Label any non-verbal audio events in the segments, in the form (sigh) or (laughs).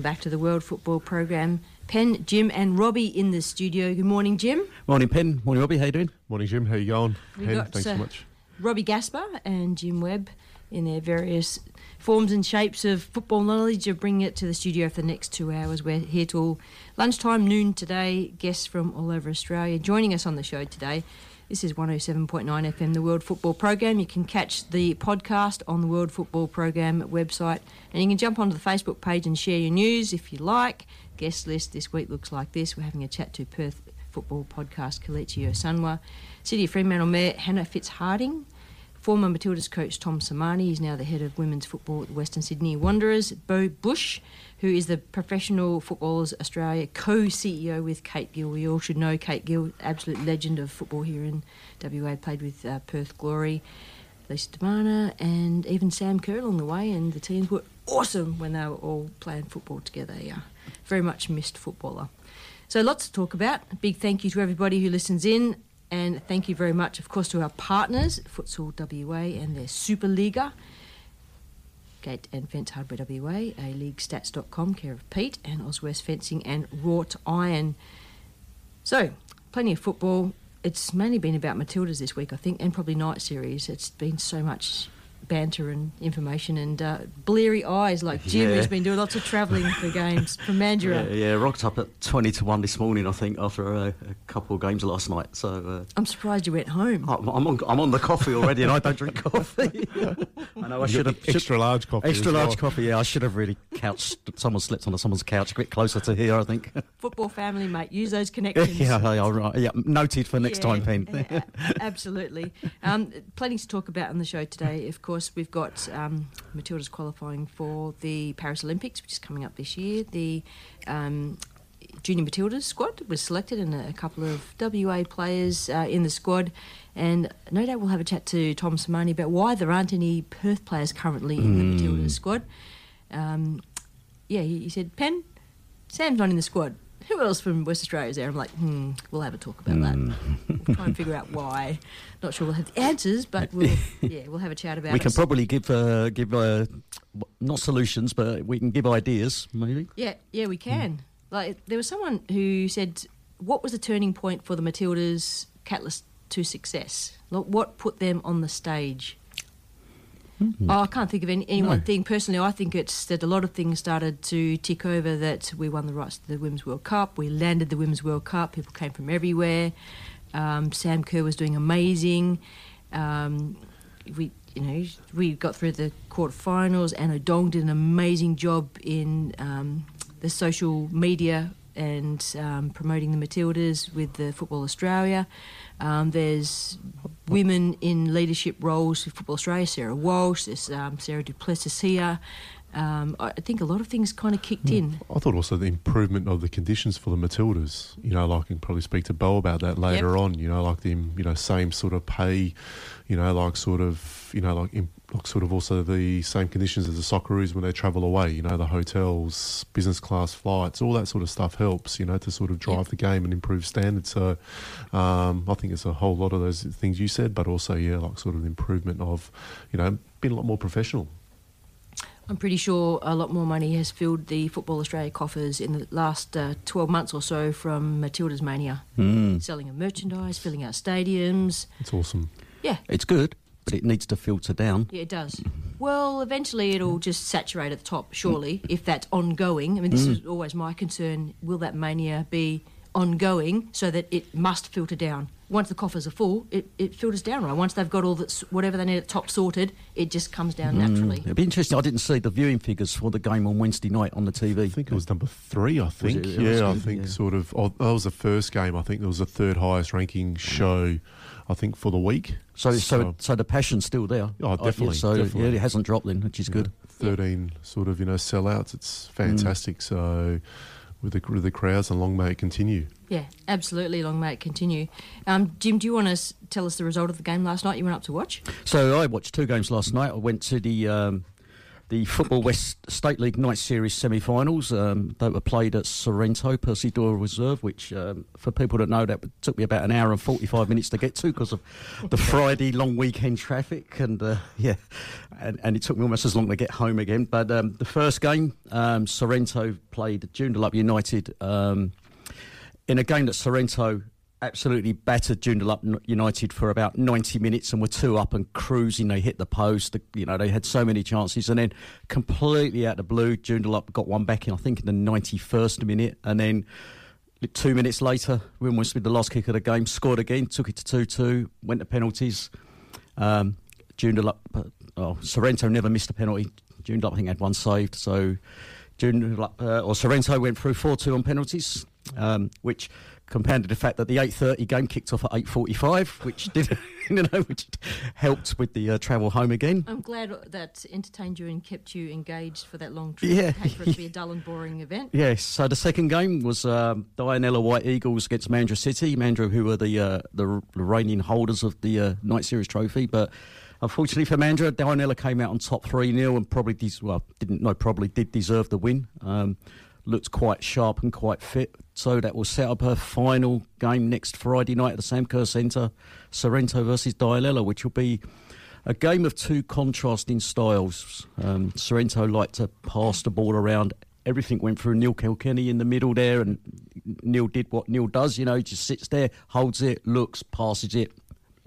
Welcome back to the World Football Program. Pen, Jim, and Robbie in the studio. Good morning, Jim. Morning, Pen. Morning, Robbie. How you doing? Morning, Jim. How you going? We Pen, got, thanks uh, so much. Robbie Gaspar and Jim Webb in their various forms and shapes of football knowledge are bringing it to the studio for the next two hours. We're here till lunchtime, noon today. Guests from all over Australia joining us on the show today. This is 107.9 FM, the World Football Program. You can catch the podcast on the World Football Program website, and you can jump onto the Facebook page and share your news if you like. Guest list this week looks like this. We're having a chat to Perth football podcast Kelechi Osunwa, City of Fremantle Mayor Hannah Fitzhardinge, former Matildas coach Tom Sermanni, he's now the head of women's football at the Western Sydney Wanderers, Beau Busch, who is the Professional Footballers Australia co-CEO with Kate Gill. We all should know Kate Gill, absolute legend of football here in WA, played with uh, Perth Glory, Lisa De Vanna, and even Sam Kerr along the way, and the teams were awesome when they were all playing football together. Yeah, very much missed footballer. So lots to talk about. A big thank you to everybody who listens in. And thank you very much, of course, to our partners, Futsal WA and their Superliga, Gate and Fence Hardware WA, a League leaguestats.com, care of Pete, and Oswest Fencing and Wrought Iron. So, plenty of football. It's mainly been about Matildas this week, I think, and probably night series. It's been so much banter and information and uh, bleary eyes like Jim, Yeah. who's been doing lots of travelling for (laughs) games from Mandurah. Yeah, yeah, rocked up at 20 to 1 this morning, I think, after a, a couple of games last night. So uh, I'm surprised you went home. I'm, I'm, on, I'm on the coffee already and I don't drink coffee. (laughs) I know I should have. the extra large coffee. Extra as well. large coffee, yeah. I should have really couched. Someone slept on someone's couch a bit closer to here, I think. (laughs) Football family, mate. Use those connections. yeah, yeah, all right. yeah, noted for next Yeah, time, Pen. absolutely. Um, plenty to talk about on the show today. Of course, we've got um, Matilda's qualifying for the Paris Olympics, which is coming up this year. The um, Junior Matildas squad was selected, and a, couple of WA players uh, in the squad. And no doubt we'll have a chat to Tom Sermanni about why there aren't any Perth players currently in the Matildas squad. Um, yeah, he, he said, Pen, Sam's not in the squad. Who else from West Australia is there? I'm like, hmm, we'll have a talk about that. We'll try and figure out why. Not sure we'll have the answers, but we'll, (laughs) yeah, we'll have a chat about it. We it. can probably give uh, give uh, not solutions, but we can give ideas, maybe. Yeah, yeah, we can. Hmm. Like there was someone who said, "What was the turning point for the Matildas' catalyst to success? Like, what put them on the stage?" Oh, I can't think of any, any one Hmm. Thing. Personally, I think it's that a lot of things started to tick over. That we won the rights to the Women's World Cup. We landed the Women's World Cup. People came from everywhere. Um, Sam Kerr was doing amazing. Um, we, you know, we got through the quarterfinals. Anna Dong did an amazing job in um, the social media and um, promoting the Matildas with the Football Australia. Um, there's women in leadership roles with Football Australia, Sarah Walsh, there's um, Sarah Duplessis here. Um, I think a lot of things kind of kicked in. I thought also the improvement of the conditions for the Matildas. You know, like I can probably speak to Beau about that later Yep. on. You know, like the you know same sort of pay. You know, like sort of you know like, im- like sort of also the same conditions as the Socceroos when they travel away. You know, the hotels, business class flights, all that sort of stuff helps. You know, to sort of drive Yep. the game and improve standards. So, um, I think it's a whole lot of those things you said, but also yeah, like sort of improvement of, you know, being a lot more professional. I'm pretty sure a lot more money has filled the Football Australia coffers in the last uh, 12 months or so from Matilda's Mania. Mm. Selling of merchandise, filling out stadiums. It's awesome. Yeah, It's good, but it needs to filter down. yeah, it does. Well, eventually it'll just saturate at the top, surely, if that's ongoing. I mean, this mm. is always my concern. Will that mania be ongoing so that it must filter down? Once the coffers are full, it, it filters down, right? Once they've got all that, whatever they need at the top sorted, it just comes down mm. naturally. It'd be interesting. I didn't see the viewing figures for the game on Wednesday night on the TV. I think it was number three. I think. it? It yeah, I think yeah. sort of. Oh, that was the first game. I think it was the third highest ranking show. I think for the week. So, so, so the passion's still there. Oh, yeah, definitely, so definitely. yeah, it hasn't dropped then, which is you know, good. Thirteen sort of you know sellouts. It's fantastic. So with the with the crowds and long may it continue. Yeah, absolutely. Long may it continue. Um, Jim, do you want to s- tell us the result of the game last night you went up to watch? So I watched two games last night. I went to the um, the Football West State League Night Series semi-finals. Um, they were played at Sorrento Percy Doyle Reserve, which um, for people that know that took me about an hour and forty-five minutes to get to because of the (laughs) Friday long weekend traffic, and uh, (laughs) yeah, and, and it took me almost as long to get home again. But um, the first game, um, Sorrento played Joondalup United. Um, in a game that Sorrento absolutely battered Joondalup United for about 90 minutes and were two up and cruising. They hit the post. You know, they had so many chances. And then completely out of the blue, Joondalup got one back in, I think, in the 91st minute. And then two minutes later, was with the last kick of the game, scored again, took it to 2 2, went to penalties. Um, Joondalup, uh, oh, Sorrento never missed a penalty. Joondalup, I think, had one saved. So Joondalup, uh, or Sorrento went through 4 2 on penalties, um, which compounded the fact that the 8.30 game kicked off at 8.45, which did, (laughs) you know, which helped with the uh, travel home again. I'm glad that entertained you and kept you engaged for that long trip. Yeah. For it to be a (laughs) dull and boring event. Yes. So the second game was um, Dianella White Eagles against Mandurah City. Mandurah, who were the uh, the reigning holders of the uh, Night Series trophy, but unfortunately for Mandurah, Dianella came out on top three 0 and probably des- well didn't no probably did deserve the win. Um, looked quite sharp and quite fit. So that will set up her final game next Friday night at the Sam Kerr Centre, Sorrento versus Dianella, which will be a game of two contrasting styles. Um, Sorrento liked to pass the ball around. Everything went through Neil Kilkenny in the middle there, and Neil did what Neil does. You know, he just sits there, holds it, looks, passes it,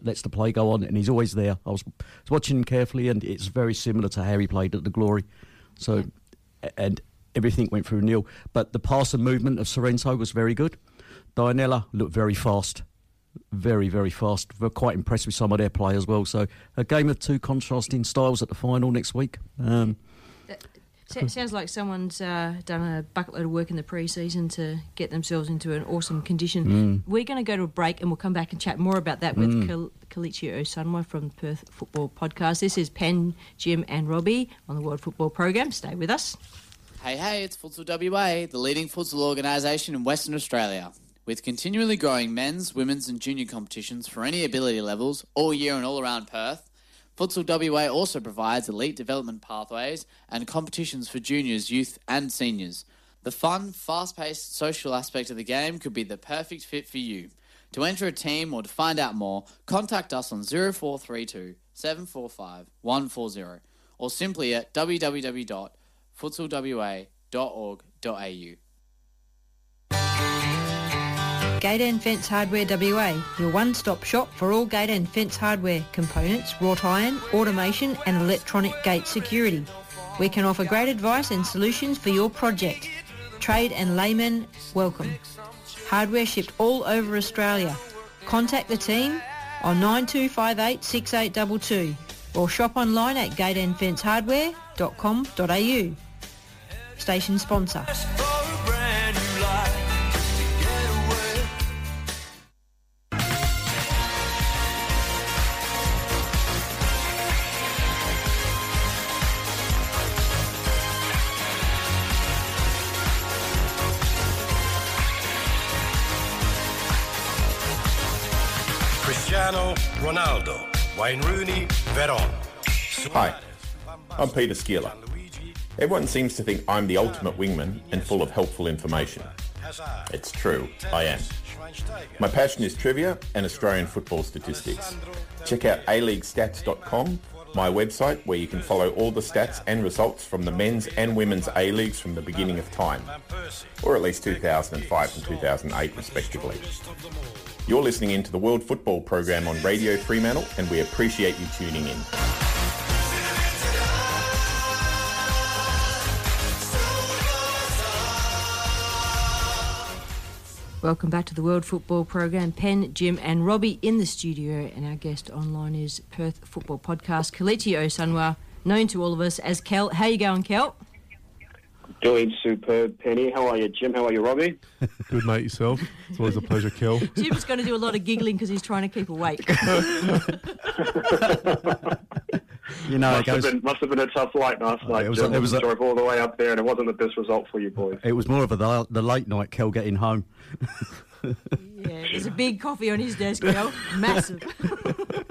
lets the play go on, and he's always there. I was watching him carefully, and it's very similar to how he played at the Glory. So, and everything went through Neil. But the pass and movement of Sorrento was very good. Dianella looked very fast very, very fast. We're quite impressed with some of their play as well. So a game of two contrasting styles at the final next week. Um, Sa- sounds like someone's uh, done a bucket load of work in the pre-season to get themselves into an awesome condition. We're going to go to a break and we'll come back and chat more about that with Kal- Kelechi Osunwa from the Perth Football Podcast. This is Penn, Jim and Robbie on the World Football Program. Stay with us. Hey, hey, it's Futsal WA, the leading futsal organisation in Western Australia. With continually growing men's, women's, and junior competitions for any ability levels all year and all around Perth, Futsal WA also provides elite development pathways and competitions for juniors, youth, and seniors. The fun, fast paced social aspect of the game could be the perfect fit for you. To enter a team or to find out more, contact us on 0432 745 140 or simply at www.futsalwa.org.au. Gate and Fence Hardware WA, your one-stop shop for all gate and fence hardware, components, wrought iron, automation and electronic gate security. We can offer great advice and solutions for your project. Trade and laymen, welcome. Hardware shipped all over Australia. Contact the team on 9258 6822 or shop online at gateandfencehardware.com.au station sponsor. Cristiano Ronaldo, Wayne Rooney, Veron. Hi, I'm Peter Skiller Everyone seems to think I'm the ultimate wingman and full of helpful information. It's true, I am. My passion is trivia and Australian football statistics. Check out aleaguestats.com, my website where you can follow all the stats and results from the men's and women's A-Leagues from the beginning of time, or at least 2005 and 2008 respectively. You're listening into the World Football Program on Radio Fremantle and we appreciate you tuning in. Welcome back to the World Football Program. Penn, Jim, and Robbie in the studio, and our guest online is Perth Football Podcast Kelechi Osunwa, known to all of us as Kel. How you going, Kel? Doing superb, Penny. How are you, Jim? How are you, Robbie? (laughs) Good mate yourself. It's always a pleasure, Kel. Jim's going to do a lot of giggling because he's trying to keep awake. (laughs) (laughs) You know, must, it have been, must have been a tough flight last night. it was- Jim. it was a- drove all the way up there, and it wasn't the best result for you boys. It was more of a, the, the late night Kel getting home. Yeah, there's a big coffee on his desk, Kel. (laughs) Massive. (laughs)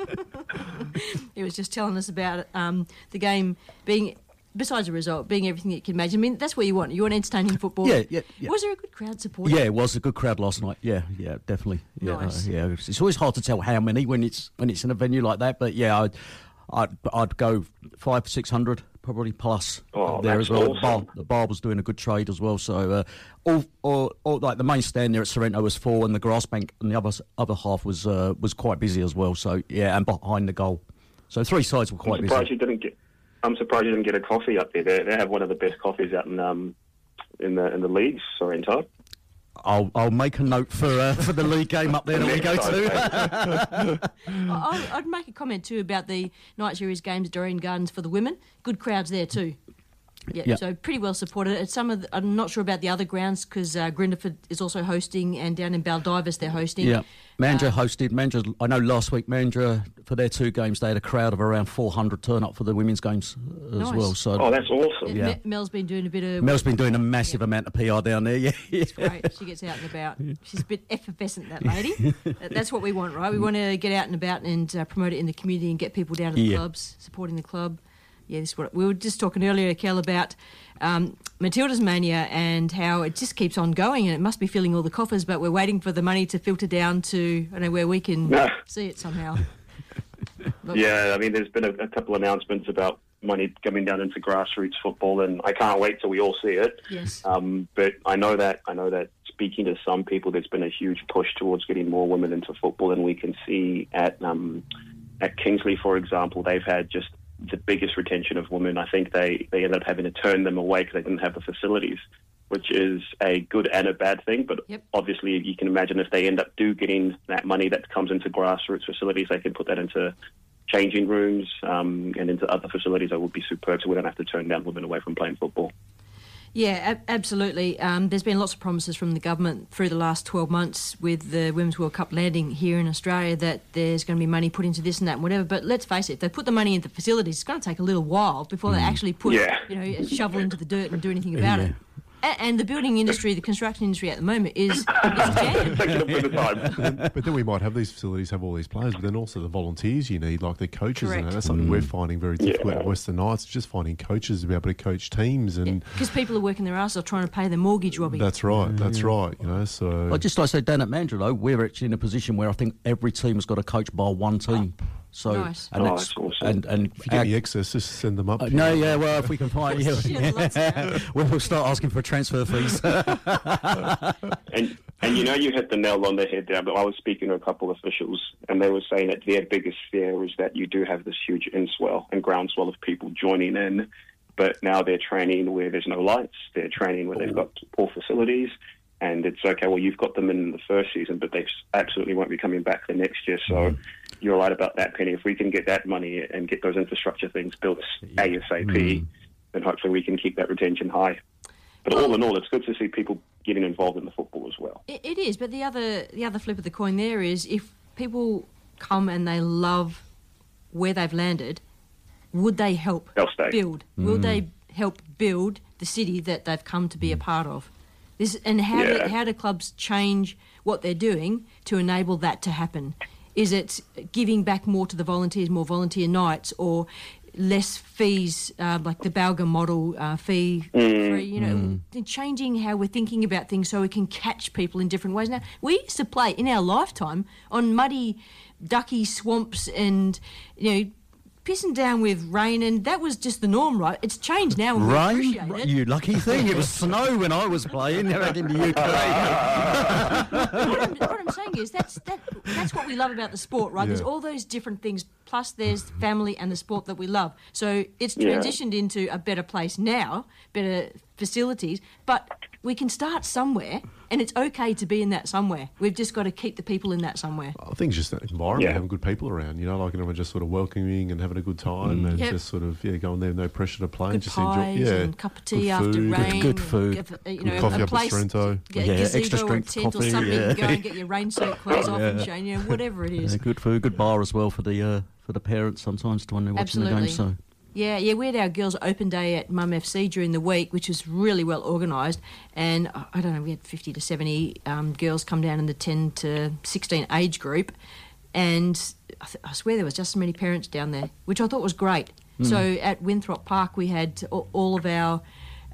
he was just telling us about um, the game being, besides the result, being everything you can imagine. I mean, that's what you want. You want entertaining football. Yeah, yeah, yeah. Was there a good crowd support? Yeah, it was a good crowd last night. Yeah, yeah, definitely. Yeah, Nice. uh, yeah. It's it's always hard to tell how many when it's when it's in a venue like that, but yeah, I'd I'd, I'd go five six hundred probably plus Oh, there as well. The bar, the bar was doing a good trade as well. So uh, all, all, all like the main stand there at Sorrento was full, and the grass bank and the other other half was uh, was quite busy as well. So yeah, and behind the goal, so three sides were quite I'm surprised busy. you didn't get. I'm surprised you didn't get a coffee up there. They, they have one of the best coffees out in um in the in the leagues. Sorrento. I'll I'll make a note for uh, for the league game up there that we go to. (laughs) I, I'd make a comment too about the night series games at Dorrien Gardens for the women. Good crowds there too. Yeah, Yeah. so pretty well supported. At some of, the, I'm not sure about the other grounds because uh, Grinderford is also hosting, and down in Baldivis they're hosting. Yeah, Mandurah hosted. Mandurah, I know last week Mandurah for their two games they had a crowd of around 400 turn up for the women's games uh, as Nice. well. So Oh, that's awesome. Yeah. Me- Mel's been doing a bit of. Mel's been doing a massive amount of PR down there. (laughs) Yeah, yeah. Great. She gets out and about. She's a bit effervescent, that lady. (laughs) That's what we want, right? We want to get out and about and uh, promote it in the community and get people down to the Yeah. clubs, supporting the club. Yeah, this is what we were just talking earlier, Kel, about um, Matilda's mania and how it just keeps on going, and it must be filling all the coffers. But we're waiting for the money to filter down to I don't know where we can (laughs) No. see it somehow. (laughs) Yeah, I mean, there's been a, a couple announcements about money coming down into grassroots football, and I can't wait till we all see it. Yes. Um, but I know that I know that speaking to some people, there's been a huge push towards getting more women into football, and we can see at um, at Kingsley, for example, they've had just the biggest retention of women. I think they they ended up having to turn them away because they didn't have the facilities, which is a good and a bad thing. But Yep. obviously, you can imagine if they end up do getting that money that comes into grassroots facilities, they can put that into changing rooms um, and into other facilities that would be superb so we don't have to turn down women away from playing football. Yeah, ab- absolutely. Um, there's been lots of promises from the government through the last 12 months with the Women's World Cup landing here in Australia that there's going to be money put into this and that and whatever. But let's face it, if they put the money into the facilities, it's going to take a little while before they actually put, Yeah. you know, a shovel into the dirt and do anything about Yeah. it. A- And the building industry, the construction industry at the moment is, is jammed. Taking a bit of time. (laughs) But then we might have these facilities have all these players, but then also the volunteers you need, like the coaches. Correct. that. that's something we're mm. finding very difficult Yeah. at Western Knights, just finding coaches to be able to coach teams. And Because people are working their ass off trying to pay their mortgage, Robbie. that's right, that's mm. right, you know. So I just like I said down at Mandurah though, we're actually in a position where I think every team has got a coach by one team. So Nice. and Oh, that's- that's awesome. and and if you get our- any excess, just send them up. uh, no, yeah, well, if we can find, (laughs) you, Yeah, lots of (laughs) that. we'll we'll start asking for transfer fees. (laughs) And and you know you hit the nail on the head there. But I was speaking to a couple of officials, and they were saying that their biggest fear is that you do have this huge inswell and groundswell of people joining in, but now they're training where there's no lights. They're training where they've got poor facilities, and it's okay. Well, you've got them in the first season, but they absolutely won't be coming back the next year. So. You're right about that, Penny. If we can get that money and get those infrastructure things built ASAP, hmm. then hopefully we can keep that retention high. But all in all, it's good to see people getting involved in the football as well. It, it is, but the other the other flip of the coin there is if people come and they love where they've landed, would they help They'll stay. build? Hmm. Will they help build the city that they've come to be a hmm. part of? This and how Yeah. do, how do clubs change what they're doing to enable that to happen? Is it giving back more to the volunteers, more volunteer nights, or less fees, uh, like the Balga model uh, fee free, you know, changing how we're thinking about things so we can catch people in different ways. Now, we used to play in our lifetime on muddy, ducky swamps and, you know, pissing down with rain, and that was just the norm, right? It's changed now, and we Rain, appreciate it. you lucky thing. It was (laughs) snow when I was playing back in the UK. what, I'm, what I'm saying is that's that that's what we love about the sport, right? There's all those different things. Plus, there's family and the sport that we love. So it's Yeah. transitioned into a better place now, better facilities. But we can start somewhere, and it's okay to be in that somewhere. We've just got to keep the people in that somewhere. I think it's just that environment, Yeah. having good people around, you know, like everyone just sort of welcoming and having a good time and Yep. just sort of, yeah, going there, no pressure to play, Good and just pies enjoy, yeah, and cup of tea good after food. rain. good food. give- uh, you Good know, coffee a up at place, Sorrento. Get Yeah, extra strength tent or coffee, something. yeah. Go and get your rain soaked clothes off and show you know, whatever it is. Yeah, good food, good bar as well for the uh, for the parents sometimes when they're watching the game. So Yeah, yeah, we had our girls' open day at Mum FC during the week, which was really well organised. And uh, I don't know, we had 50 to 70 um, girls come down in the 10 to 16 age group. And I, th- I swear there was just as many parents down there, which I thought was great. So at Winthrop Park, we had all of our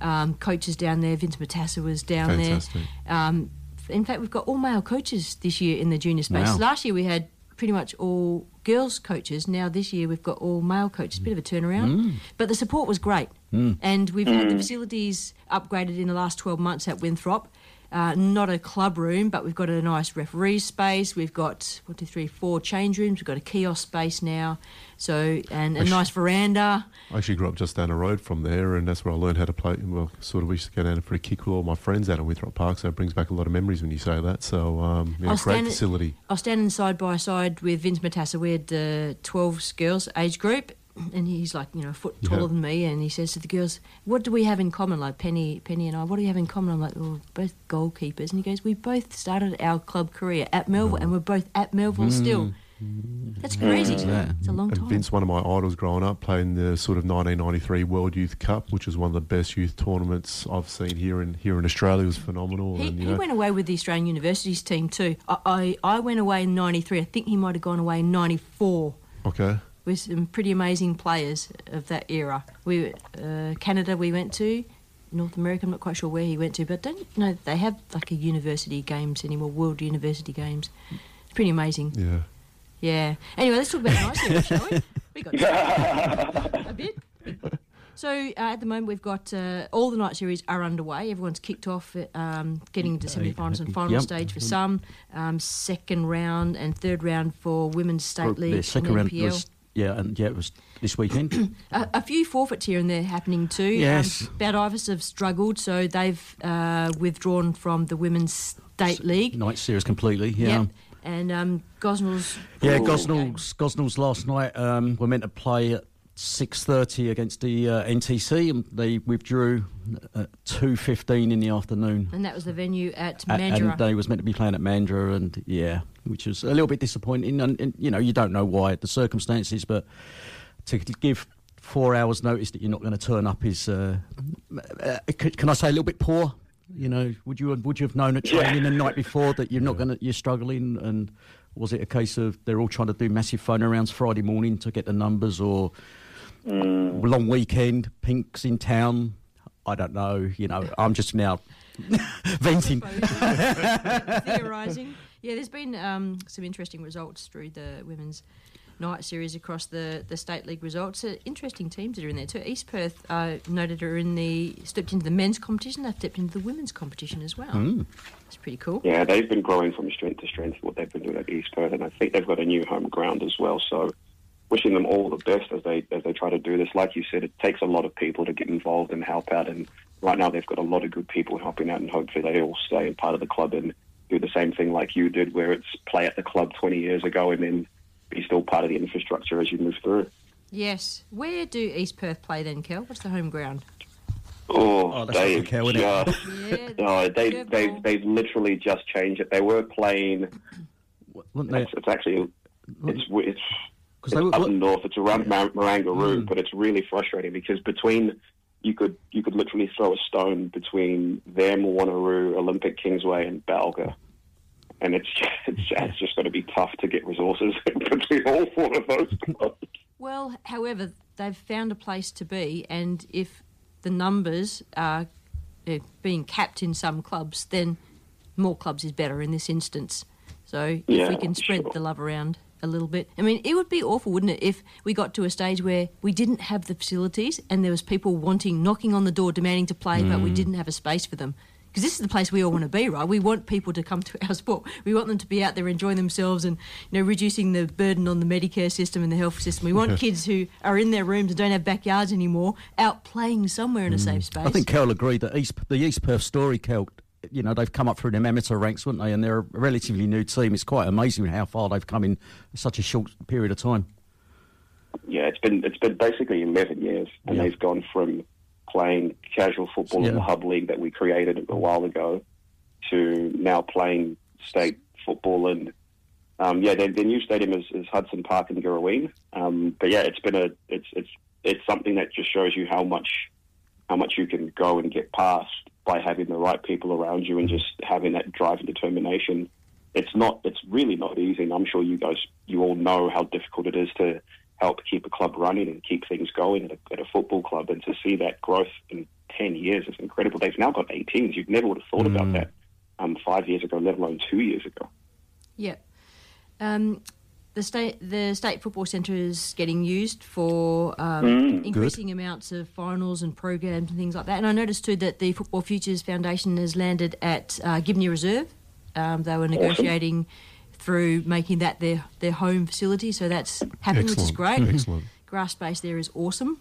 um, coaches down there. Vince Matassa was down Fantastic. there. Um, in fact, we've got all male coaches this year in the junior space. Wow. Last year we had pretty much all girls coaches. Now this year we've got all male coaches. Bit of a turnaround, mm. but the support was great, mm. and we've had the mm. facilities upgraded in the last twelve months at Winthrop. Uh, not a club room, but we've got a nice referee space. We've got one, two, three, four change rooms. We've got a kiosk space now, so and a Actu- nice veranda. I actually grew up just down the road from there, and that's where I learned how to play. Well, sort of, we used to go down for a kick with all my friends out in Winthrop Park, so it brings back a lot of memories when you say that. So, um, yeah, great standing- facility. I was standing side by side with Vince Matassa. We had the 12 girls age group, and he's like, you know, a foot taller Yeah. than me. And he says to the girls, "What do we have in common?" Like Penny, Penny and I. What do we have in common? I'm like, "Well, both goalkeepers." And he goes, "We both started our club career at Melville, and we're both at Melville still." That's crazy. Yeah. It's a long And time. Vince, one of my idols growing up, playing the sort of 1993 World Youth Cup, which was one of the best youth tournaments I've seen here in here in Australia. It was phenomenal. He, and, he know, went away with the Australian Universities team too. I, I, I went away in '93. I think he might have gone away in '94. okay. with some pretty amazing players of that era. We uh, Canada we went to, North America. I'm not quite sure where he went to, but don't know they have like a university games anymore. World University Games. It's pretty amazing. Yeah. Yeah. Anyway, let's talk about nice things, shall we? (laughs) We got a bit. So uh, at the moment we've got uh, all the night series are underway. Everyone's kicked off, um, getting into semi-finals and final Yep. stage for some. Um, second round and third round for women's state league. the second round was yeah, and yeah, it was this weekend. (clears throat) A, a few forfeits here and there happening too. Yes. Um, Baldivis have struggled, so they've uh, withdrawn from the Women's State League. Night series completely. Yeah. Yep. And um, Gosnells. Yeah. Gosnells, Gosnells last night um, were meant to play at 6.30 against the uh, NTC and they withdrew at 2.15 in the afternoon. And that was the venue at Mandurah. And they was meant to be playing at Mandurah and, yeah, which was a little bit disappointing. And, and, you know, you don't know why, the circumstances, but to give four hours notice that you're not going to turn up is, uh, uh, can I say, a little bit poor? You know, would you would you have known at training the night before that you're not going to you're struggling? And was it a case of they're all trying to do massive phone arounds Friday morning to get the numbers, or long weekend, Pink's in town? I don't know. You know, I'm just now (laughs) venting. (laughs) theorising. Yeah, there's been um, some interesting results through the women's night series across the, the state league results. Uh, interesting teams that are in there too. East Perth uh, noted are in the stepped into the men's competition. They've stepped into the women's competition as well. It's pretty cool. Yeah, they've been growing from strength to strength, what they've been doing at East Perth, and I think they've got a new home ground as well. So, wishing them all the best as they as they try to do this. Like you said, it takes a lot of people to get involved and help out, and right now they've got a lot of good people helping out, and hopefully they all stay and part of the club and do the same thing like you did, where it's play at the club 20 years ago and then be still part of the infrastructure as you move through. Yes. Where do East Perth play then, Kel? What's the home ground? Oh, Oh, they've not fair, isn't it? just, Yeah. oh, they, curveball. they've, they've literally just changed it. They were playing, Wasn't they- it's, it's actually, it's, it's, 'cause it's they were- up north. It's around Mar- Marangaroo, mm. but it's really frustrating because between you could you could literally throw a stone between them, Wanneroo, Olympic Kingsway, and Balga, and it's it's, it's just going to be tough to get resources (laughs) between all four of those clubs. Well, however, they've found a place to be, and if the numbers are uh, being capped in some clubs, then more clubs is better in this instance. So if Yeah, we can spread sure. the love around a little bit, I mean, it would be awful, wouldn't it, if we got to a stage where we didn't have the facilities and there was people wanting, knocking on the door, demanding to play, but we didn't have a space for them. Because this is the place we all want to be, right? We want people to come to (laughs) our sport. We want them to be out there enjoying themselves and you know reducing the burden on the Medicare system and the health system. We want (laughs) kids who are in their rooms and don't have backyards anymore out playing somewhere in a safe mm. space. I think Kel agreed that East, the East Perth story, Kel, you know, they've come up through the amateur ranks, wouldn't they? And they're a relatively new team. It's quite amazing how far they've come in such a short period of time. Yeah, it's been it's been basically 11 years, and Yeah. they've gone from playing casual football in the hub league that we created a while ago to now playing state football. And um, yeah, their, their new stadium is, is Hudson Park in Girrawheen. Um, but yeah, it's been a it's it's it's something that just shows you how much how much you can go and get past by having the right people around you and just having that drive and determination. It's not. It's really not easy. And I'm sure you guys, you all know how difficult it is to help keep a club running and keep things going at a, at a football club. And to see that growth in 10 years is incredible. They've now got 18s. You'd never would have thought about that um, five years ago, let alone two years ago. Yeah. Um, the state the state football centre is getting used for um, increasing amounts of finals and programs and things like that. And I noticed too that the Football Futures Foundation has landed at uh, Gibney Reserve. Um, they were negotiating through making that their their home facility, so that's happening, which is great. (laughs) Excellent. Grass space there is awesome.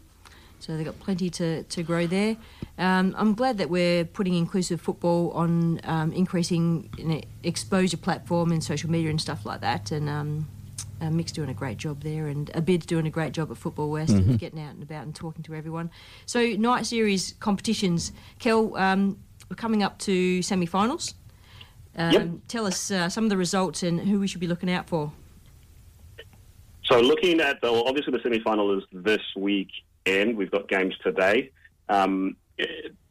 So they've got plenty to, to grow there. Um, I'm glad that we're putting inclusive football on um, increasing exposure platform and social media and stuff like that. And um, uh, Mick's doing a great job there, and Abid's doing a great job at Football West, and getting out and about and talking to everyone. So night series competitions, Kel, um, we're coming up to semi-finals. Um, Yep. Tell us uh, some of the results and who we should be looking out for. So looking at the well, obviously the semi final is this weekend. We've got games today. Um,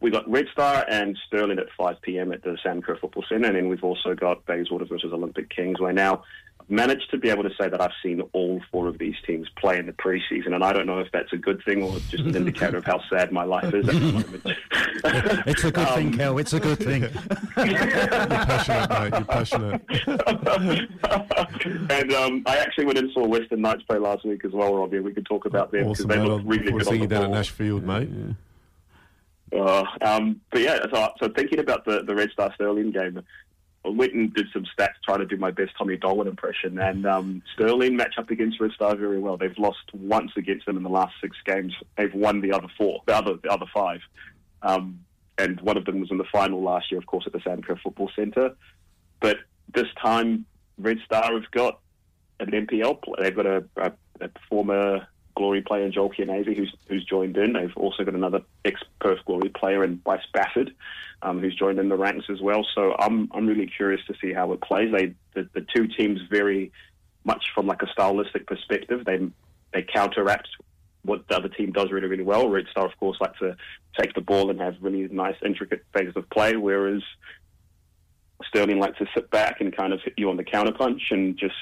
we've got Red Star and Stirling at 5 p.m. at the Sam Kerr Football Centre, and then we've also got Bayswater versus Olympic Kingsway. Now, managed to be able to say that I've seen all four of these teams play in the preseason, and I don't know if that's a good thing or just an indicator of how sad my life is at the moment. (laughs) It's a good thing, Kel. It's a good thing. (laughs) You're passionate, mate. You're passionate. (laughs) and um, I actually went and saw Western Knights play last week as well, Robbie. We could talk about them because Awesome, they look really good seeing you down at. Nashfield, mate. Uh, um, but yeah, so, so thinking about the, the Red Star Stirling game, I went and did some stats trying to do my best Tommy Dolan impression. And um, Stirling match up against Red Star very well. They've lost once against them in the last six games. They've won the other four, the other the other five. Um, and one of them was in the final last year, of course, at the Sam Kerr Football Centre. But this time, Red Star have got an NPL player. They've got a, a, a former Glory player Joel Chianese who's who's joined in. They've also got another ex Perth Glory player in Bryce Bafford, um, who's joined in the ranks as well. So I'm I'm really curious to see how it plays. They the, the two teams very much from like a stylistic perspective. They they counteract what the other team does really really well. Red Star of course like to take the ball and have really nice intricate phases of play, whereas Stirling likes to sit back and kind of hit you on the counterpunch and just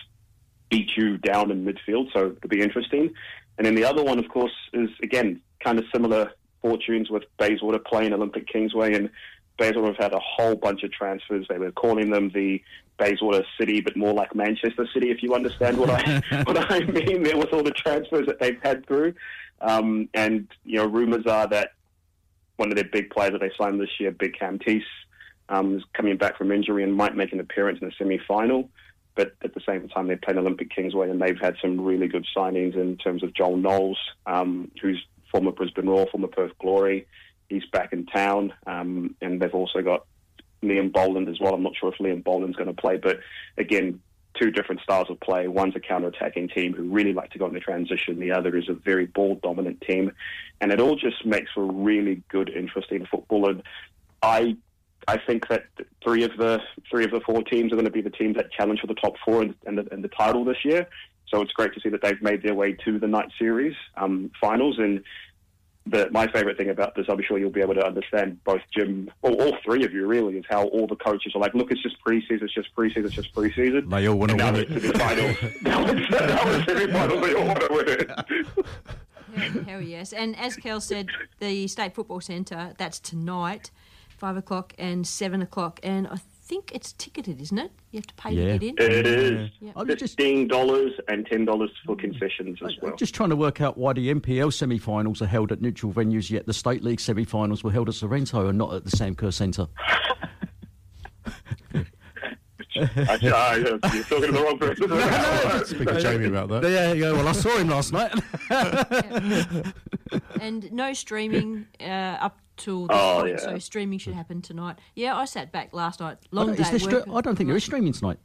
beat you down in midfield. So it'll be interesting. And then the other one, of course, is again kind of similar fortunes with Bayswater playing Olympic Kingsway, and Bayswater have had a whole bunch of transfers. They were calling them the Bayswater City, but more like Manchester City, if you understand what I (laughs) what I mean. There with all the transfers that they've had through, um, and you know, rumours are that one of their big players that they signed this year, Big Cam Teese, um, is coming back from injury and might make an appearance in the semi-final. But at the same time, they played Olympic Kingsway, and they've had some really good signings in terms of Joel Knowles, um, who's former Brisbane Roar, former Perth Glory. He's back in town, um, and they've also got Liam Boland as well. I'm not sure if Liam Boland's going to play, but again, two different styles of play. One's a counter-attacking team who really like to go in the transition. The other is a very ball-dominant team, and it all just makes for really good, interesting football. And I I think that three of the three of the four teams are going to be the teams that challenge for the top four and, and, the, and the title this year. So it's great to see that they've made their way to the night series um, finals, and the, my favourite thing about this, I'm sure you'll be able to understand both Jim, or all three of you really, is how all the coaches are like, look, it's just preseason, it's just preseason, it's just preseason. They all want to win it. To the finals. (laughs) now it's, now it's semi-finals, they all want to win it. Hell, hell yes. And as Kel said, the State Football Centre, that's tonight, 5 o'clock and 7 o'clock. And I think it's ticketed, isn't it? You have to pay Yeah. to get in. It is Yeah. I was just, fifteen dollars and ten dollars for concessions as well. I'm just trying to work out why the NPL semi-finals are held at neutral venues, yet the State League semi-finals were held at Sorrento and not at the Sam Kerr Centre. (laughs) (laughs) Actually, I- you're talking to the wrong person. Speak to Jamie about that. Yeah, yeah. Well, I saw him last night. (laughs) And no streaming uh, up till this Oh, point, yeah. so streaming should happen tonight. Yeah, I sat back last night. Long is day there stre- I don't think there is streaming tonight.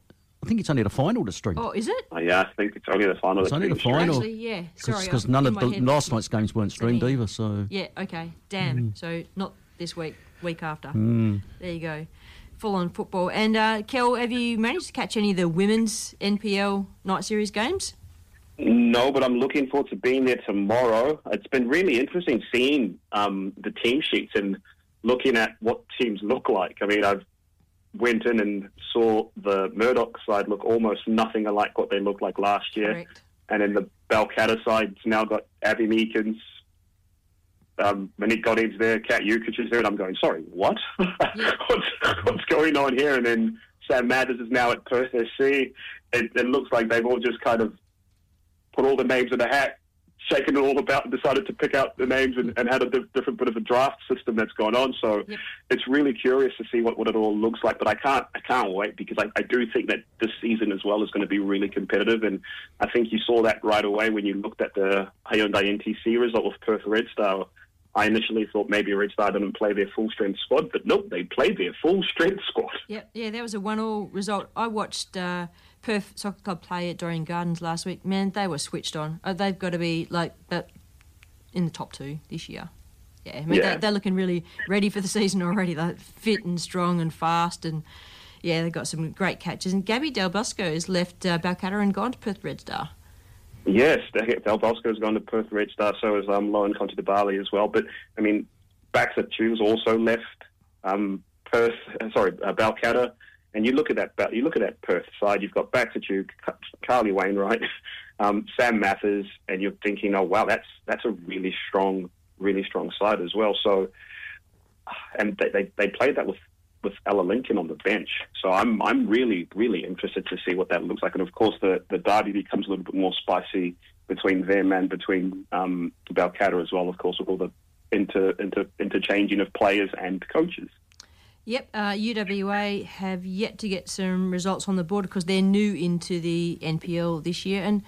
I think it's only the final to stream. Oh, is it? Oh, yeah, I think it's only the final. It's only the final. Actually, yeah. Sorry, Because none of the head- last night's games weren't streamed either. So Yeah, okay. Damn. So not this week, week after. Hmm. There you go. Full on football. And uh, Kel, have you managed to catch any of the women's NPL night series games? No, but I'm looking forward to being there tomorrow. It's been really interesting seeing um, the team sheets and looking at what teams look like. I mean, I've went in and saw the Murdoch side look almost nothing alike what they looked like last year, Correct. and then the Balcatta side's now got Abby Meekins, um, Monique Goddard's there, Kat Jukic is there, and I'm going, sorry, what? (laughs) what's, what's going on here? And then Sam Mathers is now at Perth SC. It, it looks like they've all just kind of put all the names in a hat, shaken it all about, and decided to pick out the names and, and had a di- different bit of a draft system that's gone on. So Yep. it's really curious to see what, what it all looks like. But I can't I can't wait because I, I do think that this season as well is going to be really competitive. And I think you saw that right away when you looked at the Hyundai NTC result with Perth Red Star. I initially thought maybe Red Star didn't play their full strength squad, but nope, they played their full strength squad. Yep, yeah, that was a one-all result. I watched uh, Perth Soccer Club play at Dorrien Gardens last week. Man, they were switched on. Uh, they've got to be like that in the top two this year. Yeah, I mean Yeah. They, they're looking really ready for the (laughs) season already. They're fit and strong and fast, and yeah, they've got some great catches. And Gabby Del Bosco has left uh, Balcatta and gone to Perth Red Star. Yes, Del Bosco's gone to Perth Red Star, so has um, Lauren Conti de Bali as well. But, I mean, Baxter Tunes also left um, Perth, uh, sorry, uh, Balcatta. And you look at that, you look at that Perth side. You've got Baxter Carly Wainwright, (laughs) um, Sam Mathers, and you're thinking, oh wow, that's that's a really strong, really strong side as well. So, (sighs) and they they, they played that with with Ella Lincoln on the bench. So I'm I'm really really interested to see what that looks like. And of course, the the derby becomes a little bit more spicy between them and between um, Balcatta as well. Of course, with all the inter, inter interchanging of players and coaches. Yep, uh, UWA have yet to get some results on the board because they're new into the NPL this year, and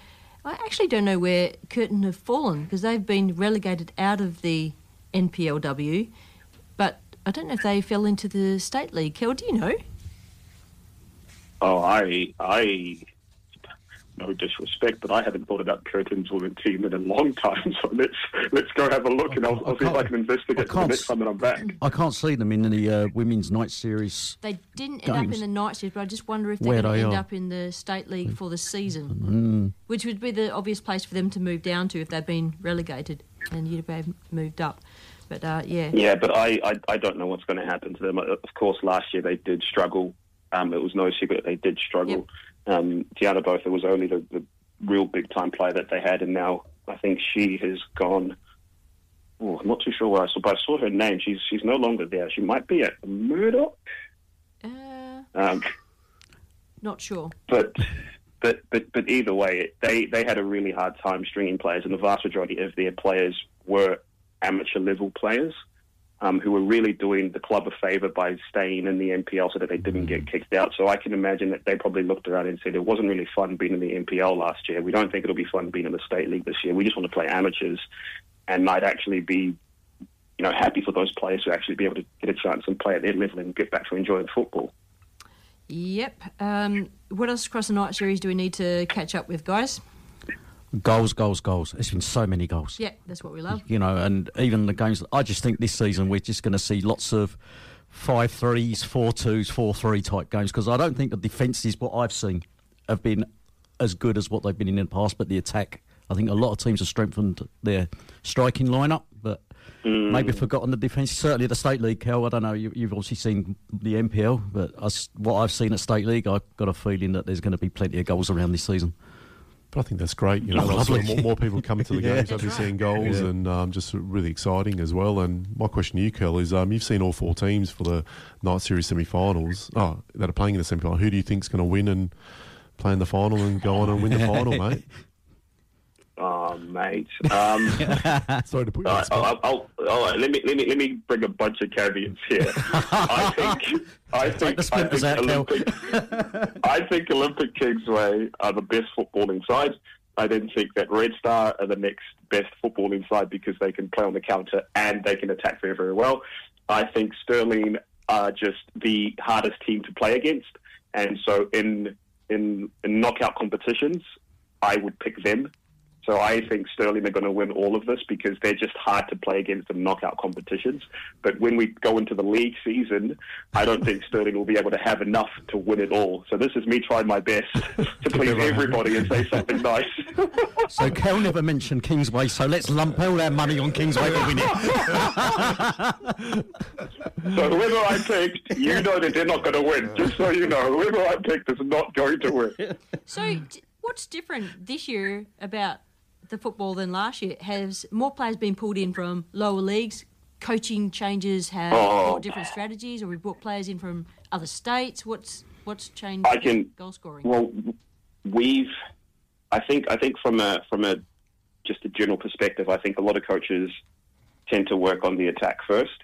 I actually don't know where Curtin have fallen because they've been relegated out of the NPLW, but I don't know if they fell into the state league. Kel, do you know? Oh, I I no disrespect, but I haven't thought about Curtin's women team in a long time. (laughs) So let's let's go have a look, and I'll, I'll see if I can investigate for the can't next time that I'm back. I can't see them in the uh, women's night series. They didn't end up in the night series, but I just wonder if they're going to end are. up in the state league for the season, which would be the obvious place for them to move down to if they've been relegated and you'd have moved up. But uh, yeah, Yeah, but I, I I don't know what's going to happen to them. Of course, last year they did struggle. Um, it was no secret they did struggle. Um, Tiana Botha was only the, the real big time player that they had, and now I think she has gone. Oh, I'm not too sure where I saw, but I saw her name. She's she's no longer there. She might be at Murdoch. uh, Um, not sure. but but but but either way, they they had a really hard time stringing players, and the vast majority of their players were amateur level players um, who were really doing the club a favour by staying in the NPL so that they didn't get kicked out. So I can imagine that they probably looked around and said it wasn't really fun being in the NPL last year. We don't think it'll be fun being in the state league this year. We just want to play amateurs, and might actually be. You know, happy for those players to actually be able to get a chance and play at their level and get back to enjoying football. Yep. Um, what else across the night series do we need to catch up with, guys? Goals, goals, goals. It's been so many goals. Yeah, that's what we love. You know, and even the games. I just think this season we're just going to see lots of five threes, four twos, four three type games because I don't think the defences, what I've seen, have been as good as what they've been in the past. But the attack, I think a lot of teams have strengthened their striking lineup. But mm. maybe forgotten the defence. Certainly the State League, Kel. I don't know. You, have obviously seen the NPL, but what I've seen at State League, I've got a feeling that there's going to be plenty of goals around this season. But I think that's great. You know, oh, more, more, people coming to the (laughs) yeah, games, I've been right. seeing goals, yeah. and um, just really exciting as well. And my question to you, Kel, is um, you've seen all four teams for the night series semi-finals oh, that are playing in the semi-final. Who do you think is going to win and play in the final and go on and win the final, (laughs) mate? Oh, mate. Um, (laughs) Sorry to put you on I'll, I'll, I'll, let me let me let me bring a bunch of caveats here. I think (laughs) I think I think, Olympic, I think Olympic Kingsway are the best footballing side. I then think that Red Star are the next best footballing side because they can play on the counter and they can attack very very well. I think Stirling are just the hardest team to play against, and so in in, in knockout competitions, I would pick them so I think Stirling are going to win all of this because they're just hard to play against in knockout competitions. But when we go into the league season, I don't think Stirling will be able to have enough to win it all. So this is me trying my best to (laughs) please everybody and say something nice. (laughs) so Kel never mentioned Kingsway, so let's lump all our money on Kingsway to win it. (laughs) so whoever I picked, you know that they're not going to win. Just so you know, whoever I picked is not going to win. So what's different this year about the football than last year? Has more players been pulled in from lower leagues? Coaching changes have oh. different strategies, or we brought players in from other states. What's what's changed? I can goal scoring. Well, we've. I think I think from a from a just a general perspective, I think a lot of coaches tend to work on the attack first,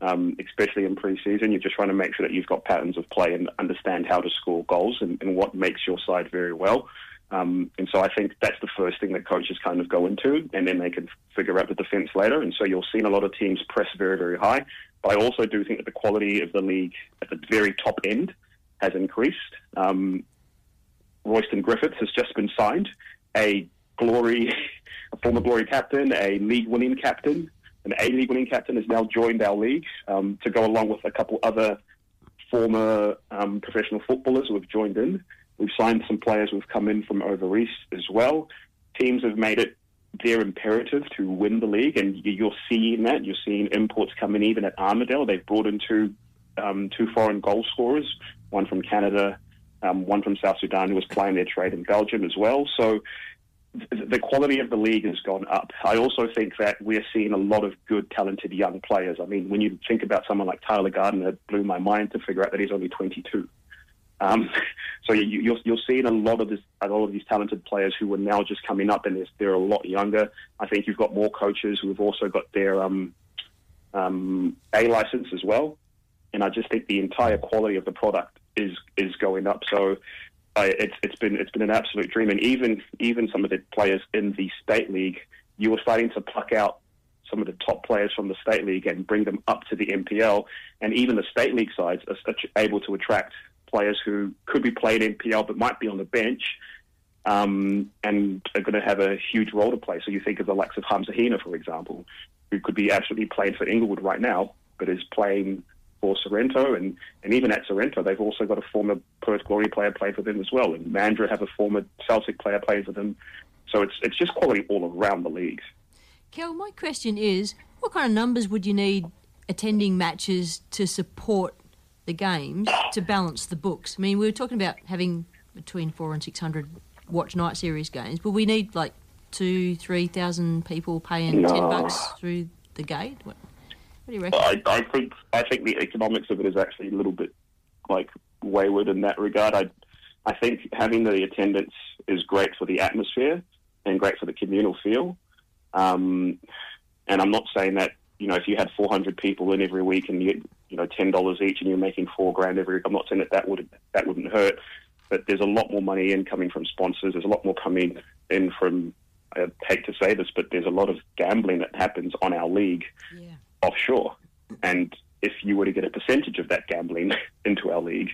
um, especially in pre-season. You're just trying to make sure that you've got patterns of play and understand how to score goals and, and what makes your side very well. Um, and so I think that's the first thing that coaches kind of go into, and then they can figure out the defence later. And so you'll see a lot of teams press very, very high. But I also do think that the quality of the league at the very top end has increased. Um, Rostyn Griffiths has just been signed, a glory, (laughs) a former glory captain, a league-winning captain, an A-league winning captain has now joined our league um, to go along with a couple other former um, professional footballers who have joined in. We've signed some players who've come in from over east as well. Teams have made it their imperative to win the league, and you're seeing that. You're seeing imports come in even at Armadale. They've brought in two, um, two foreign goal scorers, one from Canada, um, one from South Sudan, who was playing their trade in Belgium as well. So the quality of the league has gone up. I also think that we're seeing a lot of good, talented young players. I mean, when you think about someone like Tyler Gardner, it blew my mind to figure out that he's only 22. Um, (laughs) so you, you're, you're seeing a lot of this, a lot of these talented players who are now just coming up, and they're, a lot younger. I think you've got more coaches who have also got their um, um, A license as well, and I just think the entire quality of the product is is going up. So uh, it's it's been it's been an absolute dream, and even even some of the players in the state league, you were starting to pluck out some of the top players from the state league and bring them up to the NPL, and even the state league sides are able to attract players who could be playing NPL but might be on the bench um, and are going to have a huge role to play. So you think of the likes of Hamza Hina, for example, who could be absolutely playing for Inglewood right now, but is playing for Sorrento, and, and even at Sorrento, they've also got a former Perth Glory player playing for them as well, and Mandurah have a former Celtic player playing for them. So it's it's just quality all around the league. Kel, my question is, what kind of numbers would you need attending matches to support the games to balance the books. I mean, we were talking about having between four and six hundred watch night series games, but we need like two, three thousand people paying no. ten bucks through the gate. What, what do you reckon? I, I, think I think the economics of it is actually a little bit like wayward in that regard. I I think having the attendance is great for the atmosphere and great for the communal feel. Um, and I'm not saying that you know, if you had 400 people in every week and you you know, $10 each and you're making four grand every week, I'm not saying that that, would, that wouldn't hurt, but there's a lot more money in coming from sponsors. There's a lot more coming in from, I hate to say this, but there's a lot of gambling that happens on our league yeah. offshore. And if you were to get a percentage of that gambling (laughs) into our league,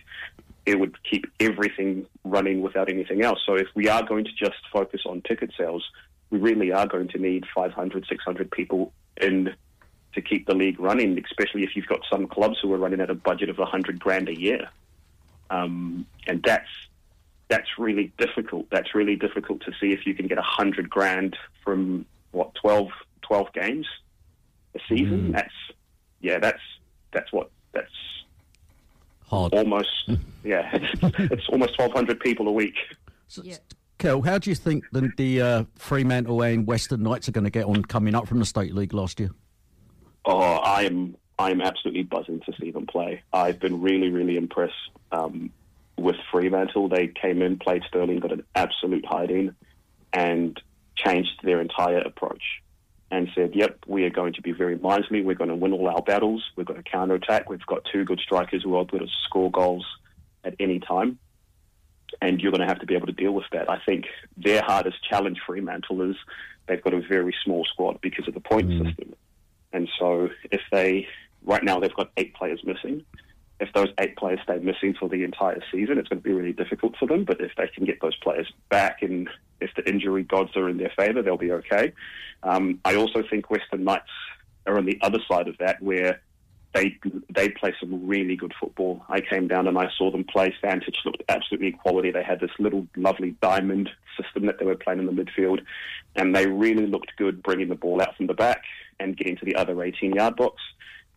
it would keep everything running without anything else. So if we are going to just focus on ticket sales, we really are going to need 500, 600 people in to keep the league running, especially if you've got some clubs who are running at a budget of 100 grand a year. Um, and that's that's really difficult. That's really difficult to see if you can get 100 grand from, what, 12, 12 games. a season. Mm. That's yeah, that's that's what that's Hard. almost (laughs) yeah, it's, (laughs) it's almost twelve hundred people a week. Yeah. Kel, how do you think the, the uh, Fremantle and Western Knights are going to get on coming up from the State League last year? Oh, I'm I'm absolutely buzzing to see them play. I've been really really impressed um, with Fremantle. They came in, played Stirling, got an absolute hiding, and changed their entire approach. And said, "Yep, we are going to be very miserly. We're going to win all our battles. We're going to counter attack. We've got two good strikers who are able to score goals at any time." and you're going to have to be able to deal with that. I think their hardest challenge, Fremantle, is they've got a very small squad because of the point system. And so if they, right now, they've got eight players missing. If those eight players stay missing for the entire season, it's going to be really difficult for them. But if they can get those players back and if the injury gods are in their favour, they'll be okay. Um, I also think Western Knights are on the other side of that where they they play some really good football. I came down and I saw them play. Vantage looked absolutely quality. They had this little lovely diamond system that they were playing in the midfield, and they really looked good bringing the ball out from the back and getting to the other 18 yard box.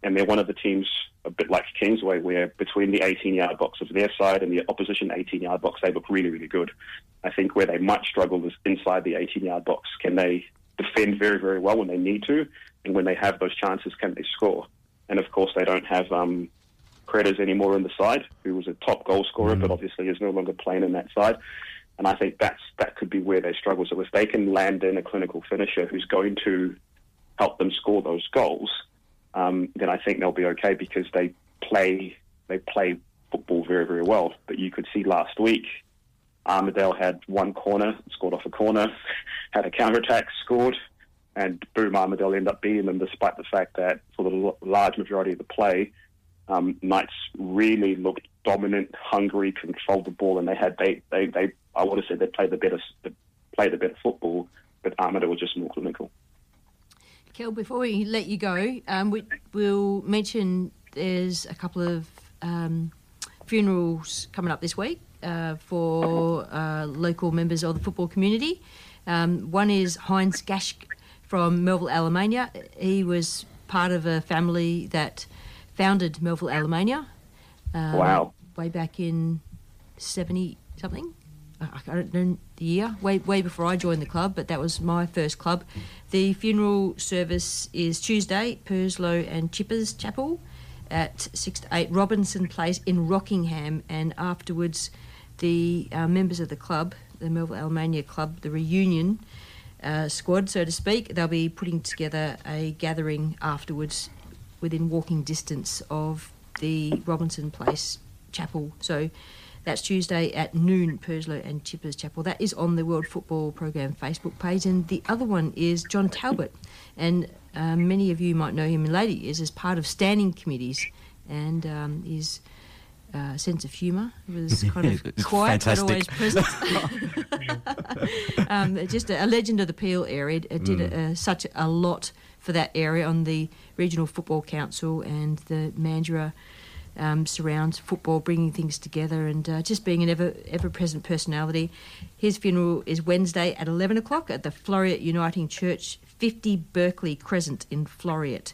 And they're one of the teams, a bit like Kingsway, where between the 18 yard box of their side and the opposition 18 yard box, they look really, really good. I think where they might struggle is inside the 18 yard box. Can they defend very, very well when they need to? And when they have those chances, can they score? And of course, they don't have um, anymore in the side, who was a top goal scorer, but obviously is no longer playing in that side. And I think that's that could be where they struggle. So if they can land in a clinical finisher who's going to help them score those goals, um, then I think they'll be okay because they play they play football very very well. But you could see last week, Armadale had one corner, scored off a corner, (laughs) had a counter attack, scored, and boom, Armadale ended up beating them despite the fact that for the large majority of the play, um, Knights really looked dominant, hungry, controlled the ball, and they had they they, they I would have said they played the better they played the better football, but Armadale was just more clinical. Kel, before we let you go, um, we, we'll mention there's a couple of um, funerals coming up this week uh, for uh, local members of the football community. Um, one is Heinz Gaschk from Melville, Alemannia. He was part of a family that founded Melville, Alemannia. Um, Wow. Way back in 70 something. I don't know the year, way way before I joined the club, but that was my first club. The funeral service is Tuesday, Purslow and Chippers Chapel at 6 to 8 Robinson Place in Rockingham, and afterwards, the uh, members of the club, the Melville Alemannia Club, the reunion uh, squad, so to speak, they'll be putting together a gathering afterwards within walking distance of the Robinson Place Chapel. So that's Tuesday at noon, Purslow and Chippers Chapel. That is on the World Football Program Facebook page. And the other one is John Talbert. And uh, many of you might know him in later years as part of standing committees and um, his uh, sense of humour was (laughs) kind of quiet but always present. (laughs) (laughs) um, just a, a legend of the Peel area. It did uh, such a lot for that area on the Regional Football Council and the Mandurah um, surrounds football, bringing things together and uh, just being an ever ever present personality. His funeral is Wednesday at 11 o'clock at the Floreat Uniting Church, 50 Berkeley Crescent in Floreat.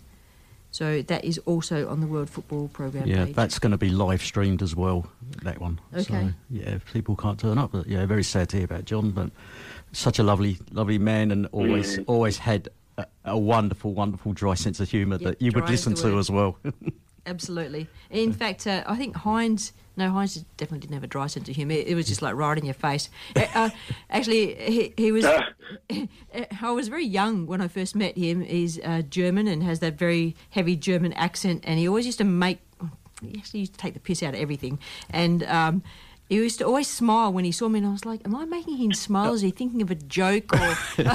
So that is also on the World Football Program Yeah, page. that's going to be live streamed as well. That one. Okay. So, yeah, people can't turn up, but yeah, very sad to hear about John, but such a lovely, lovely man, and always, always had a, a wonderful, wonderful dry sense of humour Yep, that you would listen to as well. (laughs) Absolutely. In fact, uh, I think Heinz. No, Heinz definitely didn't have a dry sense of humour. It was just like right in your face. Uh, uh, (laughs) actually, he, he was. (laughs) I was very young when I first met him. He's uh, German and has that very heavy German accent, and he always used to make. He actually used to take the piss out of everything, and. Um, he used to always smile when he saw me, and I was like, "Am I making him smile? Is he thinking of a joke?" Or (laughs) didn't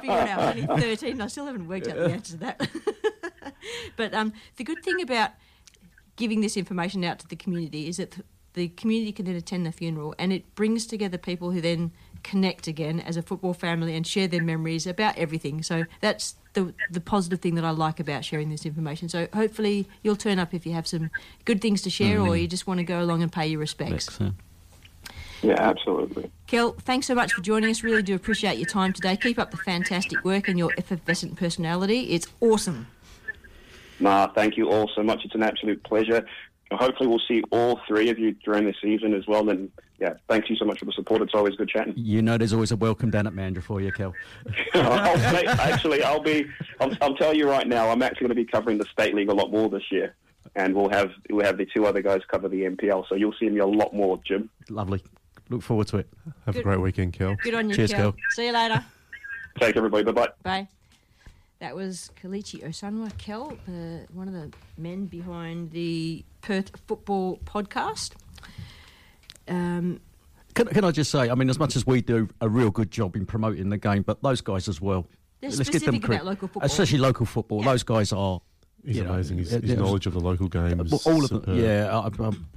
figure out he's thirteen. I still haven't worked out the answer to that. (laughs) but um, the good thing about giving this information out to the community is that the community can then attend the funeral and it brings together people who then connect again as a football family and share their memories about everything. So that's the the positive thing that I like about sharing this information. So hopefully you'll turn up if you have some good things to share or you just want to go along and pay your respects. Next, yeah. Yeah, absolutely. Kel, thanks so much for joining us. Really do appreciate your time today. Keep up the fantastic work and your effervescent personality. It's awesome. Nah, thank you all so much. It's an absolute pleasure. Hopefully, we'll see all three of you during the season as well. And yeah, thank you so much for the support. It's always good chatting. You know, there's always a welcome down at Mandurah for you, Kel. (laughs) Oh, I'll say, actually, I'll be. I'll, I'll tell you right now. I'm actually going to be covering the state league a lot more this year, and we'll have we'll have the two other guys cover the NPL. So you'll see me a lot more, Jim. Lovely. Look forward to it. Have Good. a great weekend, Kel. Good on you, Cheers, Kel. Kel. See you later. Thanks, everybody. Bye bye bye. Bye. That was Kelechi Osunwa Kel, uh, one of the men behind the Perth Football Podcast. Um, Can, can I just say, I mean, as much as we do a real good job in promoting the game, but those guys as well. They're give them specific credit. about local football. Especially local football. Yeah. Those guys are. He's you know, amazing. His, his knowledge of the local games. Well, all of them, superb. yeah. I, um,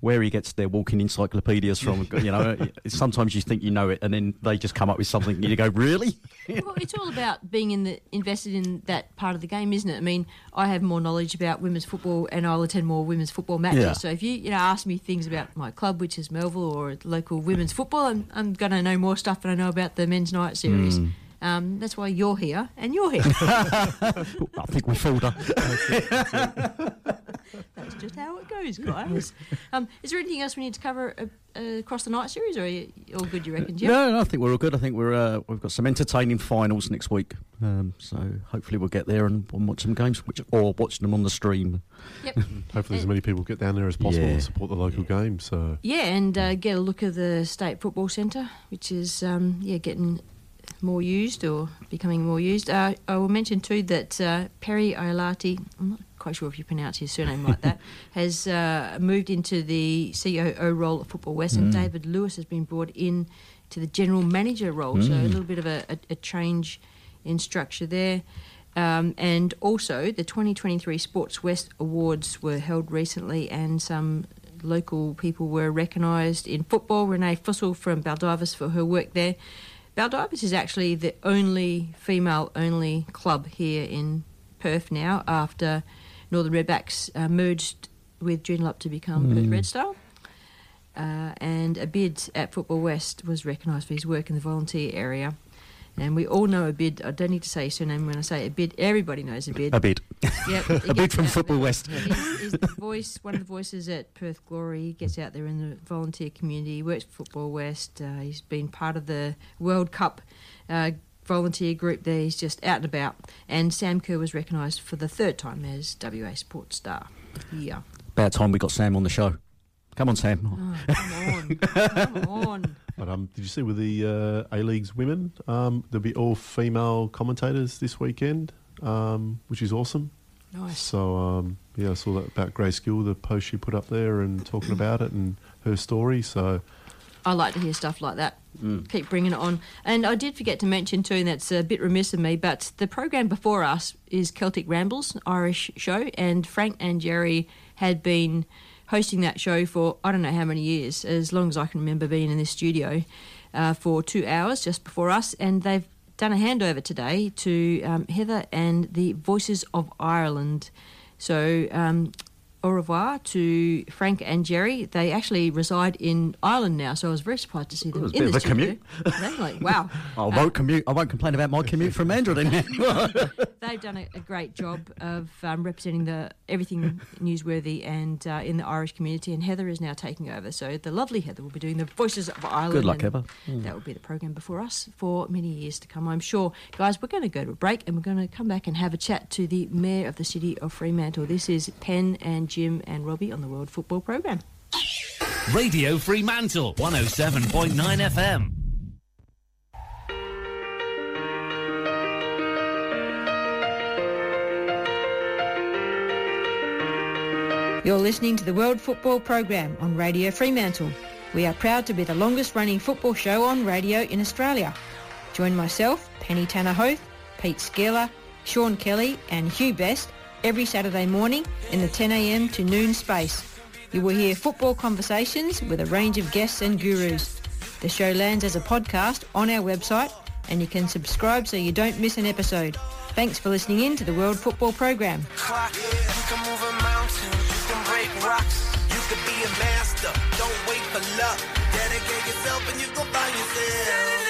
where he gets their walking encyclopedias from, (laughs) you know, sometimes you think you know it, and then they just come up with something, and you go, "Really?" (laughs) well, it's all about being in the invested in that part of the game, isn't it? I mean, I have more knowledge about women's football, and I'll attend more women's football matches. Yeah. So if you you know ask me things about my club, which is Melville, or local women's football, I'm I'm going to know more stuff than I know about the men's night series. Hmm. Um, that's why you're here, and you're here. (laughs) I think we fooled her. That's just how it goes, guys. Um, is there anything else we need to cover uh, uh, across the night series, or are you all good? You reckon, Jim? No, no, I think we're all good. I think we're uh, we've got some entertaining finals next week, um, so hopefully we'll get there and, and watch some games, which or watch them on the stream. Yep. (laughs) Hopefully, as many people get down there as possible Yeah. and support the local game. So Yeah, and uh, get a look at the State Football Centre, which is um, yeah getting more used or becoming more used. Uh, I will mention too that uh, Perry Iolati, I'm not quite sure if you pronounce his surname like that, (laughs) has uh, moved into the COO role at Football West, and David Lewis has been brought in to the general manager role. So a little bit of a, a, a change in structure there. Um, and also, the 2023 Sports West Awards were held recently, and some local people were recognised in football. Renee Fussell from Baldivis for her work there. Baldivis is actually the only female only club here in Perth now after Northern Redbacks uh, merged with Joondalup to become Perth Red Star. Uh, and Abid at Football West was recognised for his work in the volunteer area. And we all know Abid. I don't need to say his surname when I say Abid. Everybody knows Abid. A bit. Yep, A he (laughs) bit gets from Football there. West. He's, he's the voice, one of the voices at Perth Glory. He gets out there in the volunteer community. He works for Football West. Uh, he's been part of the World Cup uh, volunteer group there. He's just out and about. And Sam Kerr was recognised for the third time as WA Sports Star. Yeah. About time we got Sam on the show. Come on, Sam. Oh, come on. come on. (laughs) But um, did you see with the uh, A League's women? Um, there'll be all female commentators this weekend, um, which is awesome. Nice. So um, yeah, I saw that about Grace Gill, the post she put up there, and talking about it and her story. So I like to hear stuff like that. Keep bringing it on. And I did forget to mention too, and that's a bit remiss of me, but the program before us is Celtic Rambles, Irish show, and Frank and Jerry had been hosting that show for I don't know how many years, as long as I can remember being in this studio uh, for two hours just before us, and they've done a handover today to um, Heather and the Voices of Ireland. So. Um, au revoir to Frank and Jerry. They actually reside in Ireland now, so I was very surprised to see them was a in bit the of a commute. Like, wow. (laughs) I won't commute. I won't complain about my commute from Mandurah. (laughs) (laughs) They've done a, a great job of um, representing the everything newsworthy and uh, in the Irish community. And Heather is now taking over. So the lovely Heather will be doing the Voices of Ireland. Good luck, Heather. That will be the program before us for many years to come, I'm sure. Guys, we're going to go to a break and we're going to come back and have a chat to the Mayor of the City of Fremantle. This is Penn and Jim and Robbie on the World Football Program. Radio Fremantle, 107.9 FM. You're listening to the World Football Program on Radio Fremantle. We are proud to be the longest running football show on radio in Australia. Join myself, Penny Tanner Hoath, Pete Skeller, Sean Kelly and Hugh Best every Saturday morning in the 10am to noon space. You will hear football conversations with a range of guests and gurus. The show lands as a podcast on our website and you can subscribe so you don't miss an episode. Thanks for listening in to the World Football Program. Dedicate yourself and you find yourself.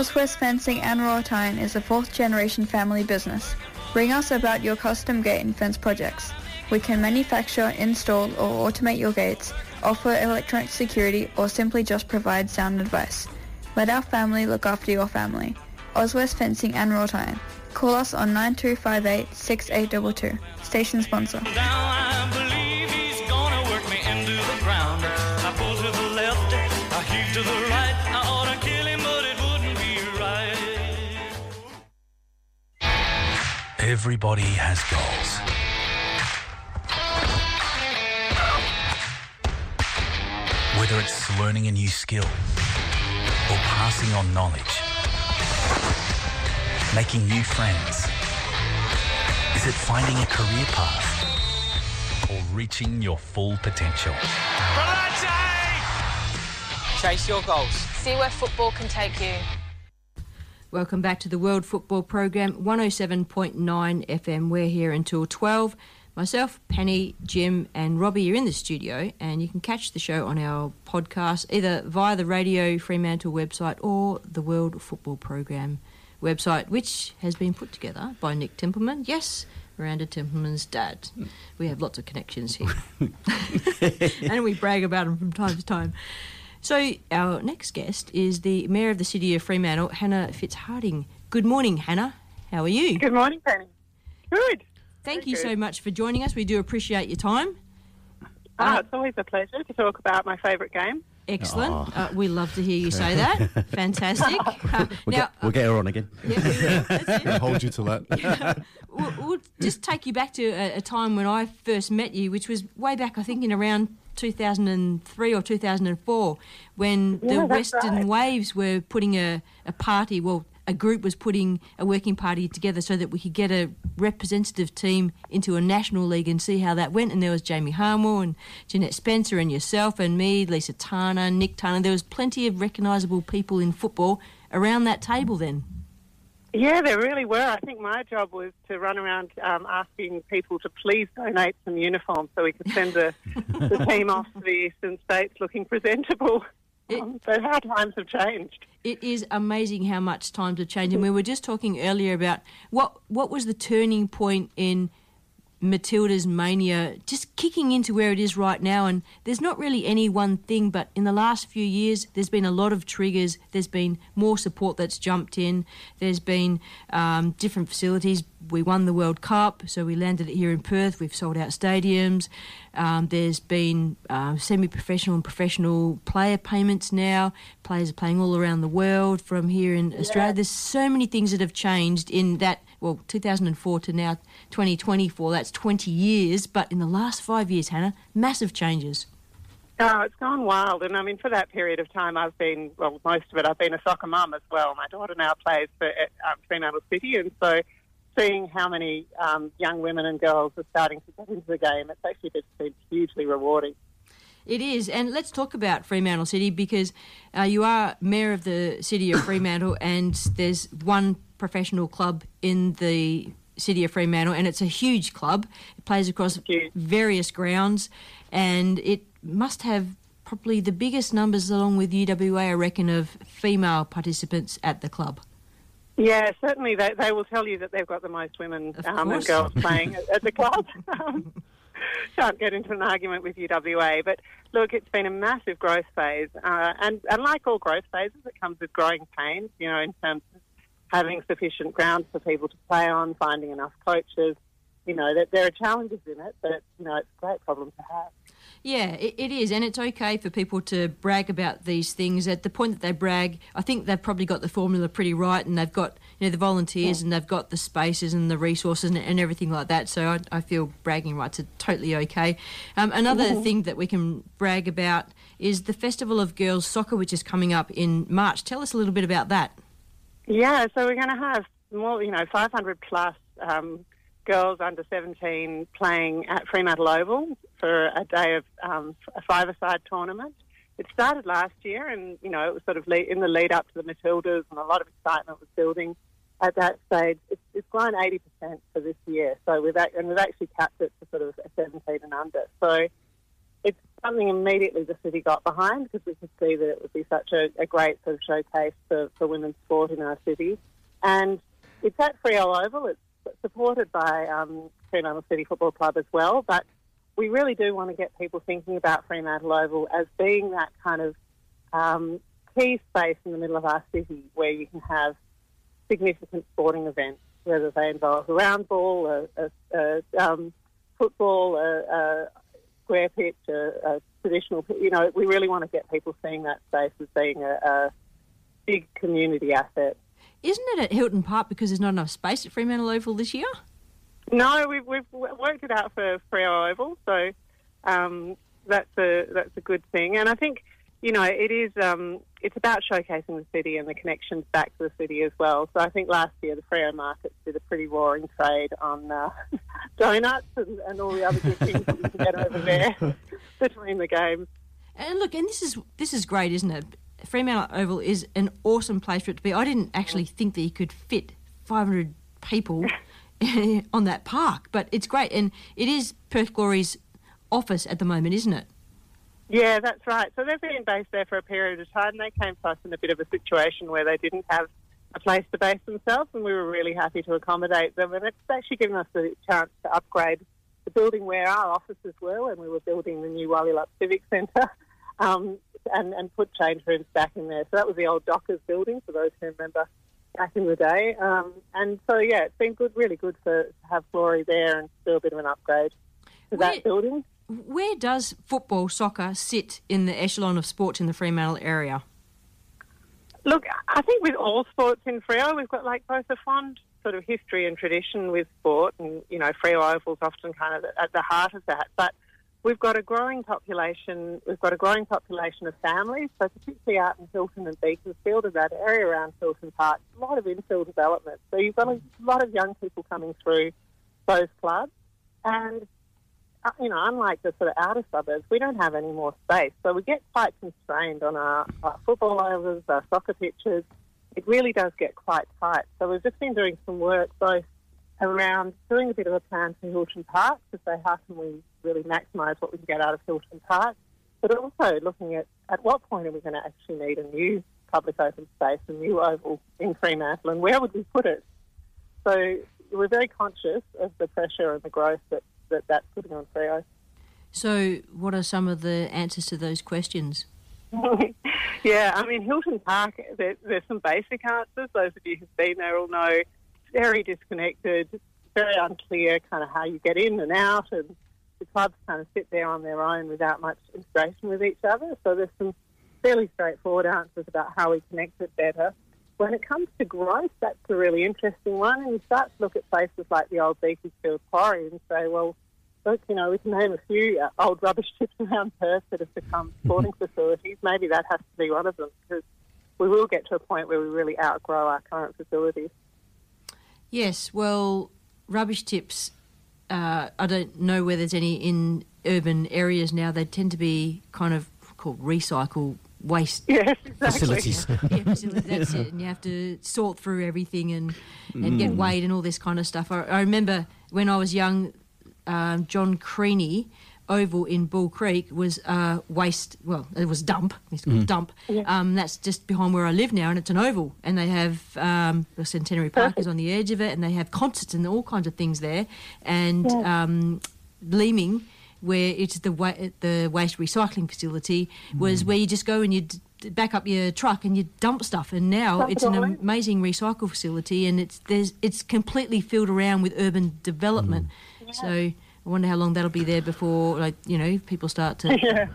Oswest Fencing and Wrought-Iron is a fourth generation family business. Bring us about your custom gate and fence projects. We can manufacture, install or automate your gates, offer electronic security or simply just provide sound advice. Let our family look after your family. Oswest Fencing and Wrought-Iron. Call us on 9258 6822. Station sponsor. Everybody has goals. Whether it's learning a new skill or passing on knowledge, making new friends, is it finding a career path or reaching your full potential? Chase your goals. See where football can take you. Welcome back to the World Football Program, 107.9 FM. We're here until 12. Myself, Penny, Jim, and Robbie are in the studio, and you can catch the show on our podcast either via the Radio Fremantle website or the World Football Program website, which has been put together by Nick Templeman. Yes, Miranda Templeman's dad. We have lots of connections here, (laughs) (laughs) and we brag about them from time to time. So, our next guest is the Mayor of the City of Fremantle, Hannah Fitzhardinge. Good morning, Hannah. How are you? Good morning, Penny. Good. Thank Very you good. so much for joining us. We do appreciate your time. Ah, it's always a pleasure to talk about my favourite game. Excellent. Oh. Uh, we love to hear you say that. (laughs) Fantastic. Uh, We'll, now, get, we'll get her on again. (laughs) I'll hold you to that. (laughs) we'll, we'll just take you back to a, a time when I first met you, which was way back, I think, in around 2003 or 2004, when Yeah, the Western right. Waves were putting a, a party, well, a group was putting a working party together so that we could get a representative team into a national league and see how that went. And there was Jamie Harmore and Jeanette Spencer and yourself and me, Lisa Tana, Nick Tana. There was plenty of recognisable people in football around that table then. Yeah, there really were. I think my job was to run around um, asking people to please donate some uniforms so we could send the, (laughs) the team off to the eastern states looking presentable. Um, so how times have changed. It is amazing how much times have changed. And we were just talking earlier about what what was the turning point in Matilda's mania just kicking into where it is right now. And there's not really any one thing, but in the last few years, there's been a lot of triggers. There's been more support that's jumped in. There's been um, different facilities. We won the World Cup, so we landed it here in Perth. We've sold out stadiums. Um, there's been uh, semi professional and professional player payments now. Players are playing all around the world from here in Australia. There's so many things that have changed in that, well, 2004 to now 2024. That's 20 years. But in the last five years, Hannah, massive changes. Oh, it's gone wild. And I mean, for that period of time, I've been, well, most of it, I've been a soccer mum as well. My daughter now plays for um, Fremantle City. And so seeing how many um, young women and girls are starting to get into the game, it's actually just been hugely rewarding. It is, and let's talk about Fremantle City because uh, you are mayor of the city of (coughs) Fremantle, and there's one professional club in the city of Fremantle, and it's a huge club. It plays across various grounds, and it must have probably the biggest numbers, along with UWA, I reckon, of female participants at the club. Yeah, certainly they, they will tell you that they've got the most women um, and girls playing at, at the club. (laughs) (laughs) Can't get into an argument with UWA, but look, it's been a massive growth phase, uh, and and like all growth phases, it comes with growing pains. You know, in terms of having sufficient ground for people to play on, finding enough coaches. You know, that there are challenges in it, but you know, it's a great problem to have. Yeah, it, it is, and it's okay for people to brag about these things. At the point that they brag, I think they've probably got the formula pretty right, and they've got you know the volunteers, and they've got the spaces and the resources and, and everything like that. So I, I feel bragging rights are totally okay. Um, another Mhm. thing that we can brag about is the Festival of Girls Soccer, which is coming up in March. Tell us a little bit about that. Yeah, so we're going to have more, you know, 500 plus um, girls under 17 playing at Fremantle Oval for a day of um, a five-a-side tournament. it started last year, and you know it was sort of in the lead up to the Matildas, and a lot of excitement was building at that stage. It's, grown 80% for this year, so we've and we've actually capped it to sort of 17 and under. So it's something immediately the city got behind because we could see that it would be such a, a great sort of showcase for, for women's sport in our city. And it's at Freo Oval. It's supported by um, Fremantle City Football Club as well, but we really do want to get people thinking about Fremantle Oval as being that kind of um, key space in the middle of our city where you can have significant sporting events, whether they involve a round ball, a, a, a um, football, a, a square pitch, a, traditional. You know, we really want to get people seeing that space as being a big community asset. Isn't it at Hilton Park because there's not enough space at Fremantle Oval this year? No, we've, we've worked it out for Freo Oval, so um, that's a that's a good thing. And I think you know it is um, it's about showcasing the city and the connections back to the city as well. So I think last year the Freo markets did a pretty roaring trade on uh, (laughs) donuts and, and all the other good things that you can get over there (laughs) between the games. And look, and this is this is great, isn't it? Fremantle Oval is an awesome place for it to be. I didn't actually think that you could fit 500 people (laughs) on that park, but it's great, and it is Perth Glory's office at the moment, isn't it? Yeah, that's right. So they've been based there for a period of time. They came to us in a bit of a situation where they didn't have a place to base themselves, and we were really happy to accommodate them. And it's actually given us the chance to upgrade the building where our offices were when we were building the new Walyalup Civic Centre. (laughs) Um, and, and put change rooms back in there. So that was the old Dockers building, for those who remember back in the day. Um, and so, yeah, it's been good, really good for, to have Glory there and do a bit of an upgrade to Where- that building. Where does football, soccer sit in the echelon of sports in the Fremantle area? Look, I think with all sports in Freo, we've got like both a fond sort of history and tradition with sport, and you know, Freo Oval's often kind of at the heart of that. But we've got a growing population. We've got a growing population of families, so particularly out in Hilton and Beaconsfield, and that area around Hilton Park, a lot of infill development. So you've got a lot of young people coming through those clubs, and uh, you know, unlike the sort of outer suburbs, we don't have any more space. So we get quite constrained on our, our football overs, our soccer pitches. It really does get quite tight. So we've just been doing some work both around doing a bit of a plan for Hilton Park to say how can we really maximise what we can get out of Hilton Park, but also looking at at what point are we going to actually need a new public open space, a new oval in Fremantle, and where would we put it? So we're very conscious of the pressure and the growth that, that that's putting on Freo. So, what are some of the answers to those questions? (laughs) yeah, I mean, Hilton Park, there, there's some basic answers. Those of you who've been there will know very disconnected, very unclear kind of how you get in and out, and the clubs kind of sit there on their own without much integration with each other. So there's some fairly straightforward answers about how we connect it better. When it comes to growth, that's a really interesting one, and you start to look at places like the old Beaconsfield Quarry and say, well, look, you know, we can name a few uh, old rubbish tips around (laughs) Perth that have become (laughs) sporting facilities. Maybe that has to be one of them because we will get to a point where we really outgrow our current facilities. Yes, well, rubbish tips. Uh, I don't know whether there's any in urban areas now. They tend to be kind of called recycle waste yes, Facilities. (laughs) yeah, facilities. That's it. And you have to sort through everything and and get Mm. weighed and all this kind of stuff. I, I remember when I was young, um, John Creaney Oval in Bull Creek was uh, waste. Well, it was dump. It's called Mm. dump. Um, that's just behind where I live now, and it's an oval. And they have um, the Centenary Park is on the edge of it, and they have concerts and all kinds of things there. And Yeah. um, Leeming, where it's the wa- the waste recycling facility, was where you just go and you d- back up your truck and you dump stuff. And now Dump it's an amazing recycle facility, and it's there's it's completely filled around with urban development. So I wonder how long that'll be there before, like you know, people start to (laughs) Yeah.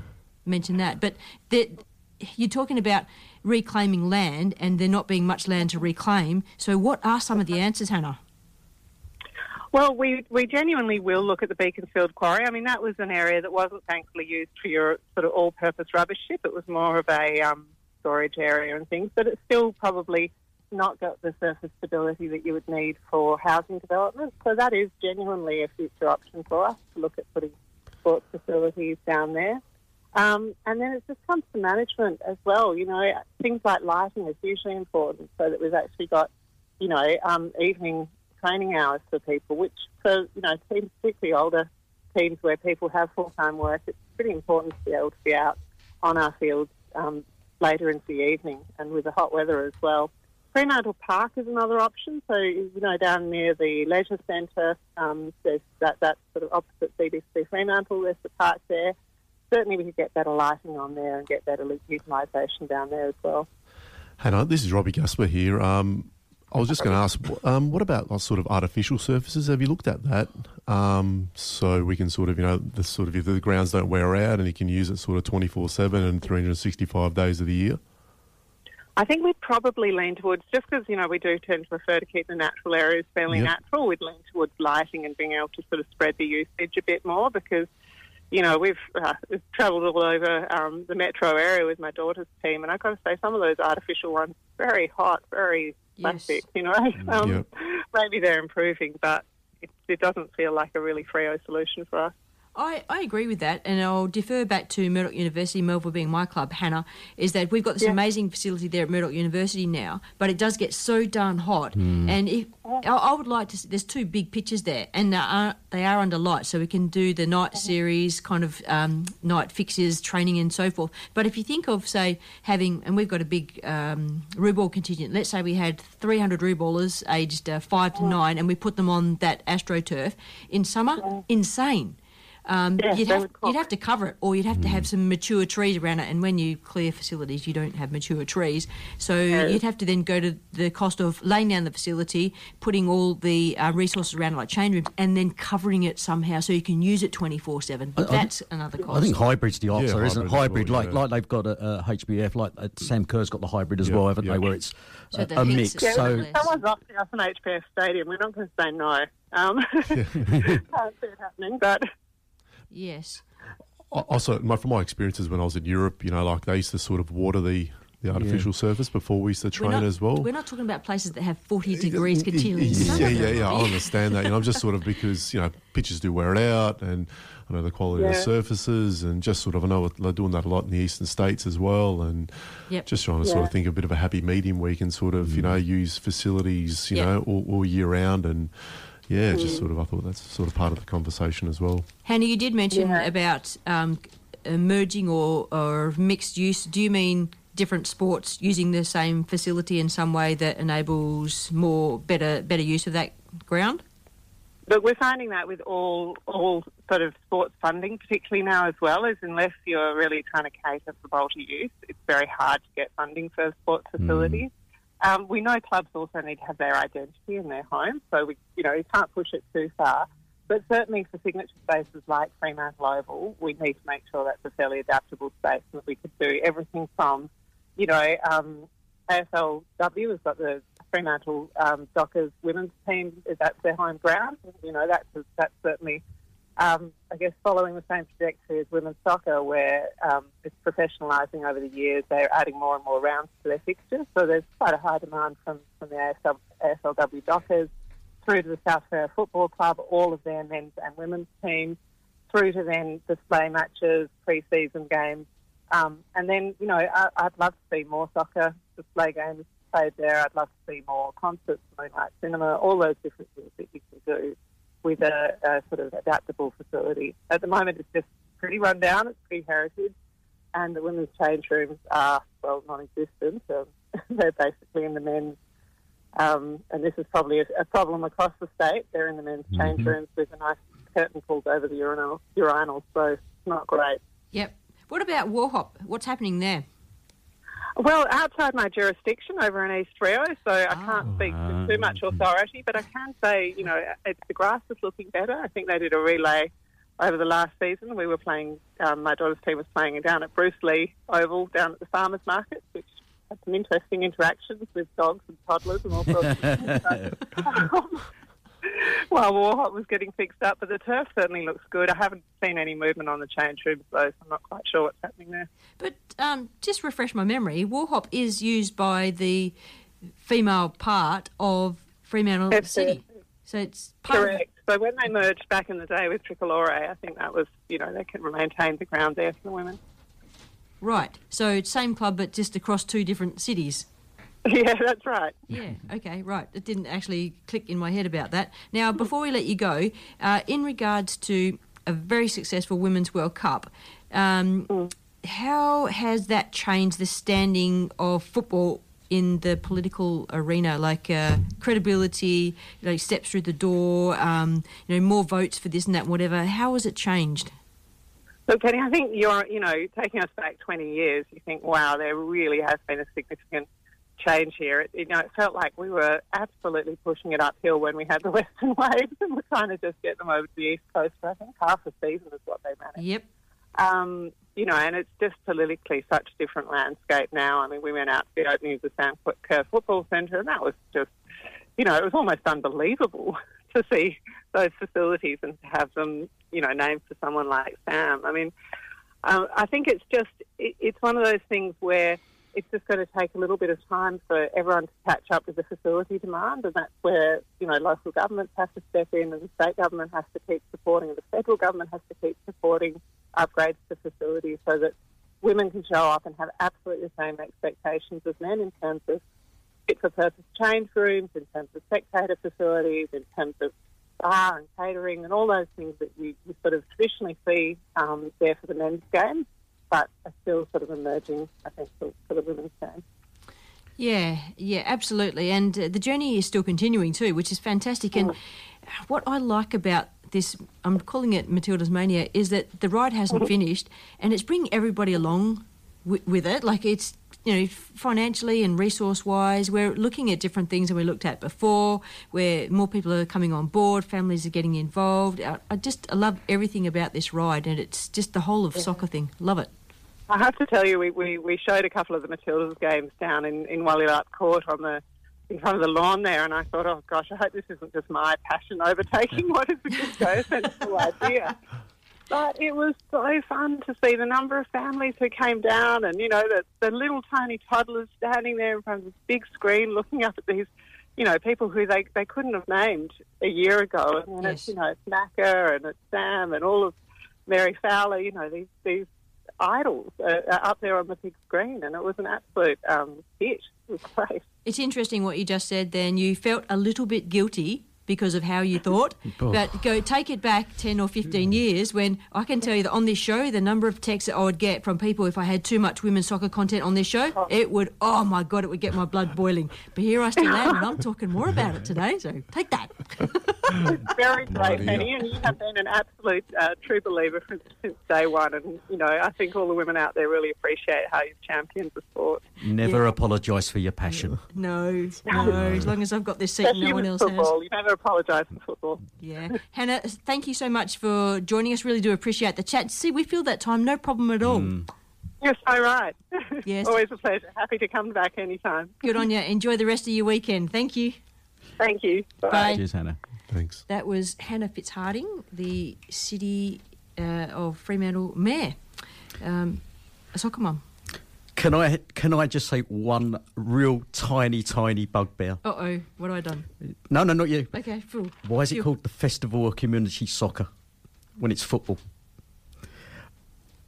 mention that. But that you're talking about reclaiming land, and there not being much land to reclaim. So what are some of the answers, Hannah? Well, we, we genuinely will look at the Beaconsfield Quarry. I mean, that was an area that wasn't thankfully used for your sort of all purpose rubbish ship. It was more of a um, storage area and things, but it's still probably not got the surface stability that you would need for housing development. So that is genuinely a future option for us to look at putting sports facilities down there. Um, and then it just comes to management as well. You know, things like lighting is hugely important so that we've actually got, you know, um, evening training hours for people, which for, you know, teams, particularly older teams where people have full-time work, it's pretty important to be able to be out on our fields um, later into the evening and with the hot weather as well. Fremantle Park is another option. So, you know, down near the leisure centre, um, there's that, that sort of opposite CBC Fremantle, there's the park there. Certainly we could get better lighting on there and get better utilisation down there as well. Hannah, this is Robbie Gaspar here. Um, I was just going to ask, um, what about sort of artificial surfaces? Have you looked at that? Um, so we can sort of, you know, the sort of if the grounds don't wear out and you can use it sort of twenty four seven and three hundred sixty five days of the year. I think we'd probably lean towards, just because, you know, we do tend to prefer to keep the natural areas fairly Yep. natural, we'd lean towards lighting and being able to sort of spread the usage a bit more because, you know, we've, uh, we've travelled all over um, the metro area with my daughter's team, and I've got to say, some of those artificial ones, very hot, very plastic, you know. (laughs) Um, Yep. Maybe they're improving, but it, it doesn't feel like a really Freo solution for us. I, I agree with that, and I'll defer back to Murdoch University, Melville being my club, Hannah, is that we've got this amazing facility there at Murdoch University now, but it does get so darn hot. Mm. And if, I, I would like to, s- there's two big pitches there, and they are, they are under light, so we can do the night series, kind of um, night fixes, training, and so forth. But if you think of, say, having, and we've got a big um, ruball contingent, let's say we had 300 ruballers aged uh, 5 to 9, and we put them on that AstroTurf in summer, insane. Um, Yes, you'd, have, you'd have to cover it, or you'd have to have some mature trees around it. And when you clear facilities, you don't have mature trees. So No. you'd have to then go to the cost of laying down the facility, putting all the uh, resources around it, like chain rooms, and then covering it somehow so you can use it 24 7. But I- I- that's another cost. I think hybrid's the answer, Yeah, isn't it? hybrid as Hybrid, well, like yeah. like they've got a, a HBF, like uh, Sam Kerr's got the hybrid as Yeah, well, haven't yeah. they? Where it's So a, a mix. Yeah, So someone's asking us an HBF stadium, we're not going to say no. Um, (laughs) (laughs) can't see it happening, but yes. Also, my, from my experiences when I was in Europe, you know, like they used to sort of water the, the artificial surface before we used to train not, as well. We're not talking about places that have 40 degrees continually. Yeah, yeah, yeah. I (laughs) understand that. You know, I'm just sort of because you know pitches do wear it out, and I know the quality of the surfaces, and just sort of I know they're doing that a lot in the eastern states as well, and Yep. just trying to sort of think of a bit of a happy medium where you can sort of you mm. know use facilities you Yeah. know all, all year round, and yeah, just Mm. sort of I thought that's sort of part of the conversation as well. Hannah, you did mention about um, uh, merging or, or mixed use. Do you mean different sports using the same facility in some way that enables more better better use of that ground? But we're finding that with all all sort of sports funding, particularly now as well, is unless you're really trying to cater for multi-use, it's very hard to get funding for sports facilities. Um, we know clubs also need to have their identity in their home, so we you know you can't push it too far. But certainly for signature spaces like Fremantle Oval, we need to make sure that's a fairly adaptable space and that we could do everything from, you know, um, AFLW has got the Fremantle um, Dockers women's team. That's their home ground. You know, that's that's certainly, um, I guess, following the same trajectory as women's soccer, where um, it's professionalising over the years. They're adding more and more rounds to their fixtures, so there's quite a high demand from from the AFL, AFLW Dockers through to the South Australia Football Club, all of their men's and women's teams, through to then display matches, pre-season games. Um, and then, you know, I, I'd love to see more soccer display games played there. I'd love to see more concerts, moonlight cinema, all those different things that you can do with a, a sort of adaptable facility. At the moment, it's just pretty run down. It's pretty heritage. And the women's change rooms are, well, non-existent. Um, (laughs) they're basically in the men's um, and this is probably a, a problem across the state. They're in the men's change Mhm. rooms with a nice curtain pulled over the urinal, urinals, so it's not great. Yep. What about Wauhop? What's happening there? Well, outside my jurisdiction over in East Freo, so I can't speak with too much authority, but I can say, you know, it, the grass is looking better. I think they did a relay over the last season. We were playing, um, my daughter's team was playing down at Bruce Lee Oval down at the farmers market, which had some interesting interactions with dogs and toddlers and all sorts of things. (laughs) So, (laughs) (laughs) while Wauhop was getting fixed up, but the turf certainly looks good. I haven't seen any movement on the change rooms though, so I'm not quite sure what's happening there. But um, just refresh my memory. Wauhop is used by the female part of Fremantle That's City, so it's part of- Correct. So when they merged back in the day with Tricolore, I think that was, you know, they can maintain the ground there for the women. Right. So same club, but just across two different cities. (laughs) Yeah, that's right. Yeah. Okay. Right. It didn't actually click in my head about that. Now, before we let you go, uh, in regards to a very successful Women's World Cup, um, how has that changed the standing of football in the political arena? Like uh, credibility, you know, steps through the door, um, you know, more votes for this and that, and whatever. How has it changed? Look, Penny, I think you're, you know, taking us back 20 years, you think, wow, there really has been a significant change here. It, you know, it felt like we were absolutely pushing it uphill when we had the (laughs) Western waves and we're trying to just get them over to the East Coast for, I think, half a season is what they managed. Yep. Um, you know, and it's just politically such a different landscape now. I mean, we went out to the opening of the Sam Kerr Football Centre and that was just, you know, it was almost unbelievable (laughs) to see those facilities and to have them, you know, named for someone like Sam. I mean, um, I think it's just, it, it's one of those things where it's just going to take a little bit of time for everyone to catch up with the facility demand, and that's where, you know, local governments have to step in and the state government has to keep supporting and the federal government has to keep supporting upgrades to facilities so that women can show up and have absolutely the same expectations as men in terms of fit for purpose change rooms, in terms of spectator facilities, in terms of bar and catering and all those things that you, you sort of traditionally see um, there for the men's game, but are still sort of emerging, I think, for, for the women's game. Yeah, yeah, absolutely. And uh, the journey is still continuing too, which is fantastic. And what I like about this, I'm calling it Matilda's Mania, is that the ride hasn't finished and it's bringing everybody along wi- with it. Like it's, you know, financially and resource wise, we're looking at different things than we looked at before, where more people are coming on board, families are getting involved. I, I just, I love everything about this ride and it's just the whole of soccer thing. Love it. I have to tell you, we, we, we showed a couple of the Matildas games down in, in Walyalup Koort on the in front of the lawn there, and I thought, oh gosh, I hope this isn't just my passion overtaking what is a good go (laughs) sensible idea. But it was so fun to see the number of families who came down, and you know the, the little tiny toddlers standing there in front of this big screen, looking up at these, you know, people who they, they couldn't have named a year ago. And Yes. it's you know it's Macca and it's Sam and all of Mary Fowler, you know these these idols uh, up there on the big screen, and it was an absolute um, hit. It was great. It's interesting what you just said. Then you felt a little bit guilty because of how you thought, (laughs) Oh. but go take it back ten or fifteen years when I can tell you that on this show, the number of texts that I would get from people if I had too much women's soccer content on this show, it would oh my god, it would get my blood boiling. But here I still am, and I'm talking more about it today. So take that. (laughs) Very great. Penny, and you have been an absolute uh, true believer from, (laughs) since day one. And you know, I think all the women out there really appreciate how you've championed the sport. Never apologise for your passion. No, no. As long as I've got this seat, Especially no one with else football, has. You never apologise for football. Yeah, Hannah, thank you so much for joining us. Really do appreciate the chat. See, we feel that time, no problem at all. You're so right. Yes. Always a pleasure. Happy to come back anytime. Good on you. Enjoy the rest of your weekend. Thank you. Thank you. Bye. Cheers, Hannah. Thanks. That was Hannah Fitzhardinge, the City uh, of Fremantle Mayor, um, a soccer mum. Can I can I just say one real tiny tiny bugbear? Uh oh, what have I done? No, no, not you. Okay, fool. Why is it You- called the Festival of Community Soccer when it's football?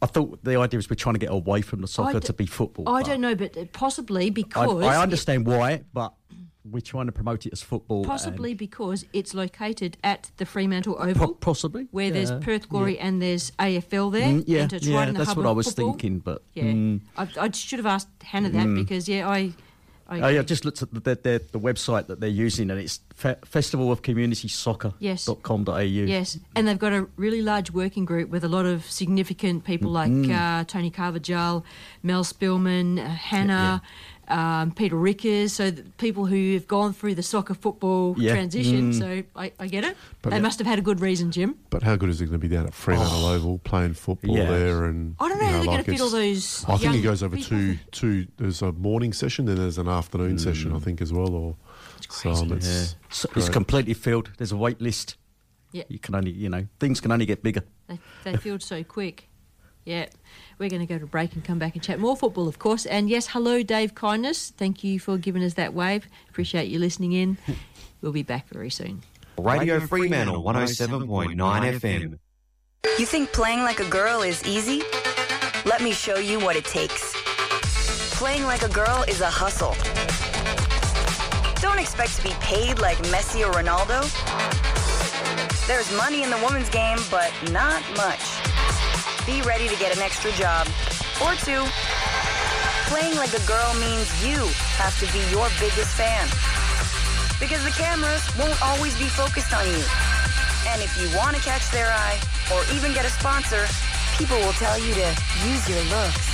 I thought the idea is we're trying to get away from the soccer d- to be football. I don't know, but possibly because I understand why, but we're trying to promote it as football. Possibly because it's located at the Fremantle Oval. Po- possibly. Where there's Perth Glory yeah. and there's AFL there. Mm, yeah, yeah, that's what I was football. thinking, but Yeah, mm. I, I should have asked Hannah that Mm. because yeah, I. I Oh, yeah, I just looked at the, the, the, the website that they're using, and it's fe- Festival of Community Soccer. Yes. Dot com.au. Yes, and they've got a really large working group with a lot of significant people like Mm. uh, Tony Carvajal, Mel Spillman, uh, Hannah, Um, Peter Rickers. So the people who have gone through the soccer football Yeah. transition. Mm. So I, I get it. But they yeah. must have had a good reason, Jim. But how good is it going to be down at Fremantle Oval playing football Yeah. there? And I don't know you how they're gonna like fit all those I think young it goes over people. two two. There's a morning session, then there's an afternoon session. I think as well. Or so it's, Yeah. So it's completely filled. There's a wait list. Yeah. You can only, you know, things can only get bigger. They, they filled so quick. Yeah. We're going to go to break and come back and chat more football, of course. And yes, hello, Dave Kindness. Thank you for giving us that wave. Appreciate you listening in. We'll be back very soon. Radio Fremantle 107.9 FM. You think playing like a girl is easy? Let me show you what it takes. Playing like a girl is a hustle. Don't expect to be paid like Messi or Ronaldo. There's money in the women's game, but not much. Be ready to get an extra job or two. Playing like a girl means you have to be your biggest fan. Because the cameras won't always be focused on you. And if you want to catch their eye or even get a sponsor, people will tell you to use your looks.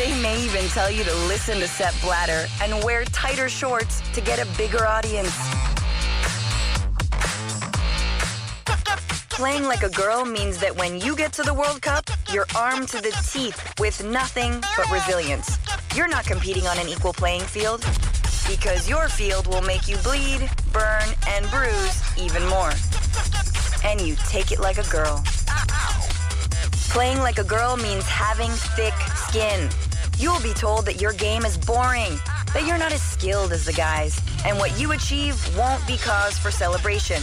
They may even tell you to listen to Sepp Blatter and wear tighter shorts to get a bigger audience. Playing like a girl means that when you get to the World Cup, you're armed to the teeth with nothing but resilience. You're not competing on an equal playing field because your field will make you bleed, burn, and bruise even more. And you take it like a girl. Playing like a girl means having thick skin. You'll be told that your game is boring, that you're not as skilled as the guys, and what you achieve won't be cause for celebration.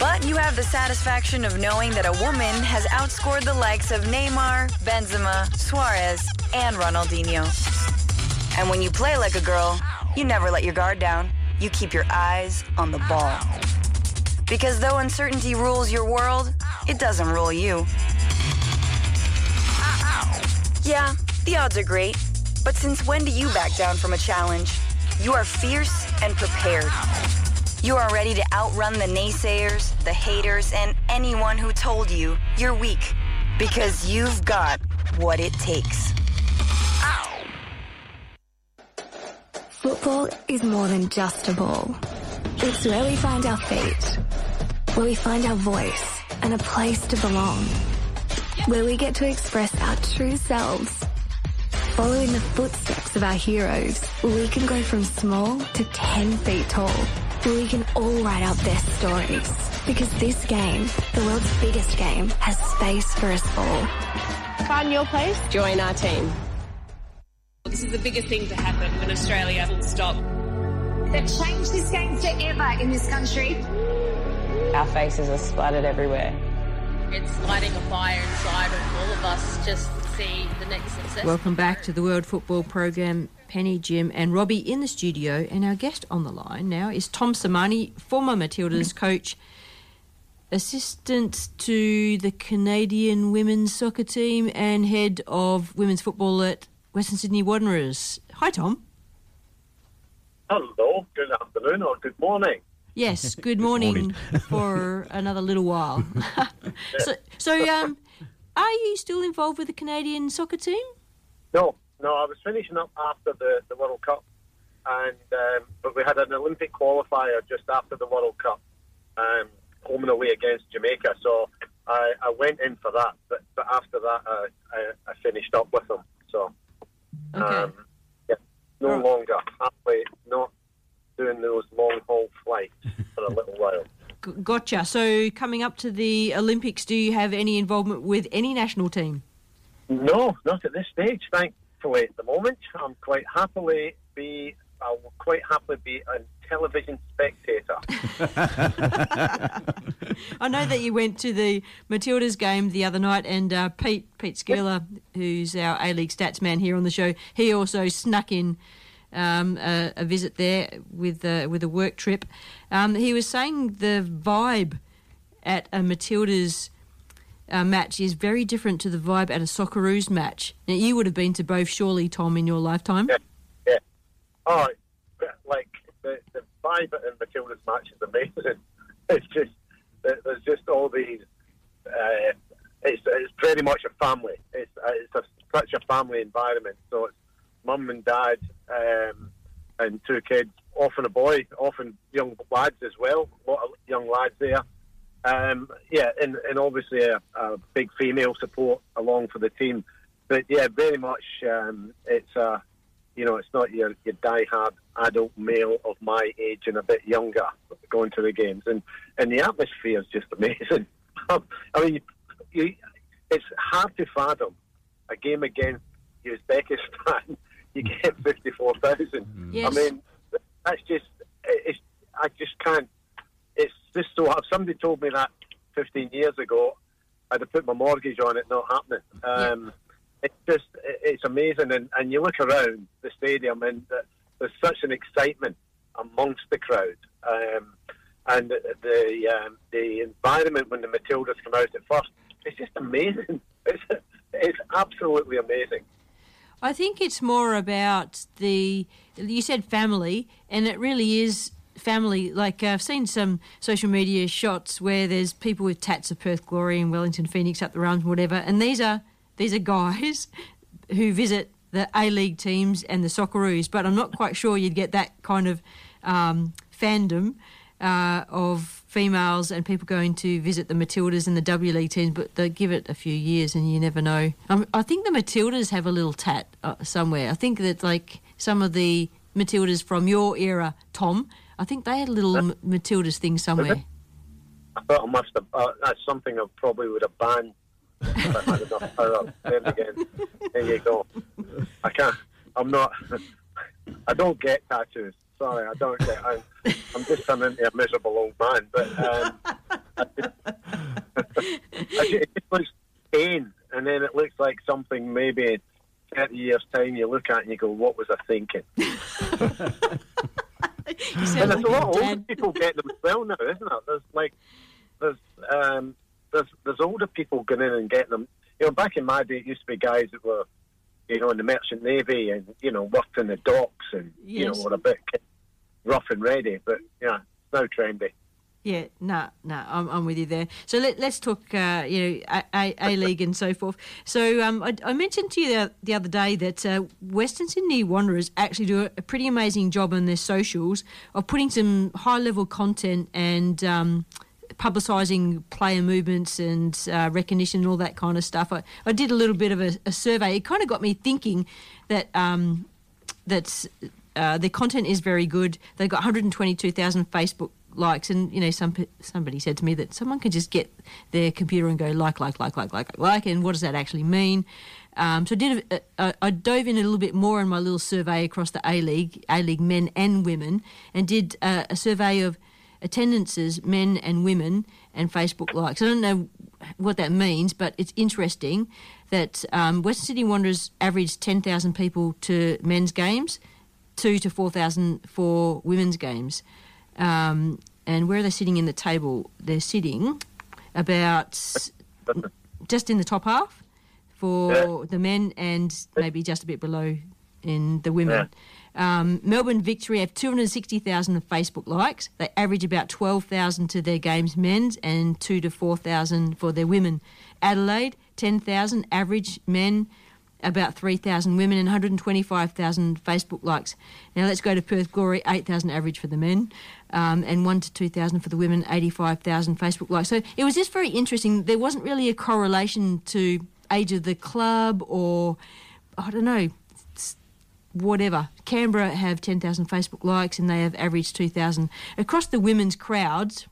But you have the satisfaction of knowing that a woman has outscored the likes of Neymar, Benzema, Suarez, and Ronaldinho. And when you play like a girl, you never let your guard down. You keep your eyes on the ball. Because though uncertainty rules your world, it doesn't rule you. Yeah, the odds are great, but since when do you back down from a challenge? You are fierce and prepared. You are ready to outrun the naysayers, the haters, and anyone who told you you're weak. Because you've got what it takes. Football is more than just a ball. It's where we find our feet, where we find our voice and a place to belong, where we get to express our true selves. Following the footsteps of our heroes, we can go from small to 10 feet tall, we can all write out their stories. Because this game, the world's biggest game, has space for us all. Find your place, join our team. This is the biggest thing to happen in Australia, full stop. They've changed this game forever in this country. Our faces are splattered everywhere. It's lighting a fire inside of all of us just to see the next success. Welcome back to the World Football Program. Penny, Jim, and Robbie in the studio, and our guest on the line now is Tom Sermanni, former Matildas coach, assistant to the Canadian women's soccer team, and head of women's football at Western Sydney Wanderers. Hi, Tom. Hello, good afternoon or good morning. Yes, (laughs) good morning, (laughs) for another little while. (laughs) so, so um, are you still involved with the Canadian soccer team? No, no, I was finishing up after the, the World Cup, and um, but we had an Olympic qualifier just after the World Cup, um, home and away against Jamaica. So I, I went in for that, but, but after that, I, I, I finished up with them. So um, yeah, no longer halfway, not doing those long haul flights for a (laughs) little while. Gotcha. So, coming up to the Olympics, do you have any involvement with any national team? No, not at this stage. Thankfully, at the moment, I'm quite happily be. I will quite happily be a television spectator. (laughs) I know that you went to the Matildas game the other night, and uh, Pete Pete Skeeler, who's our A League stats man here on the show, he also snuck in um, a, a visit there with uh, with a work trip. Um, he was saying the vibe at a Matildas. Uh, match is very different to the vibe at a Socceroos match. Now, you would have been to both, surely, Tom, in your lifetime. Yeah, yeah. Oh, like the, the vibe in Matilda's match is amazing. (laughs) It's just there's just all these. Uh, it's it's very much a family. It's uh, it's a, such a family environment. So it's mum and dad um, and two kids, often a boy, often young lads as well. A lot of young lads there. Um, yeah, and, and obviously a, a big female support along for the team. But yeah, very much um, it's a you know, it's not your, your die-hard adult male of my age and a bit younger going to the games. And, and the atmosphere is just (laughs) amazing. I mean, you, you, it's hard to fathom a game against Uzbekistan. (laughs) You get 54,000. Yes. I mean, that's just, it's, I just can't, it's just so, if somebody told me that 15 years ago, I'd have put my mortgage on it not happening. Um, It's just it's amazing, and, and you look around the stadium, and there's such an excitement amongst the crowd, um, and the the, um, the environment when the Matildas come out at first, it's just amazing. (laughs) It's it's absolutely amazing. I think it's more about the. You said family, and it really is family. Like uh, I've seen some social media shots where there's people with tats of Perth Glory and Wellington Phoenix up the arms, whatever, and these are these are guys (laughs) who visit the A League teams and the Socceroos. But I'm not quite sure you'd get that kind of um, fandom. Uh, of females and people going to visit the Matildas and the W League teams, but they give it a few years and you never know. Um, I think the Matildas have a little tat uh, somewhere. I think that like some of the Matildas from your era, Tom, I think they had a little M- Matildas thing somewhere. I thought I must have. Uh, that's something I probably would have banned if I had enough power. (laughs) There again. There you go. I can't. I'm not. (laughs) I don't get tattoos. Sorry, I don't get. I'm, I'm just turning into a miserable old man. But um, I just, (laughs) I ju- it just looks pain, and then it looks like something maybe. in 30 years' time, you look at it and you go, What was I thinking? (laughs) and there's a lot of older people getting them as well now, isn't it? There's like, there's, um, there's, there's older people going in and getting them. You know, back in my day, it used to be guys that were, you know, in the merchant navy and you know worked in the docks and you know were a bit rough and ready. But yeah, it's now trendy. Yeah, no, no, I'm, I'm with you there. So let, let's talk, uh, you know, A, A League and so forth. So um, I, I mentioned to you the, the other day that uh, Western Sydney Wanderers actually do a, a pretty amazing job on their socials of putting some high level content and um, publicising player movements and uh, recognition and all that kind of stuff. I, I did a little bit of a, a survey. It kind of got me thinking that um, that's uh, their content is very good. They've got 122,000 Facebook likes, and you know, some somebody said to me that someone can just get their computer and go like, like, like, like, like, like, and what does that actually mean? Um, so I did. A, a, I dove in a little bit more in my little survey across the A League, A League men and women, and did uh, a survey of attendances, men and women, and Facebook likes. I don't know what that means, but it's interesting that um, Western Sydney Wanderers averaged 10,000 people to men's games, two to 4,000 for women's games. Um, and where are they sitting in the table? They're sitting about just in the top half for the men and maybe just a bit below in the women. Um, Melbourne Victory have 260,000 Facebook likes. They average about 12,000 to their games men's and 2 to 4,000 for their women. Adelaide, 10,000 average men, about 3,000 women and 125,000 Facebook likes. Now let's go to Perth Glory, 8,000 average for the men um, and 1 to 2,000 for the women, 85,000 Facebook likes. So it was just very interesting. There wasn't really a correlation to age of the club or, I don't know, whatever. Canberra have 10,000 Facebook likes and they have averaged 2,000. Across the women's crowds,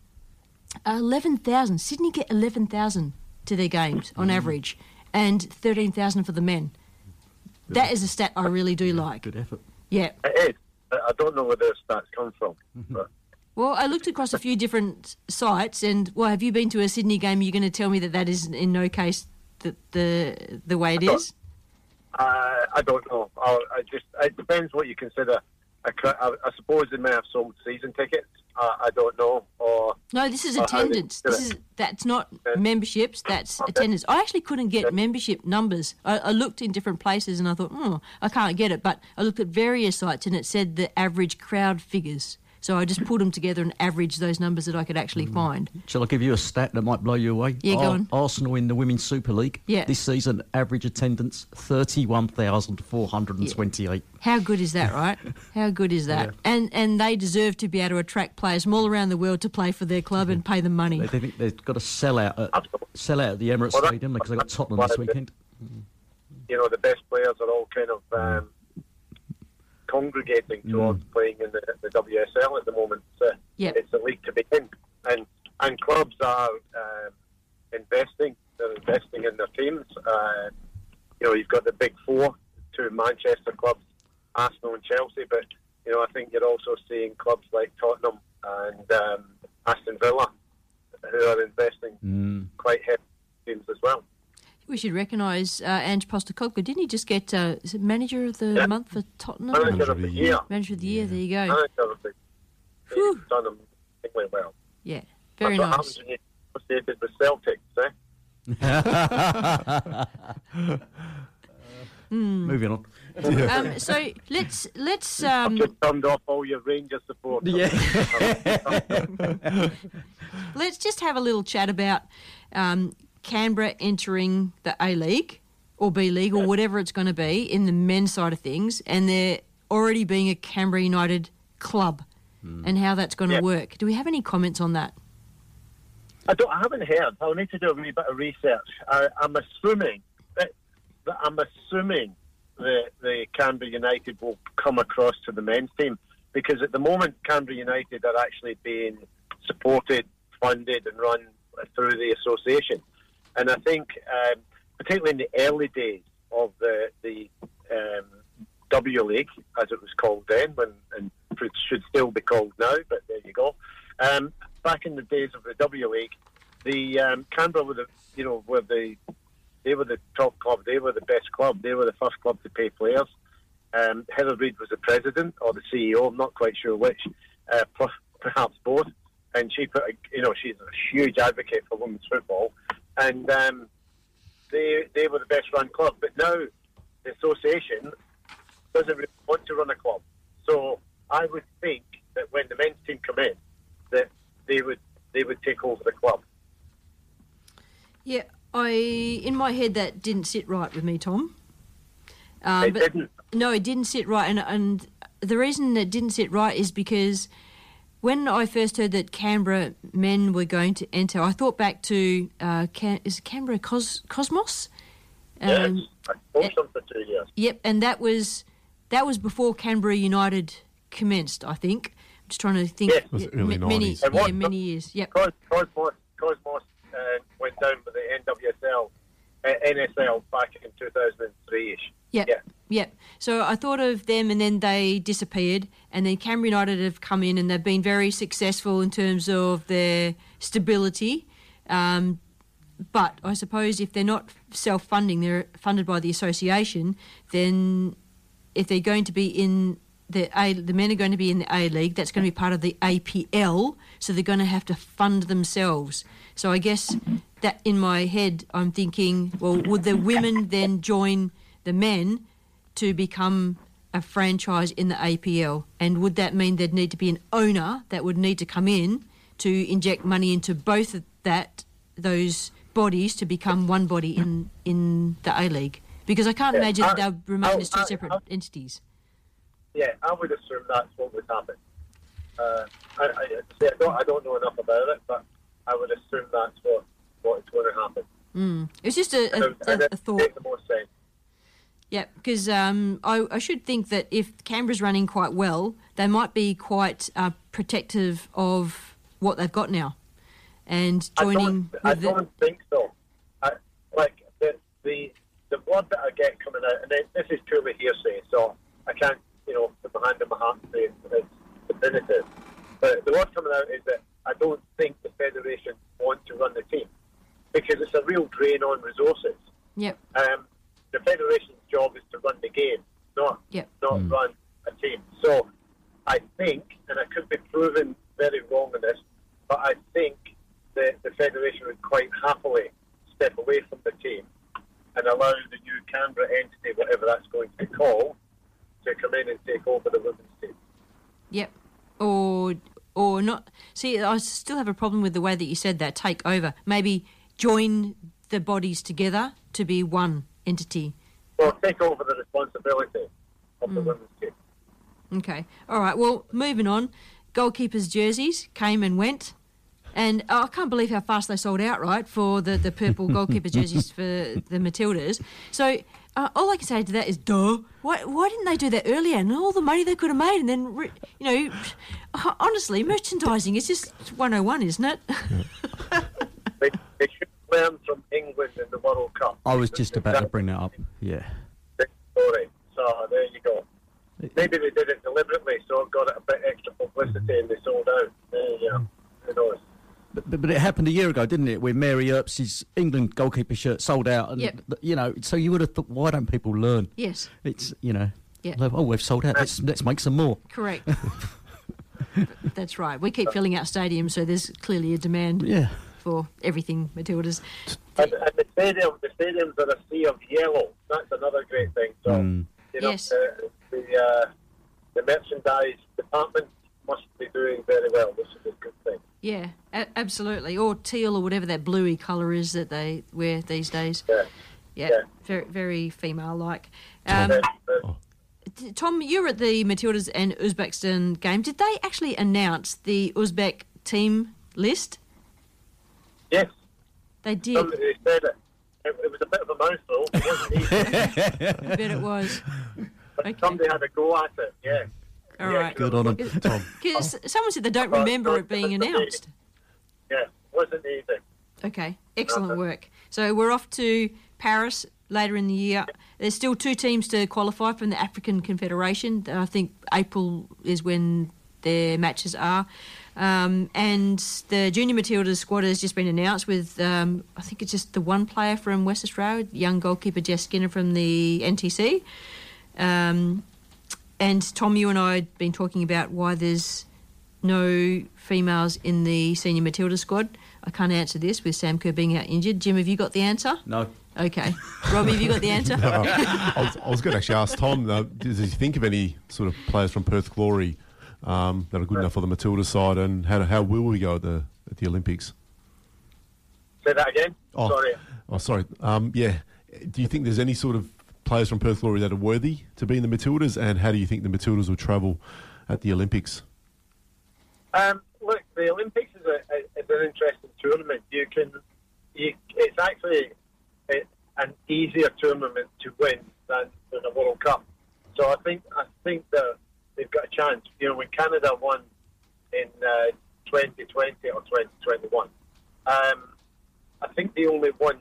uh, 11,000. Sydney get 11,000 to their games on average and 13,000 for the men. That is a stat I really do like. Good effort. Yeah. It is. I I don't know where those stats come from. But Well, I looked across a few different sites, and well, have you been to a Sydney game? You're going to tell me that that is in no case the the, the way it is. Uh, I don't know. I, I just it depends what you consider. a I, I suppose they may have sold season tickets. Uh, I don't know. Or No, this is attendance. This is that's not memberships. That's attendance. I actually couldn't get membership numbers. I, I looked in different places, and I thought, oh, I can't get it. But I looked at various sites, and it said the average crowd figures. So I just put them together and averaged those numbers that I could actually find. Shall I give you a stat that might blow you away? Yeah, go Ar- on. Arsenal in the Women's Super League. Yeah. This season, average attendance 31,428. How good is that, right? How good is that? And and they deserve to be able to attract players from all around the world to play for their club and pay them money. They, they think they've got to sell out at, sell out at the Emirates Well, Stadium because they've got Tottenham this weekend. you know, the best players are all kind of um, congregating towards playing in the, the WSL at the moment. So Yep. It's a league to be in, and and clubs are um, investing. They're investing in their teams. Uh, you know, you've got the big four, two Manchester clubs, Arsenal and Chelsea, but you know, I think you're also seeing clubs like Tottenham and um, Aston Villa who are investing quite heavy in teams as We should recognise uh, Ange Postecoglou. Didn't he just get uh, is it manager of the Yeah. month for Tottenham? Manager of the year. Manager of the year. There you go. Manager of the He's done amazingly well. Yeah, very That's what nice. happens when you associated with Celtics, eh? (laughs) Mm. Moving on. Um, so let's let's um, Just turned off all your Rangers support. Yeah. (laughs) (laughs) let's just have a little chat about um, Canberra entering the A League or B League or whatever it's going to be in the men's side of things, and there already being a Canberra United club, hmm. and how that's going to Yeah. work. Do we have any comments on that? I don't. I haven't heard. I'll need to do a wee bit of research. I, I'm assuming that, that I'm assuming that the Canberra United will come across to the men's team because at the moment Canberra United are actually being supported, funded, and run through the association. And I think, um, particularly in the early days of the the um, W League, as it was called then, when and should still be called now, but there you go. Um, back in the days of the W League, the um, Canberra were the you know were the they were the top club, they were the best club, they were the first club to pay players. Um, Heather Reid was the president or the CEO, I'm not quite sure which, uh, perhaps both. And she put, a, you know, she's a huge advocate for women's football, and um, they they were the best run club. But now the association doesn't really want to run a club. So I would think that when the men's team come in, that they would they would take over the club. Yeah, I in my head that didn't sit right with me, Tom. Um, It didn't? No, it didn't sit right, and and the reason it didn't sit right is because when I first heard that Canberra men were going to enter, I thought back to uh, Can- is it Canberra Cos- Cosmos. Um, yes, I coached them for two years. Yep, and that was that was before Canberra United commenced. I think. I'm just trying to think. Yes. Was Yeah, early ma- many, 90s. And yeah, what- many years. Yep. Cosmos, Cosmos uh, went down with the NWSL, uh, NSL back in 2003 ish. Yep. Yeah. Yep. So I thought of them and then they disappeared. And then Canberra United have come in and they've been very successful in terms of their stability. Um, but I suppose if they're not self funding, they're funded by the association, then if they're going to be in the A, the men are going to be in the A League, that's going to be part of the APL, so they're going to have to fund themselves. So I guess that in my head, I'm thinking, well, would the women then join the men to become a franchise in the APL? And would that mean there'd need to be an owner that would need to come in to inject money into both of that those bodies to become one body in in the A League? Because I can't Yeah, imagine I- they'll remain I- as two I- separate entities. Yeah, I would assume that's what would happen. Uh, I, I, I, don't, I don't know enough about it, but I would assume that's what, what's going to happen. Mm. It's just a, a, a, a thought. makes the most sense. Yeah, because um, I, I should think that if Canberra's running quite well, they might be quite uh, protective of what they've got now, and I joining don't, I with the, don't think so. I, like the, the the word that I get coming out, and this is purely hearsay, so I can't, you know, put my hand in my heart and say it's definitive. But the word coming out is that I don't think the federation want to run the team because it's a real drain on resources. Yep. Um, the federation's job is to run the game, not Yep. not hmm. run a team. So I think, and I could be proven very wrong in this, but I think that the federation would quite happily step away from the team and allow the new Canberra entity, whatever that's going to be called, to come in and take over the women's team. Yep. Or or not. See, I still have a problem with the way that you said that. Take over. Maybe join the bodies together to be one entity. Well, take over the responsibility of the Mm. women's team. Okay. All right. Well, moving on. Goalkeepers' jerseys came and went. And oh, I can't believe how fast they sold out, right, for the, the purple (laughs) goalkeeper jerseys for the Matildas. So uh, all I can say to that is, duh. Why, why didn't they do that earlier? And all the money they could have made, and then, re- you know, (laughs) honestly, merchandising is just 101, isn't it? They, they learn from England in the World Cup. I was just about to bring that up. Yeah. story. So there you go. Maybe they did it deliberately, so it got a bit extra publicity and they sold out. There you go. Who knows? But but, but it happened a year ago, didn't it? Where Mary Earps' England goalkeeper shirt sold out, and Yep. you know, so you would have thought, why don't people learn? Yes. It's you know, Yeah. oh, we've sold out. Let's let's make some more. Correct. (laughs) That's right. We keep filling out stadiums, so there's clearly a demand Yeah. For everything Matildas. And, and the stadium, the stadiums are a sea of yellow. That's another great thing. So, Mm. you know, Yes. the the, uh, the merchandise department must be doing very well, which is a good thing. Yeah, a- absolutely. Or teal or whatever that bluey colour is that they wear these days. Yeah. Yeah, Yeah. very, very female-like. Um, t- Tom, you were at the Matildas and Uzbekistan game. Did they actually announce the Uzbek team list? Yes. They did. Somebody said it. It, it was a bit of a mouthful. It wasn't easy. (laughs) I bet it was. But somebody had a go at it, yeah. All Yeah, right. Good on him, them, Tom. 'Cause someone said they don't remember it being announced. Yeah, wasn't easy. Okay, excellent work. So we're off to Paris later in the year. There's still two teams to qualify from the African Confederation. I think April is when their matches are. Um, and the Junior Matildas squad has just been announced with, um, I think it's just the one player from West Australia, young goalkeeper Jess Skinner from the NTC. Um, and Tom, you and I had been talking about why there's no females in the senior Matilda squad. I can't answer this with Sam Kerr being out injured. Jim, have you got the answer? No. Okay. Robbie, have you got the answer? (laughs) No, I, was, I was going to actually ask Tom, uh, does he think of any sort of players from Perth Glory um, that are good enough for the Matilda side, and how, how will we go at the at the Olympics? Say that again. Oh, Sorry. Oh, sorry. Um, yeah. Do you think there's any sort of players from Perth Glory that are worthy to be in the Matildas, and how do you think the Matildas will travel at the Olympics? Um, look, the Olympics is, a, a, is an interesting tournament. You can, you, it's actually a, an easier tournament to win than, than a World Cup. So I think I think that they've got a chance. You know, when Canada won in uh, 2020 or 2021, um, I think they only won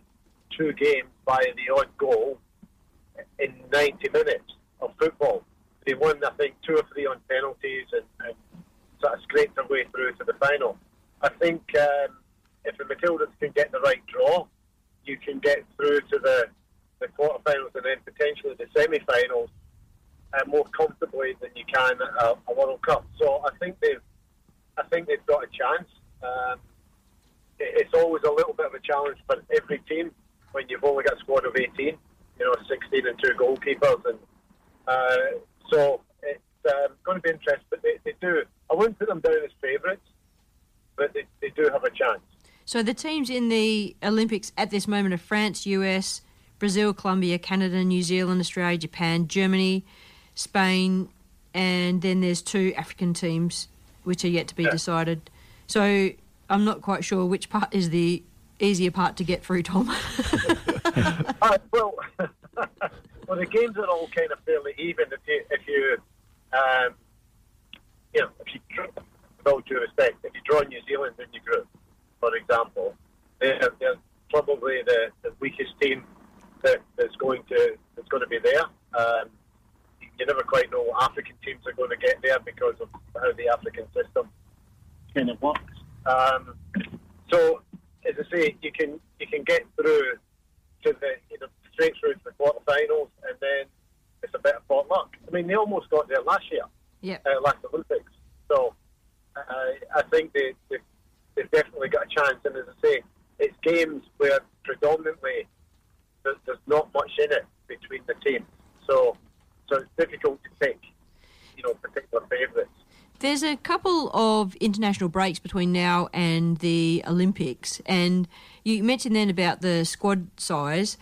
two games by the odd goal in 90 minutes of football. They won, I think, two or three on penalties and, and sort of scraped their way through to the final. I think um, if the Matildas can get the right draw, you can get through to the, the quarterfinals and then potentially the semi-finals uh, more comfortably than you can at a, a World Cup. So I think they've, I think they've got a chance. Um, it, it's always a little bit of a challenge for every team when you've only got a squad of 18, you know, 16 and two goalkeepers, and uh, so it's um, going to be interesting. But they, they do. I wouldn't put them down as favourites, but they, they do have a chance. So the teams in the Olympics at this moment are France, US, Brazil, Colombia, Canada, New Zealand, Australia, Japan, Germany, Spain, and then there's two African teams which are yet to be decided. So I'm not quite sure which part is the easier part to get through, Tom. (laughs) Uh, well, (laughs) well, the games are all kind of fairly even. If you, if you, um, you know, if you, draw- with all due respect, if you draw New Zealand in your group, for example, they're, they're probably the, the weakest team that, that's going to that's going to be there. Um, you never quite know what African teams are going to get there because of how the African system kind of works. Um, so, as I say, you can you can get through to the you know straight through to the quarterfinals, and then it's a bit of pot luck. I mean, they almost got there last year, yeah. uh, last Olympics. So, uh, I think they, they they've definitely got a chance. And as I say, it's games where predominantly there's, there's not much in it between the teams. So, so it's difficult to pick, you know, particular favourites. There's a couple of international breaks between now and the Olympics, and you mentioned then about the squad size.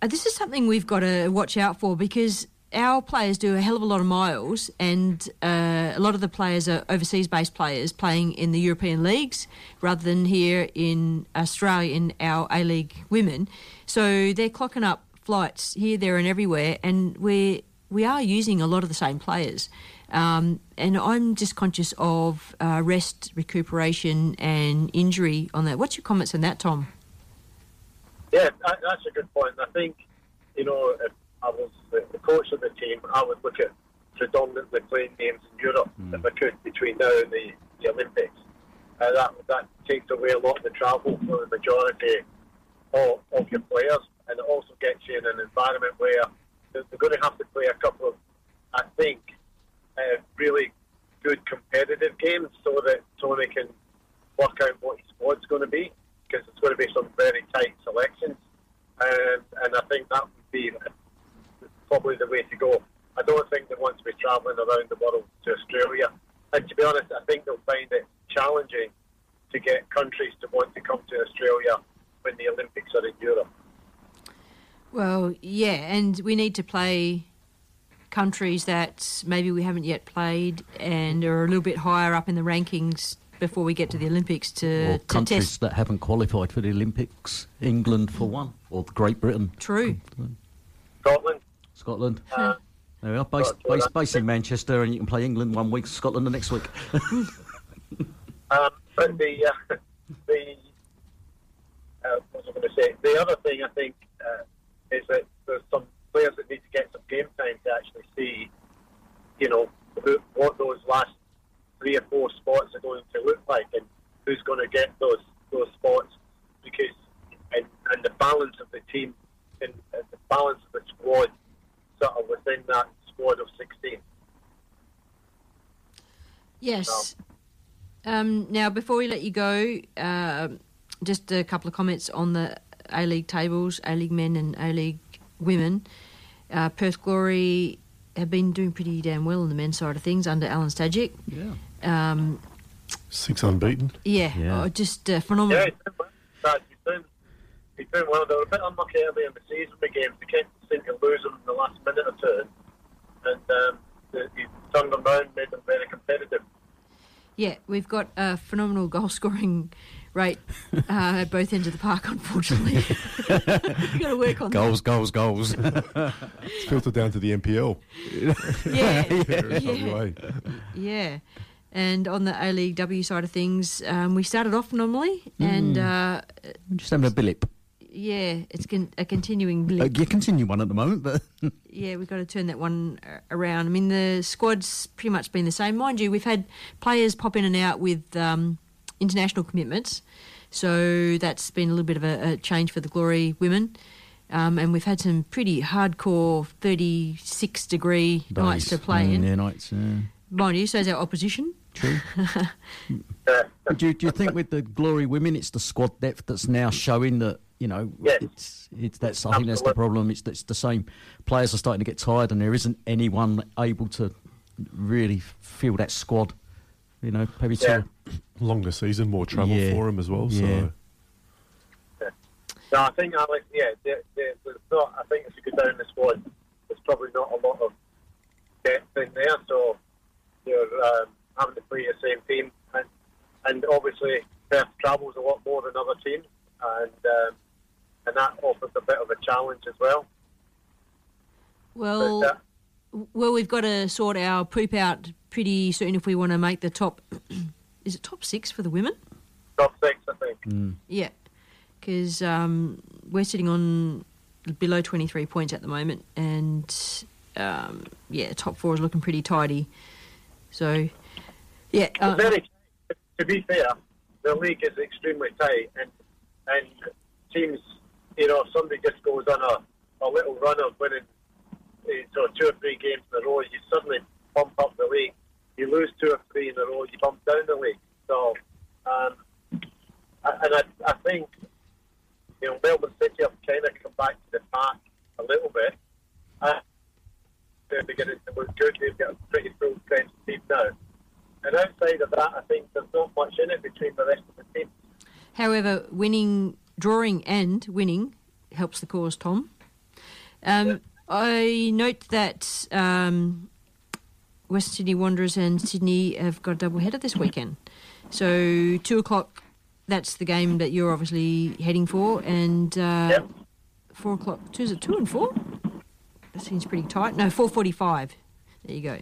Uh, This is something we've got to watch out for because our players do a hell of a lot of miles, and uh, a lot of the players are overseas based players playing in the European leagues rather than here in Australia in our A League women. So they're clocking up flights here, there, and everywhere, and we're we are using a lot of the same players. Um, and I'm just conscious of uh, rest, recuperation, and injury on that. What's your comments on that, Tom? Yeah, that's a good point. I think, you know, if I was the, the coach of the team, I would look at predominantly playing games in Europe if I could between now and the, the Olympics. uh, that that takes away a lot of the travel for the majority of, of your players, and it also gets you in an environment where they're, going to have to play a couple of, I think, uh, really good competitive games so that Tony can work out what his squad's going to be because it's going to be some very tight selections, and and I think that would be probably the way to go. I don't think they want to be travelling around the world to Australia. And to be honest, I think they'll find it challenging to get countries to want to come to Australia when the Olympics are in Europe. Well, yeah, and we need to play countries that maybe we haven't yet played and are a little bit higher up in the rankings before we get to the Olympics to, or to countries test. that haven't qualified for the Olympics, England for one, or Great Britain. True. Scotland. Scotland. Uh, there we are, based, based, based in Manchester, and you can play England one week, Scotland the next week. (laughs) Um, but the uh, (laughs) the uh, what was I going to say? The other thing I think uh, is that there's some players that need to get some game time to actually see, you know, who, what those last three or four spots are going to look like, and who's going to get those those spots, because and, and the balance of the team and, and the balance of the squad sort of within that squad of 16. Yes. Um, now, before we let you go, um just a couple of comments on the A League tables, A League men and A League women. Uh, Perth Glory have been doing pretty damn well on the men's side of things under Alen Stajcic. Yeah. Um, Six unbeaten. yeah, Yeah. oh, just uh, phenomenal. Yeah, he's doing well. He's doing, he's doing well. They were a bit unlucky early in the season with games. They kept seem to lose them in the last minute or two. And um, the- he turned them round, made them very competitive. Yeah, we've got a phenomenal goal (laughs) scoring rate uh, at (laughs) both ends of the park, unfortunately. We've got to work on goals, goals, goals. (laughs) It's filtered down to the NPL. (laughs) Yeah, Yeah. yeah. Yeah. And on the A League W side of things, um, we started off normally, and Mm. uh, Just having a billip. yeah, it's con- a continuing Uh, blip. you continue one at the moment, but Yeah, we've got to turn that one uh, around. I mean, the squad's pretty much been the same. Mind you, we've had players pop in and out with um, international commitments, so that's been a little bit of a, a change for the Glory women. Um, and we've had some pretty hardcore 36 degree nights to play Mm, in. Yeah, nights. Yeah. Mind you, so is our opposition. True. (laughs) do, you, do you think with the Glory women, it's the squad depth that's now showing that you know it's it's that's I think that's the problem. It's it's the same players are starting to get tired, and there isn't anyone able to really fill that squad. You know, maybe Yeah. to Longer season, more travel Yeah. for him as well. Yeah. So No, I think Alex. Yeah, there, there, there's not. I think if you go down the squad, there's probably not a lot of depth in there. So you're um, having to play the same team, and and obviously Perth travels a lot more than other teams, and um, and that offers a bit of a challenge as well. Well, But, uh, well, we've got to sort our poop out pretty soon if we want to make the top. Is it top six for the women? Top six, I think. Yeah, because um, we're sitting on below 23 points at the moment, and um, yeah, top four is looking pretty tidy. So, yeah, uh, very, to be fair, the league is extremely tight, and and teams, you know, if somebody just goes on a, a little run of winning, eh, so two or three games in a row, you suddenly bump up the league. You lose two or three in a row, you bump down the league. So, um, and I, I think, you know, Melbourne City have kind of come back to the pack a little bit. Uh, they're beginning to look good. They've got a pretty full strength team now. And outside of that, I think there's not much in it between the rest of the team. however, winning, drawing, and winning helps the cause, Tom. Um, I note that um, West Sydney Wanderers and Sydney have got a double header this weekend. So two o'clock, that's the game that you're obviously heading for, and uh, four o'clock. Two is it two and four? That seems pretty tight. No, four forty-five. There you go.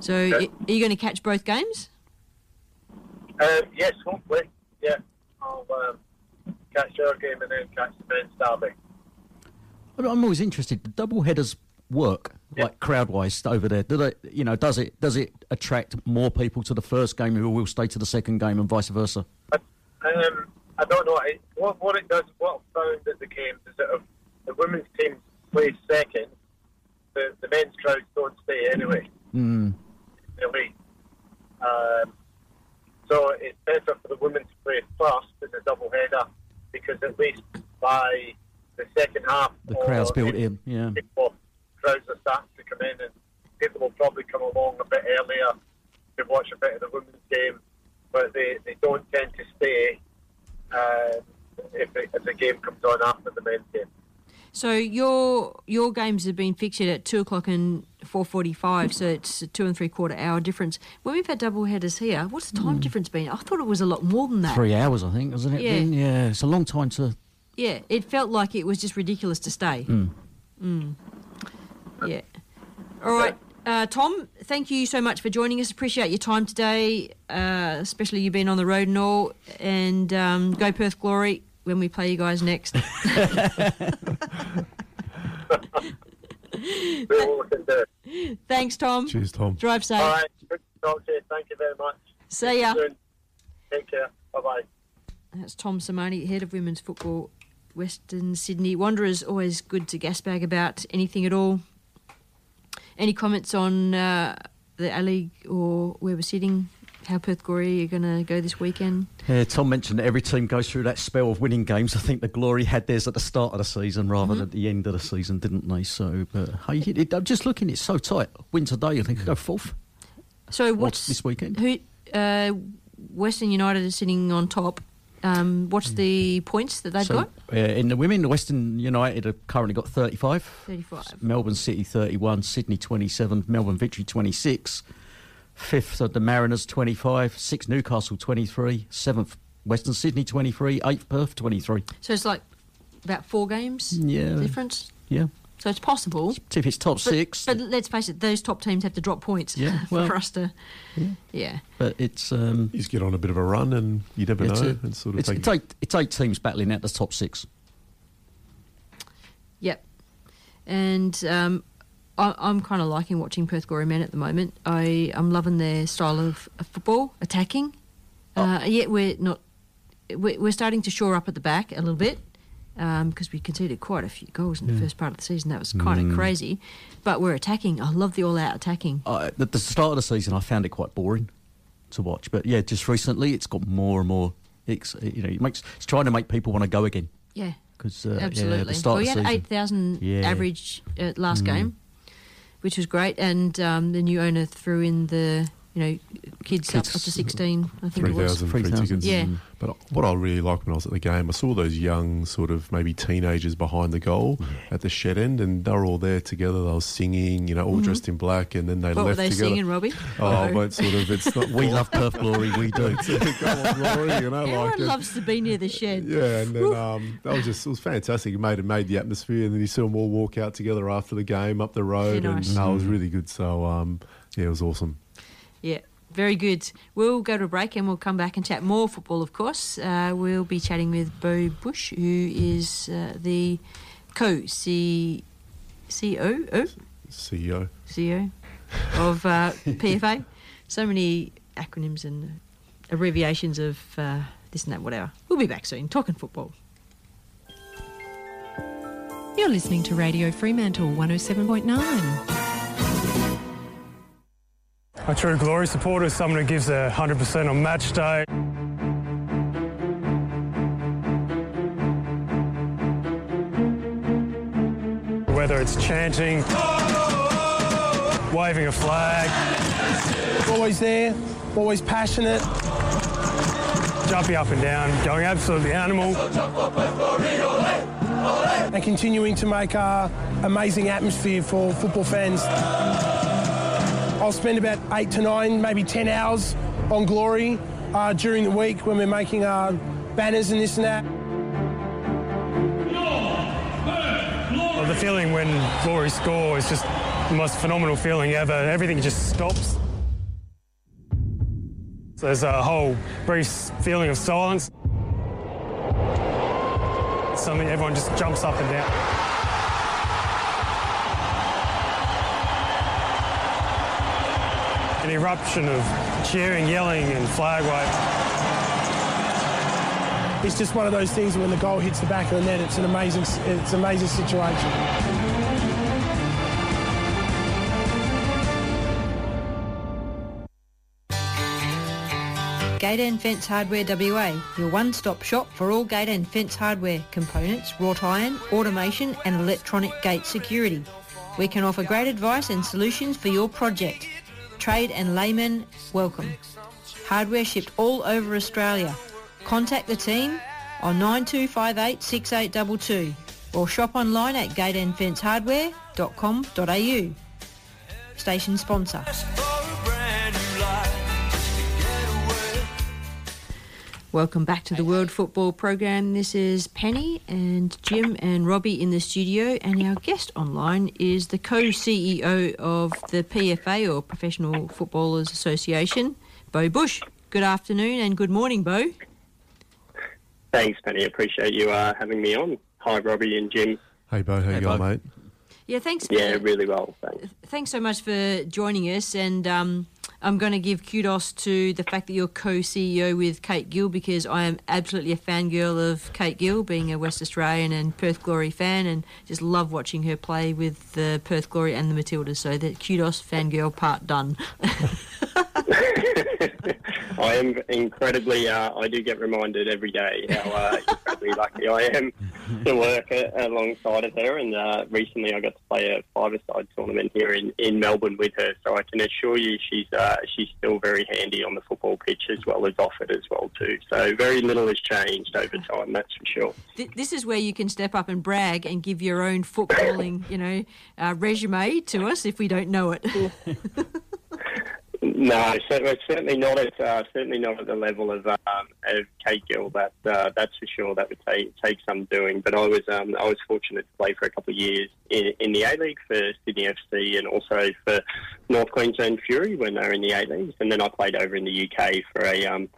So y- are you going to catch both games? Um, yes, hopefully. Yeah. I'll um, catch your game and then catch the men's derby. I'm always interested. Do double headers work? Like crowd wise over there? Do they, you know, does it does it attract more people to the first game who will stay to the second game and vice versa? Um, I don't know. It, what, what it does, what I've found at the games is that if the women's team plays second, the, the men's crowds don't stay anyway. Mm. the. Um, so it's better for the women to play first in the double header because at least by the second half, The crowd's built in, yeah. People, crowds are starting to come in, and people will probably come along a bit earlier to watch a bit of the women's game, but they, they don't tend to stay uh, if, the, if the game comes on after the men's game. So your your games have been fixtured at two o'clock and four forty five, so it's a two and three quarter hour difference. When we've had double headers here, what's the time difference been? I thought it was a lot more than that. Three hours, I think, wasn't it? Yeah. Then? yeah. It's a long time to. Yeah, it felt like it was just ridiculous to stay. Mm. Mm. Yeah. All right. Uh, Tom, thank you so much for joining us. Appreciate your time today, uh, especially you being on the road and all. And um, go Perth Glory when we play you guys next. (laughs) (laughs) (laughs) Thanks, Tom. Cheers, Tom. Drive safe. All right, good to talk to you. Thank you very much. See ya. Take care. Bye bye. That's Tom Sermanni, head of women's football, Western Sydney Wanderers. Always good to gasbag about anything at all. Any comments on uh, the A League or where we're sitting? How Perth Glory are going to go this weekend? Yeah, Tom mentioned that every team goes through that spell of winning games. I think the Glory had theirs at the start of the season rather Mm-hmm. than at the end of the season, didn't they? So, but hey, it, I'm just looking, it's so tight. Win today, I think go fourth. So what's this weekend? Who uh, Western United is sitting on top. Um, what's the points that they've So, got? uh, in the women, Western United have currently got 35. 35. Melbourne City 31, Sydney 27, Melbourne Victory 26. Fifth are the Mariners 25, sixth Newcastle 23, seventh Western Sydney 23, eighth Perth 23. So it's like about four games Yeah. difference. Yeah. So it's possible. If it's top But- six, But let's face it, those top teams have to drop points Yeah, (laughs) for well, us to. Yeah. but it's. Um, You just get on a bit of a run, and you never it's, know. a- and sort of it's, take it's, eight, it's eight teams battling out the top six. Yep. And um, I, I'm kind of liking watching Perth Glory Men at the moment. I, I'm loving their style of, of football, attacking. Uh, yet we're not. We're, we're starting to shore up at the back a little bit because we conceded quite a few goals in the first part of the season. That was kind of Mm. crazy. But we're attacking. I love the all-out attacking. Uh, at the start of the season, I found it quite boring to watch. But yeah, just recently, it's got more and more. It's, you know, it makes it's trying to make people want to go again. Yeah. Because uh, Absolutely. yeah, the start well, we had 8,000 Yeah. average uh, last Mm. game, which was great. And um, the new owner threw in the, you know, kids, up, up to 16, I think it was. 3,000 free tickets. Yeah. But what I really liked when I was at the game, I saw those young, sort of maybe teenagers behind the goal at the shed end, and they were all there together. They were singing, you know, all Mhm. dressed in black, and then they What were left they together. singing, Robbie? Oh, No. but sort of, it's not. (laughs) We love Perth Glory, we do. Go on, Glory, you know, Everyone like. uh, loves to be near the shed. yeah, and then um, that was just it was fantastic. It made it made the atmosphere, and then you saw them all walk out together after the game up the road, Yeah, and nice. no, it was really good. So um, yeah, it was awesome. Yeah, very good. We'll go to a break and we'll come back and chat more football, of course. Uh, we'll be chatting with Beau Busch, who is uh, the co C CEO CEO. CEO of uh, (laughs) PFA. So many acronyms and abbreviations of uh, this and that, whatever. We'll be back soon, talking football. You're listening to Radio Fremantle 107.9. A true glory supporter is someone who gives 100% on match day. Whether it's chanting, waving a flag, Always there, always passionate. jumping up and down, going absolutely animal. and continuing to make a amazing atmosphere for football fans. I'll spend about eight to nine, maybe 10 hours on Glory uh, during the week when we're making uh, banners and this and that. Well, the feeling when Glory score is just the most phenomenal feeling ever. Everything just stops. So there's a whole brief feeling of silence. Something everyone just jumps up and down. An eruption of cheering, yelling, and flag wave. It's just one of those things when the goal hits the back of the net, it's an amazing, it's an amazing situation. Gate and Fence Hardware WA, your one-stop shop for all gate and fence hardware, components, wrought iron, automation and electronic gate security. We can offer great advice and solutions for your project. Trade and laymen welcome. Hardware shipped all over Australia. Contact the team on 9258 6822 or shop online at gateandfencehardware.com.au. Station sponsor. Welcome back to the World Football Program. This is Penny and Jim and Robbie in the studio, and our guest online is the co CEO of the PFA or Professional Footballers Association, Beau Busch. Good afternoon and good morning, Beau. Thanks, Penny. Appreciate you uh, having me on. Hi, Robbie and Jim. Hey, Beau, how you going, mate? Yeah, thanks. Yeah, really well. Thanks. thanks so much for joining us, and um, I'm going to give kudos to the fact that you're co-CEO with Kate Gill because I am absolutely a fangirl of Kate Gill, being a West Australian and Perth Glory fan, and just love watching her play with the Perth Glory and the Matildas. So the kudos fangirl part done. (laughs) (laughs) I am incredibly. Uh, I do get reminded every day how uh, incredibly lucky I am to work a, alongside of her. And uh, recently, I got to play a five-a-side tournament here in, in Melbourne with her. So I can assure you, she's uh, she's still very handy on the football pitch as well as off it as well too. So very little has changed over time. That's for sure. Th- this is where you can step up and brag and give your own footballing, you know, uh, resume to us if we don't know it. (laughs) No, cer- well, certainly not at uh, certainly not at the level of um, of Kate Gill. That uh, that's for sure. That would take take some doing. But I was um, I was fortunate to play for a couple of years in, in the A League for Sydney FC and also for North Queensland Fury when they were in the A Leagues, and then I played over in the UK for a um,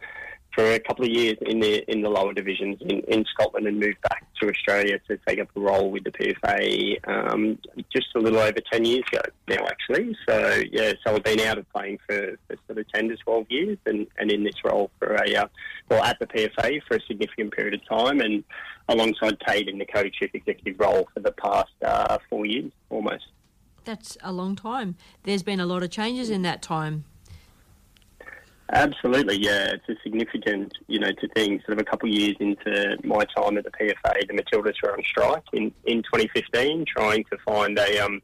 for a couple of years in the in the lower divisions in, in Scotland and moved back to Australia to take up a role with the PFA um, just a little over 10 years ago now, actually. So, yeah, so I've been out of playing for, for sort of 10 to 12 years and, and in this role for a, uh, well, at the PFA for a significant period of time and alongside Kate in the co-chief executive role for the past uh, four years almost. That's a long time. There's been a lot of changes in that time. Absolutely, yeah. It's a significant, you know, to think sort of a couple of years into my time at the PFA, the Matildas were on strike in, in 2015, trying to find a, um,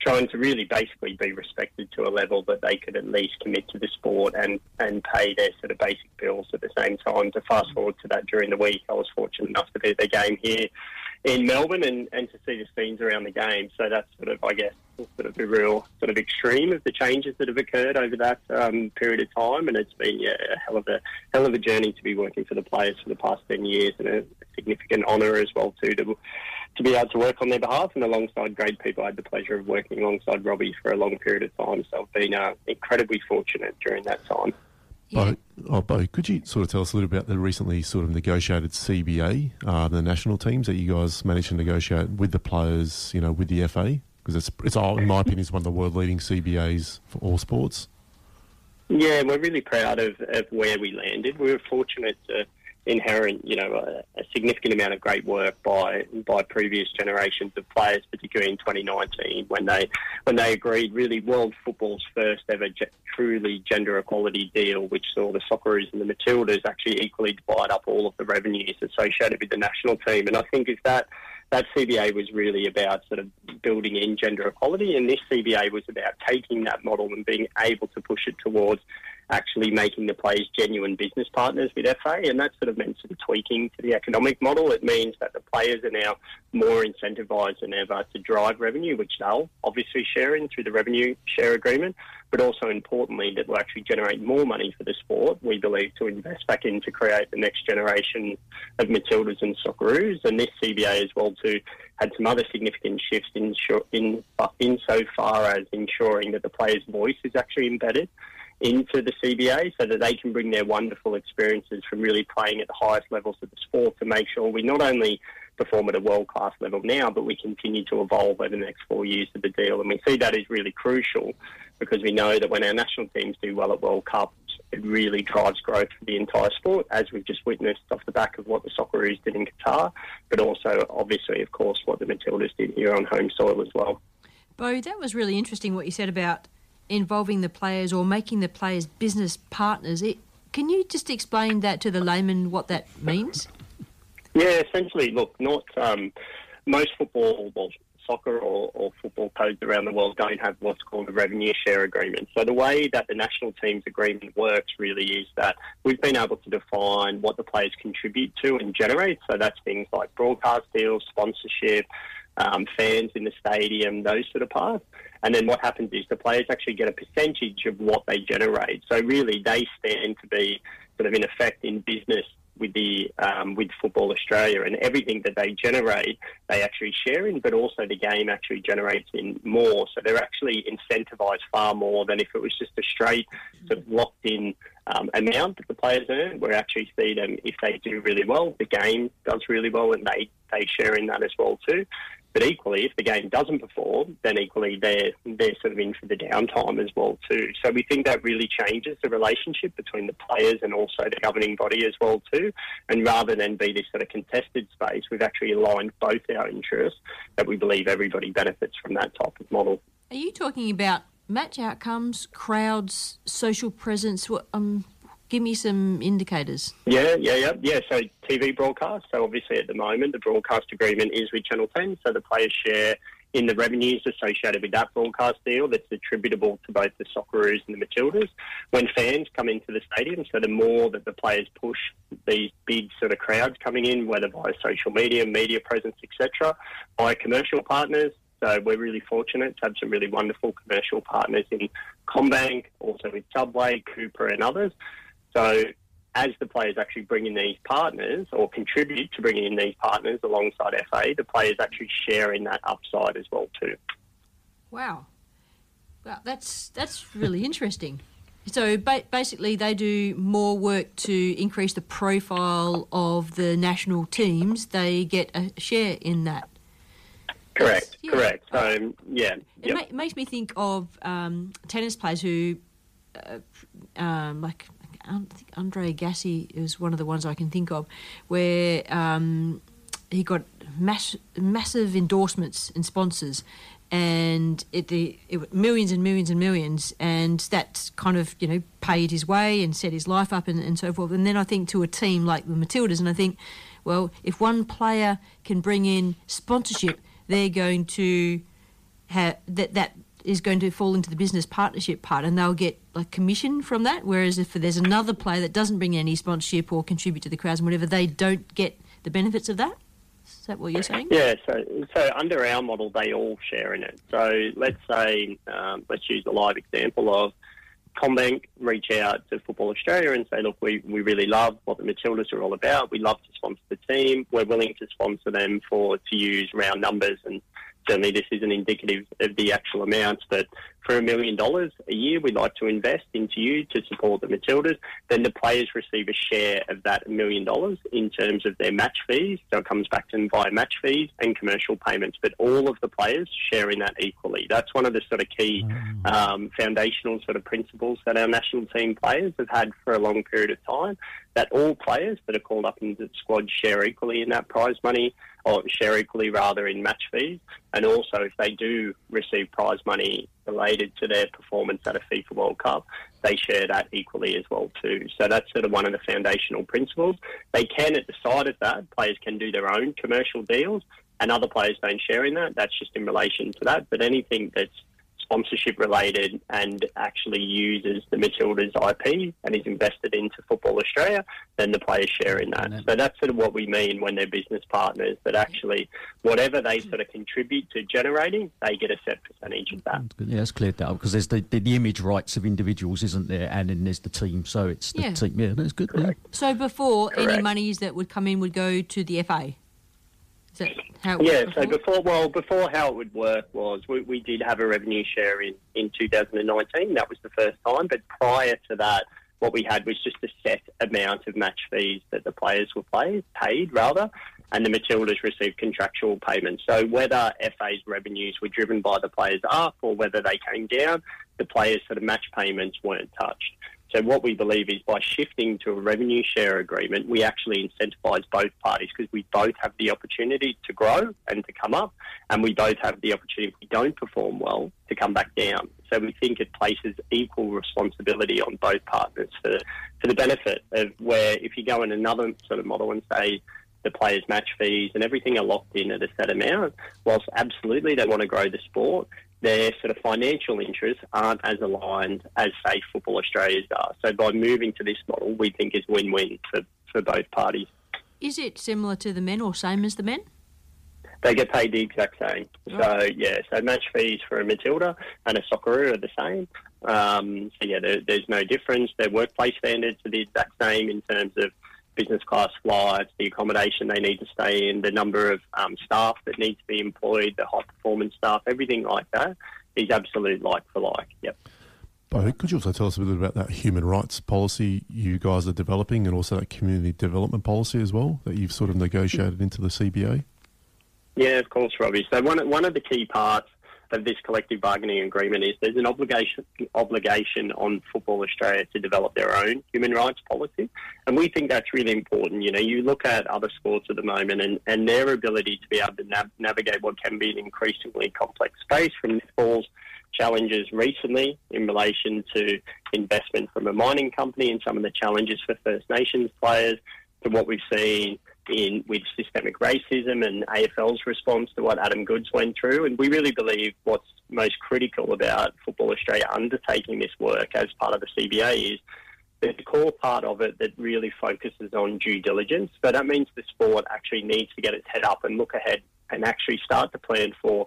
trying to really basically be respected to a level that they could at least commit to the sport and, and pay their sort of basic bills at the same time. To fast forward to that during the week, I was fortunate enough to be at the game here in Melbourne and, and to see the scenes around the game. So that's sort of, I guess, sort of the real sort of extreme of the changes that have occurred over that um, period of time. And it's been yeah, a hell of a hell of a journey to be working for the players for the past ten years, and a significant honour as well too to to be able to work on their behalf and alongside great people. I had the pleasure of working alongside Robbie for a long period of time, so I've been uh, incredibly fortunate during that time. Beau, oh, Beau, could you sort of tell us a little bit about the recently sort of negotiated CBA, uh, the national teams that you guys managed to negotiate with the players, you know, with the FA? Because it's, it's all, in my opinion, it's one of the world leading CBAs for all sports. Yeah, we're really proud of, of where we landed. We were fortunate to inherit, you know, a, a significant amount of great work by by previous generations of players, particularly in 2019 when they when they agreed really world football's first ever ge- truly gender equality deal, which saw the Socceroos and the Matildas actually equally divide up all of the revenues associated with the national team. And I think if that that CBA was really about sort of building in gender equality, and this CBA was about taking that model and being able to push it towards actually making the players genuine business partners with FA, and that sort of meant some tweaking to the economic model. It means that the players are now more incentivised than ever to drive revenue, which they'll obviously share in through the revenue share agreement, but also importantly that will actually generate more money for the sport, we believe, to invest back in to create the next generation of Matildas and Socceroos. And this CBA as well too had some other significant shifts in, in, uh, insofar as ensuring that the player's voice is actually embedded into the CBA so that they can bring their wonderful experiences from really playing at the highest levels of the sport to make sure we not only perform at a world class level now, but we continue to evolve over the next four years of the deal. And we see that is really crucial because we know that when our national teams do well at World Cups, it really drives growth for the entire sport, as we've just witnessed off the back of what the Socceroos did in Qatar, but also, obviously, of course, what the Matildas did here on home soil as well. Beau, that was really interesting what you said about involving the players or making the players business partners. It, can you just explain that to the layman what that means? Yeah, essentially, look, not um, most football, well, soccer or, or football codes around the world don't have what's called a revenue share agreement. So the way that the national teams agreement works really is that we've been able to define what the players contribute to and generate. So that's things like broadcast deals, sponsorship, um, fans in the stadium, those sort of parts. And then what happens is the players actually get a percentage of what they generate. So really, they stand to be sort of in effect in business with the um, with Football Australia, and everything that they generate, they actually share in, but also the game actually generates in more. So they're actually incentivised far more than if it was just a straight sort of locked in um, amount that the players earn. We actually see them if they do really well, the game does really well, and they they share in that as well too. But equally, if the game doesn't perform, then equally they're they're sort of in for the downtime as well too. So we think that really changes the relationship between the players and also the governing body as well too. And rather than be this sort of contested space, we've actually aligned both our interests that we believe everybody benefits from that type of model. Are you talking about match outcomes, crowds, social presence? Um, give me some indicators. Yeah, yeah, yeah, yeah. So TV broadcast. So obviously at the moment the broadcast agreement is with Channel 10, so the players share in the revenues associated with that broadcast deal that's attributable to both the Socceroos and the Matildas. When fans come into the stadium, so the more that the players push these big sort of crowds coming in, whether via social media, media presence, etc., by commercial partners, so we're really fortunate to have some really wonderful commercial partners in CommBank, also with Subway, Cupra, and others. So as the players actually bring in these partners or contribute to bringing in these partners alongside FA, the players actually share in that upside as well too. Wow. Well, that's that's really interesting. So ba- basically, they do more work to increase the profile of the national teams. They get a share in that. Correct. Yeah. Correct. So yeah, it, yep. ma- makes me think of um, tennis players who, uh, um, like I think Andre Agassi is one of the ones I can think of, where um, he got mass, massive endorsements and sponsors, and it, the, it millions and millions and millions, and that kind of you know paid his way and set his life up and, and so forth. And then I think to a team like the Matildas, and I think, well, if one player can bring in sponsorship, they're going to have that that is going to fall into the business partnership part and they'll get like commission from that. Whereas if there's another player that doesn't bring any sponsorship or contribute to the crowds and whatever, they don't get the benefits of that. Is that what you're saying? Yeah. So, so under our model, they all share in it. So let's say, um, let's use a live example of CommBank reach out to Football Australia and say, look, we, we really love what the Matildas are all about. We love to sponsor the team. We're willing to sponsor them for to use round numbers and certainly this isn't indicative of the actual amounts, but for a million dollars a year we'd like to invest into you to support the Matildas, then the players receive a share of that million dollars in terms of their match fees. So it comes back to them via match fees and commercial payments, but all of the players share in that equally. That's one of the sort of key um, foundational sort of principles that our national team players have had for a long period of time, that all players that are called up into the squad share equally in that prize money or share equally rather in match fees. And also, if they do receive prize money related to their performance at a FIFA World Cup, they share that equally as well too. So that's sort of one of the foundational principles. They can, at the side of that, players can do their own commercial deals, and other players don't share in that. That's just in relation to that. But anything that's sponsorship related and actually uses the Matildas IP and is invested into Football Australia, then the players share in that. So that's sort of what we mean when they're business partners, that actually whatever they sort of contribute to generating, they get a set percentage of that. Yeah, that's cleared that up because there's the, the, the, image rights of individuals, isn't there? And then there's the team, so it's the Yeah. team. Yeah, that's good. Yeah. So before any monies that would come in would go to the FA. Is that how it Yeah, works so before? before, well, before how it would work was we, we did have a revenue share in, in 2019. That was the first time. But prior to that, what we had was just a set amount of match fees that the players were play, paid, rather. and the Matildas received contractual payments. So whether FA's revenues were driven by the players up or whether they came down, the players' sort of match payments weren't touched. So what we believe is by shifting to a revenue share agreement, we actually incentivise both parties because we both have the opportunity to grow and to come up, and we both have the opportunity, if we don't perform well, to come back down. So we think it places equal responsibility on both partners for, for the benefit of where if you go in another sort of model and say the players' match fees and everything are locked in at a set amount, whilst absolutely they want to grow the sport, their sort of financial interests aren't as aligned as, say, Football Australia's are. So by moving to this model, we think is win-win for, for both parties. Is it similar to the men or same as the men? They get paid the exact same. So, yeah, so match fees for a Matilda and a Socceroo are the same. Um, so, yeah, there, there's no difference. Their workplace standards are the exact same in terms of business class flights, the accommodation they need to stay in, the number of um, staff that need to be employed, the high performance staff, everything like that is absolute like for like. Yep. Beau, could you also tell us a bit about that human rights policy you guys are developing and also that community development policy as well that you've sort of negotiated into the CBA? Yeah, of course, Robbie. So one one of the key parts of this collective bargaining agreement is there's an obligation obligation on Football Australia to develop their own human rights policy, and we think that's really important. You know, you look at other sports at the moment and, and their ability to be able to nav- navigate what can be an increasingly complex space from netball's challenges recently in relation to investment from a mining company and some of the challenges for First Nations players to what we've seen in with systemic racism and AFL's response to what Adam Goodes went through. And we really believe what's most critical about Football Australia undertaking this work as part of the CBA is the core part of it that really focuses on due diligence. So that means the sport actually needs to get its head up and look ahead and actually start to plan for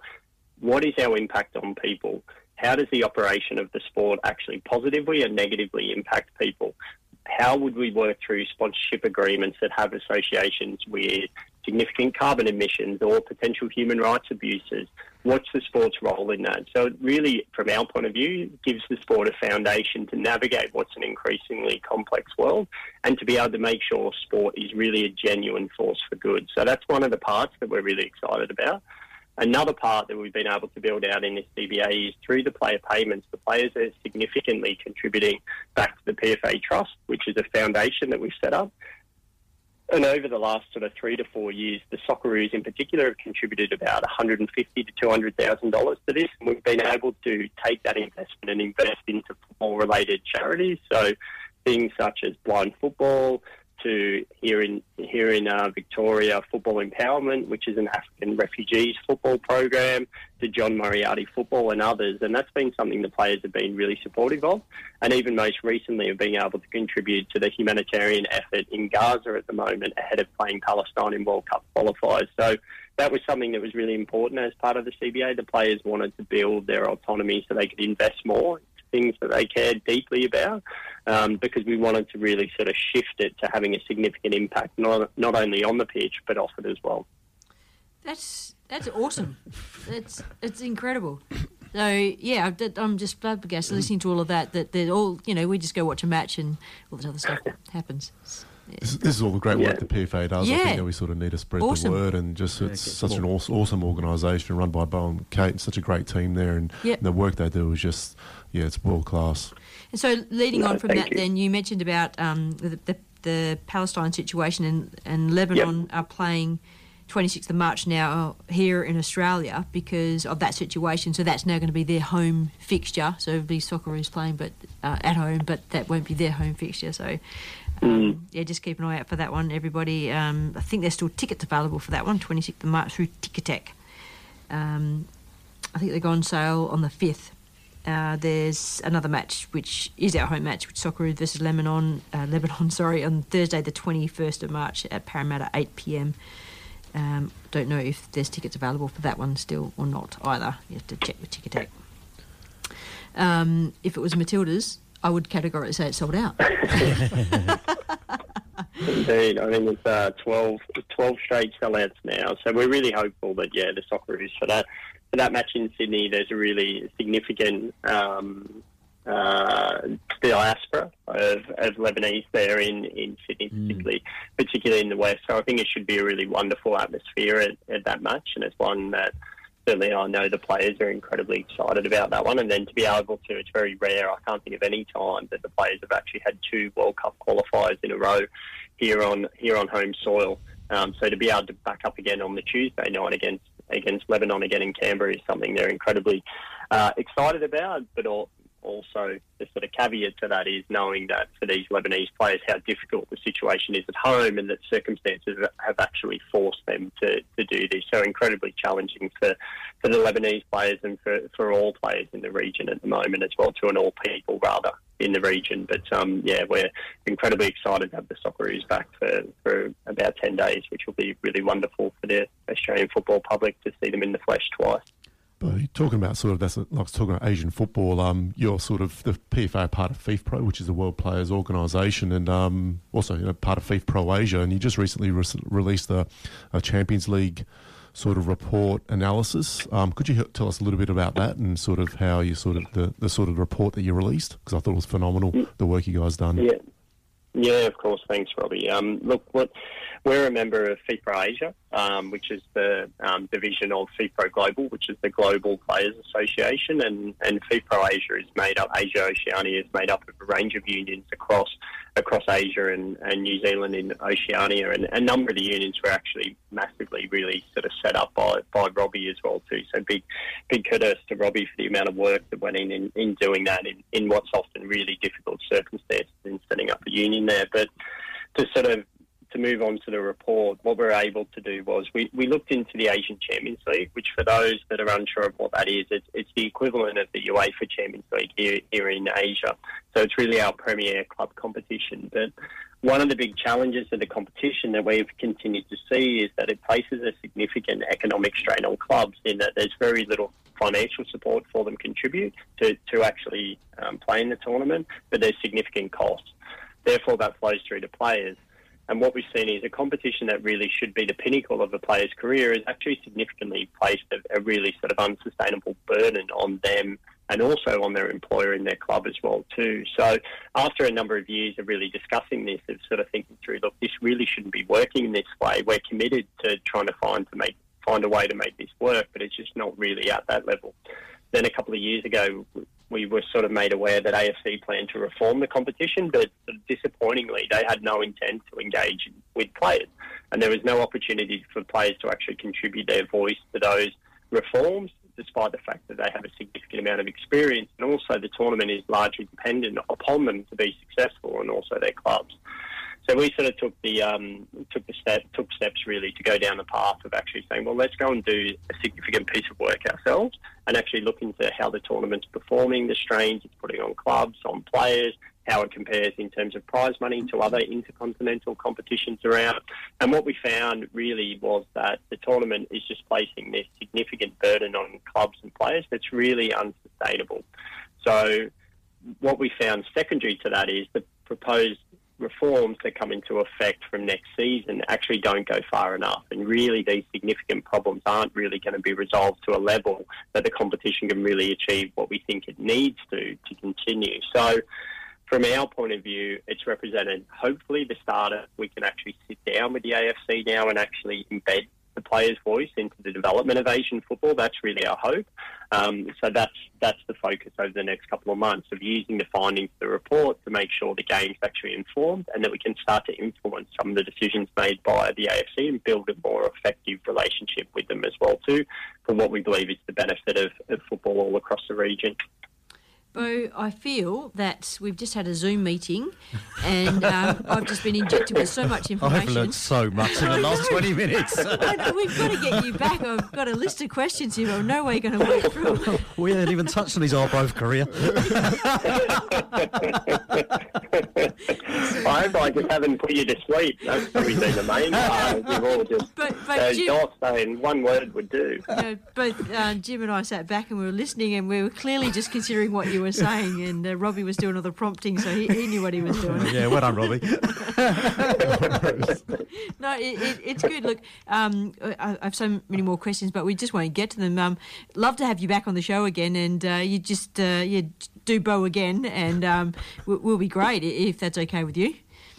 what is our impact on people? How does the operation of the sport actually positively and negatively impact people? How would we work through sponsorship agreements that have associations with significant carbon emissions or potential human rights abuses? What's the sport's role in that? So, it really, from our point of view, gives the sport a foundation to navigate what's an increasingly complex world and to be able to make sure sport is really a genuine force for good. So, that's one of the parts that we're really excited about. Another part that we've been able to build out in this CBA is through the player payments. The players are significantly contributing back to the PFA Trust, which is a foundation that we've set up. And over the last sort of three to four years, the Socceroos in particular have contributed about 150 to 200,000 dollars to this, and we've been able to take that investment and invest into football-related charities. So things such as blind football, to here in here in uh, Victoria Football Empowerment, which is an African refugees football program, to John Moriarty Football and others, and that's been something the players have been really supportive of, and even most recently of being able to contribute to the humanitarian effort in Gaza at the moment ahead of playing Palestine in World Cup qualifiers. So. That was something that was really important as part of the CBA. The players wanted to build their autonomy so they could invest more things that they cared deeply about um, because we wanted to really sort of shift it to having a significant impact not, not only on the pitch but off it as well. That's that's awesome. That's, it's incredible. So yeah, I'm just flabbergasted listening to all of that. That they're all you know we just go watch a match and all this other stuff happens. This, this, is all the great work yeah. the PFA does. Yeah. I think that we sort of need to spread awesome. the word and just it's yeah, such an awesome, awesome organisation run by Beau and Kate and such a great team there and, yep. and the work they do is just yeah, it's world class. And so leading No, on from that, you. then you mentioned about um, the, the the Palestine situation and and Lebanon are playing. 26th of March now here in Australia because of that situation. So that's now going to be their home fixture. So it'll be Socceroos playing, but uh, at home, but that won't be their home fixture. So um, yeah, just keep an eye out for that one, everybody. Um, I think there's still tickets available for that one, 26th of March through Ticketek. Um, I think they go on sale on the 5th. Uh, there's another match, which is our home match, which Socceroos versus Lebanon, uh, Lebanon, (laughs) sorry, on Thursday, the 21st of March at Parramatta, 8 p.m. Um, don't know if there's tickets available for that one still or not either. You have to check with Ticketek. Um, if it was Matildas, I would categorically say it's sold out. (laughs) Indeed, I think it's uh, 12, 12 straight sellouts now. So we're really hopeful that yeah, the Socceroos for that for that match in Sydney, there's a really significant um, uh, diaspora of, of Lebanese there in, in Sydney, particularly particularly in the west. So I think it should be a really wonderful atmosphere at, at that match, and it's one that certainly I know the players are incredibly excited about that one. And then to be able to, it's very rare. I can't think of any time that the players have actually had two World Cup qualifiers in a row here on here on home soil. Um, so to be able to back up again on the Tuesday night against against Lebanon again in Canberra is something they're incredibly uh, excited about. But all, also the sort of caveat to that is knowing that for these Lebanese players how difficult the situation is at home and that circumstances have actually forced them to, to do this. So incredibly challenging for, for the Lebanese players and for, for all players in the region at the moment as well, to and all people rather in the region. But um, yeah, we're incredibly excited to have the Socceroos back for, for about 10 days, which will be really wonderful for the Australian football public to see them in the flesh twice. But you're talking about sort of that's like talking about Asian football. Um, you're sort of the PFA part of FIFPro, which is the World Players Organisation, and um, also you know, part of FIFPro Asia. And you just recently re- released a, a Champions League sort of report analysis. Um, could you tell us a little bit about that and sort of how you sort of the, the sort of report that you released? Because I thought it was phenomenal the work you guys done. Yeah. Yeah, of course. Thanks, Robbie. Um, look, what, we're a member of FIFPro Asia, um, which is the um, division of FIFPro Global, which is the Global Players Association, and, and FIFPro Asia is made up. Asia Oceania is made up of a range of unions across across Asia and, and New Zealand in Oceania, and a number of the unions were actually massively, really sort of set up by, by Robbie as well too. So big big kudos to Robbie for the amount of work that went in in, in doing that in, in what's often really difficult circumstances in setting up a union there. But to sort of to move on to the report, what we were able to do was we, we looked into the Asian Champions League, which for those that are unsure of what that is, it's, it's the equivalent of the UEFA Champions League here, here in Asia. So it's really our premier club competition. But one of the big challenges of the competition that we've continued to see is that it places a significant economic strain on clubs in that there's very little financial support for them contribute to, to actually um, play in the tournament, but there's significant costs. Therefore, that flows through to players. And what we've seen is a competition that really should be the pinnacle of a player's career has actually significantly placed a, a really sort of unsustainable burden on them and also on their employer in their club as well too. So after a number of years of really discussing this, of sort of thinking through, look, this really shouldn't be working in this way. We're committed to trying to find to make find a way to make this work, but it's just not really at that level. Then a couple of years ago, we were sort of made aware that AFC planned to reform the competition, but disappointingly, they had no intent to engage with players. And there was no opportunity for players to actually contribute their voice to those reforms, despite the fact that they have a significant amount of experience. And also, the tournament is largely dependent upon them to be successful and also their clubs. So we sort of took the um, took the step took steps really to go down the path of actually saying, well, let's go and do a significant piece of work ourselves and actually look into how the tournament's performing, the strains it's putting on clubs, on players, how it compares in terms of prize money to other intercontinental competitions around. And what we found really was that the tournament is just placing this significant burden on clubs and players that's really unsustainable. So what we found secondary to that is the proposed reforms that come into effect from next season actually don't go far enough. And really, these significant problems aren't really going to be resolved to a level that the competition can really achieve what we think it needs to to continue. So, from our point of view, it's represented hopefully the start of we can actually sit down with the AFC now and actually embed the player's voice into the development of Asian football. That's really our hope. Um, so that's that's the focus over the next couple of months of using the findings of the report to make sure the game's actually informed and that we can start to influence some of the decisions made by the AFC and build a more effective relationship with them as well too, for what we believe is the benefit of, of football all across the region. Beau, I feel that we've just had a Zoom meeting and uh, I've just been injected with so much information. I've learned so much in the last 20 minutes. (laughs) I we've got to get you back. I've got a list of questions here. I know we're going to work through. (laughs) we haven't even touched on his Arbroath career. (laughs) I hope I just haven't put you to sleep. That's probably been the main part. We've all just But- but uh, Jim- not saying one word would do. You know, both uh, Jim and I sat back and we were listening and we were clearly just considering what you were were saying, and uh, Robbie was doing all the prompting, so he, he knew what he was doing. yeah, well done, Robbie. (laughs) (laughs) no, it, it, it's good. Look, um, I, I have so many more questions, but we just want to get to them. Um, love to have you back on the show again, and uh, you just uh, yeah, do bow again, and um, we'll, we'll be great if that's okay with you.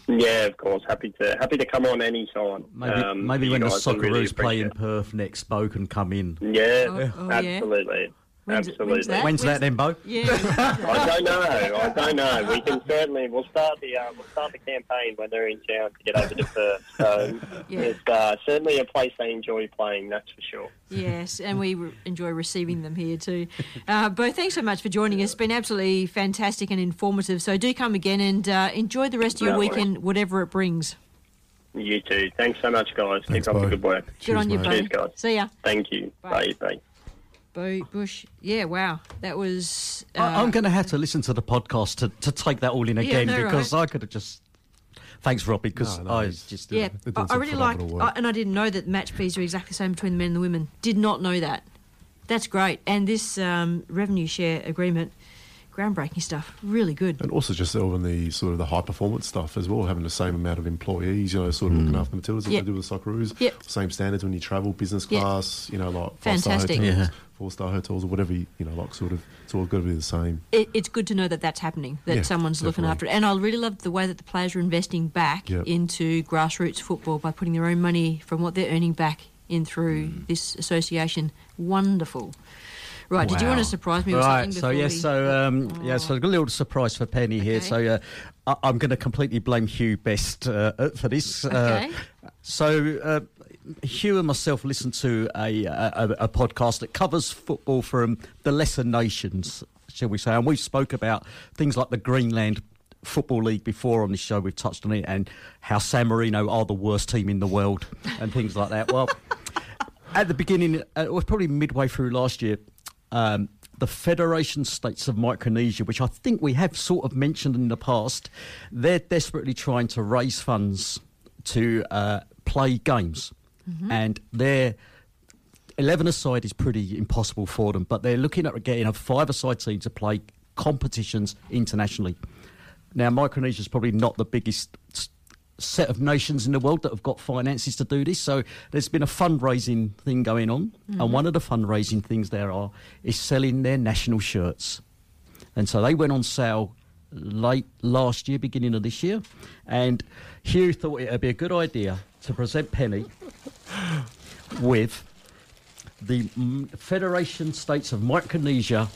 Yeah, of course. Happy to happy to come on any time. Maybe, Um, maybe when the guys, I really play in Perth next, Beau can come in. Yeah, Oh, oh, yeah. absolutely. When's it- absolutely. when's that? When's that then, Beau? Yeah. (laughs) I don't know. I don't know. We can certainly we'll start the uh, we'll start the campaign when they're in town to get over to Perth. So (laughs) Yeah. it's uh, certainly a place they enjoy playing. That's for sure. Yes, and we re- enjoy receiving them here too. Uh, Beau, thanks so much for joining us. It's been absolutely fantastic and informative. So do come again and uh, enjoy the rest of your No worries. weekend, whatever it brings. You too. Thanks so much, guys. Thanks, Keep up the Beau. good work. Good on you, Beau. Cheers, guys. See ya. Thank you. Bye. Bye. Bye. Beau Busch. Yeah, wow. That was. Uh, I, I'm going to have to listen to the podcast to, to take that all in Yeah, again no, because right. I could have just. Thanks, Robbie, because No, no, I he's- just. yeah, They're I, I really like, phenomenal work. I, and I didn't know that match fees are exactly the same between the men and the women. Did not know that. That's great. And this um, revenue share agreement, groundbreaking stuff. Really good. And also just all in the sort of the high performance stuff as well, having the same amount of employees, you know, sort of looking after the Matildas, Yep. what they do with the Socceroos. Yep. Same standards when you travel, business Yep. class, you know, like Fantastic. five-star hotels, Yeah. four-star hotels or whatever, you, you know, like sort of, it's all got to be the same. It, it's good to know that that's happening, that Yeah, someone's looking after it. And I really love the way that the players are investing back Yep. into grassroots football by putting their own money from what they're earning back in through Mm. this association. Wonderful. Right, did you want to surprise me with right, something so yes, we- so um, yeah, so I've got a little surprise for Penny here. So uh, I, I'm going to completely blame Hugh Best uh, for this. Okay. Uh, so uh, Hugh and myself listened to a, a, a podcast that covers football from the lesser nations, shall we say, and we spoke about things like the Greenland. Football League before on this show, we've touched on it, and how San Marino are the worst team in the world, and things like that. Well, (laughs) at the beginning, uh, it was probably midway through last year, um, the Federation States of Micronesia, which I think we have sort of mentioned in the past, they're desperately trying to raise funds to uh, play games. And their 11 aside is pretty impossible for them, but they're looking at getting a five aside team to play competitions internationally. Now, Micronesia is probably not the biggest set of nations in the world that have got finances to do this. So there's been a fundraising thing going on, and mm-hmm. one of the fundraising things there are is selling their national shirts. And so they went on sale late last year, beginning of this year, and Hugh thought it would be a good idea to present Penny (laughs) with the Federation States of Micronesia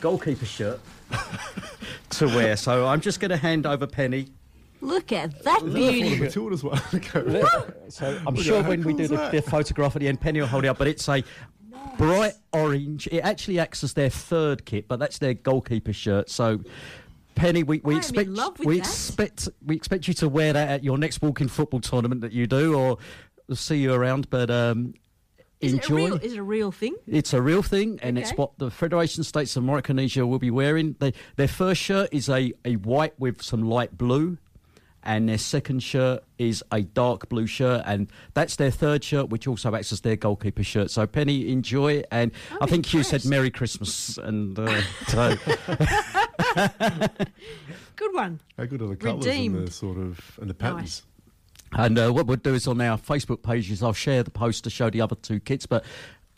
goalkeeper shirt (laughs) to wear. So I'm just going to hand over Penny. Look at that The beauty. Matildas one. Okay. So I'm Look sure at how when we do is the, the photograph at the end, Penny will hold it up, but it's a bright orange. It actually acts as their third kit, but that's their goalkeeper shirt. So. Penny, we, we expect we that. expect we expect you to wear that at your next walking football tournament that you do, or we'll see you around. But um, Is it, a enjoy. real, is it a real thing? It's a real thing, and it's what the Federation States of Micronesia will be wearing. They, their first shirt is a, a white with some light blue, and their second shirt is a dark blue shirt, and that's their third shirt, which also acts as their goalkeeper shirt. So, Penny, enjoy, and I think Hugh said Merry Christmas, and uh, (laughs) so Good one. How good are the colours and the sort of and the patterns? And uh, what we'll do is on our Facebook pages, I'll share the post to show the other two kits. But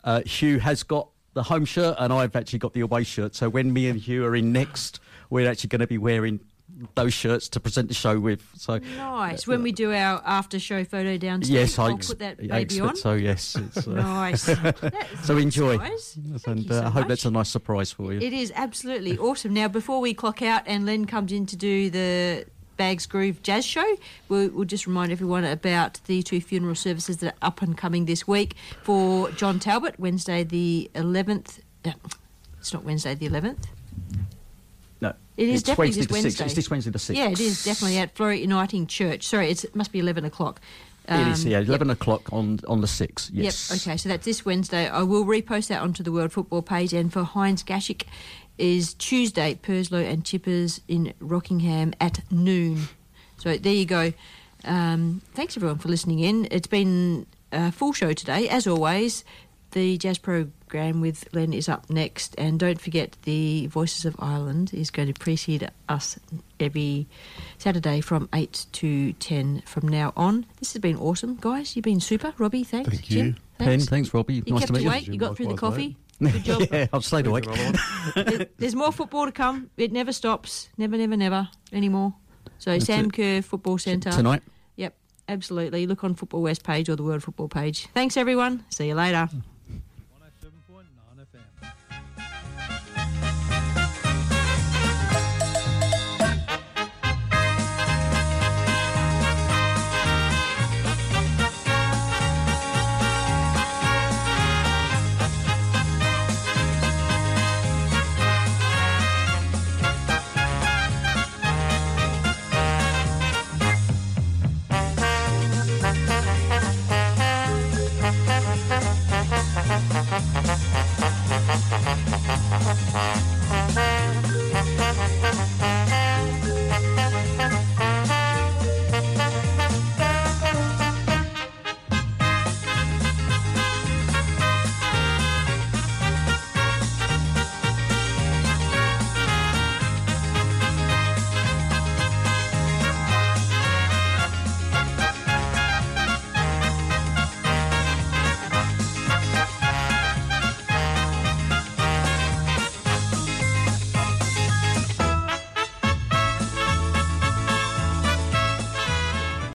uh, Hugh has got the home shirt and I've actually got the away shirt. So when me and Hugh are in next, we're actually going to be wearing those shirts to present the show with. So Nice. When we do our after show photo downstairs, yes, I I'll ex- put that baby on. so. Yes, it's, uh, Nice. (laughs) So enjoy, nice. and you so uh, I hope that's a nice surprise for you. It is absolutely awesome. Now, before we clock out and Len comes in to do the Bags Groove Jazz Show, we'll, we'll just remind everyone about the two funeral services that are up and coming this week for John Talbert, Wednesday the 11th. Uh, it's not Wednesday the 11th. It is it's definitely Wednesday this 6th. Wednesday. It's this Wednesday the sixth. Yeah, it is definitely at Floreat Uniting Church. Sorry, it's, it must be 11 o'clock. it is. Um, Yeah, yep. eleven o'clock on on the sixth. Yes. Yep. Okay. So that's this Wednesday. I will repost that onto the World Football page. And for Heinz Gaschk, is Tuesday Purslowe and Chippers in Rockingham at noon. So there you go. Um, thanks everyone for listening in. It's been a full show today, as always. The jazz program with Len is up next, and don't forget the Voices of Ireland is going to precede us every Saturday from eight to ten from now on. This has been awesome, guys. You've been super, Robbie. Thanks. Thank Jim, thanks. Pen, thanks, Robbie. You nice kept to meet awake. you. You got through the Likewise, coffee. Good job. (laughs) yeah, I've stayed awake. There's more football to come. It never stops. Never, never, never anymore. So That's Sam it. Kerr Football Centre Tonight. Yep, absolutely. Look on Football West page or the World Football page. Thanks, everyone. See you later.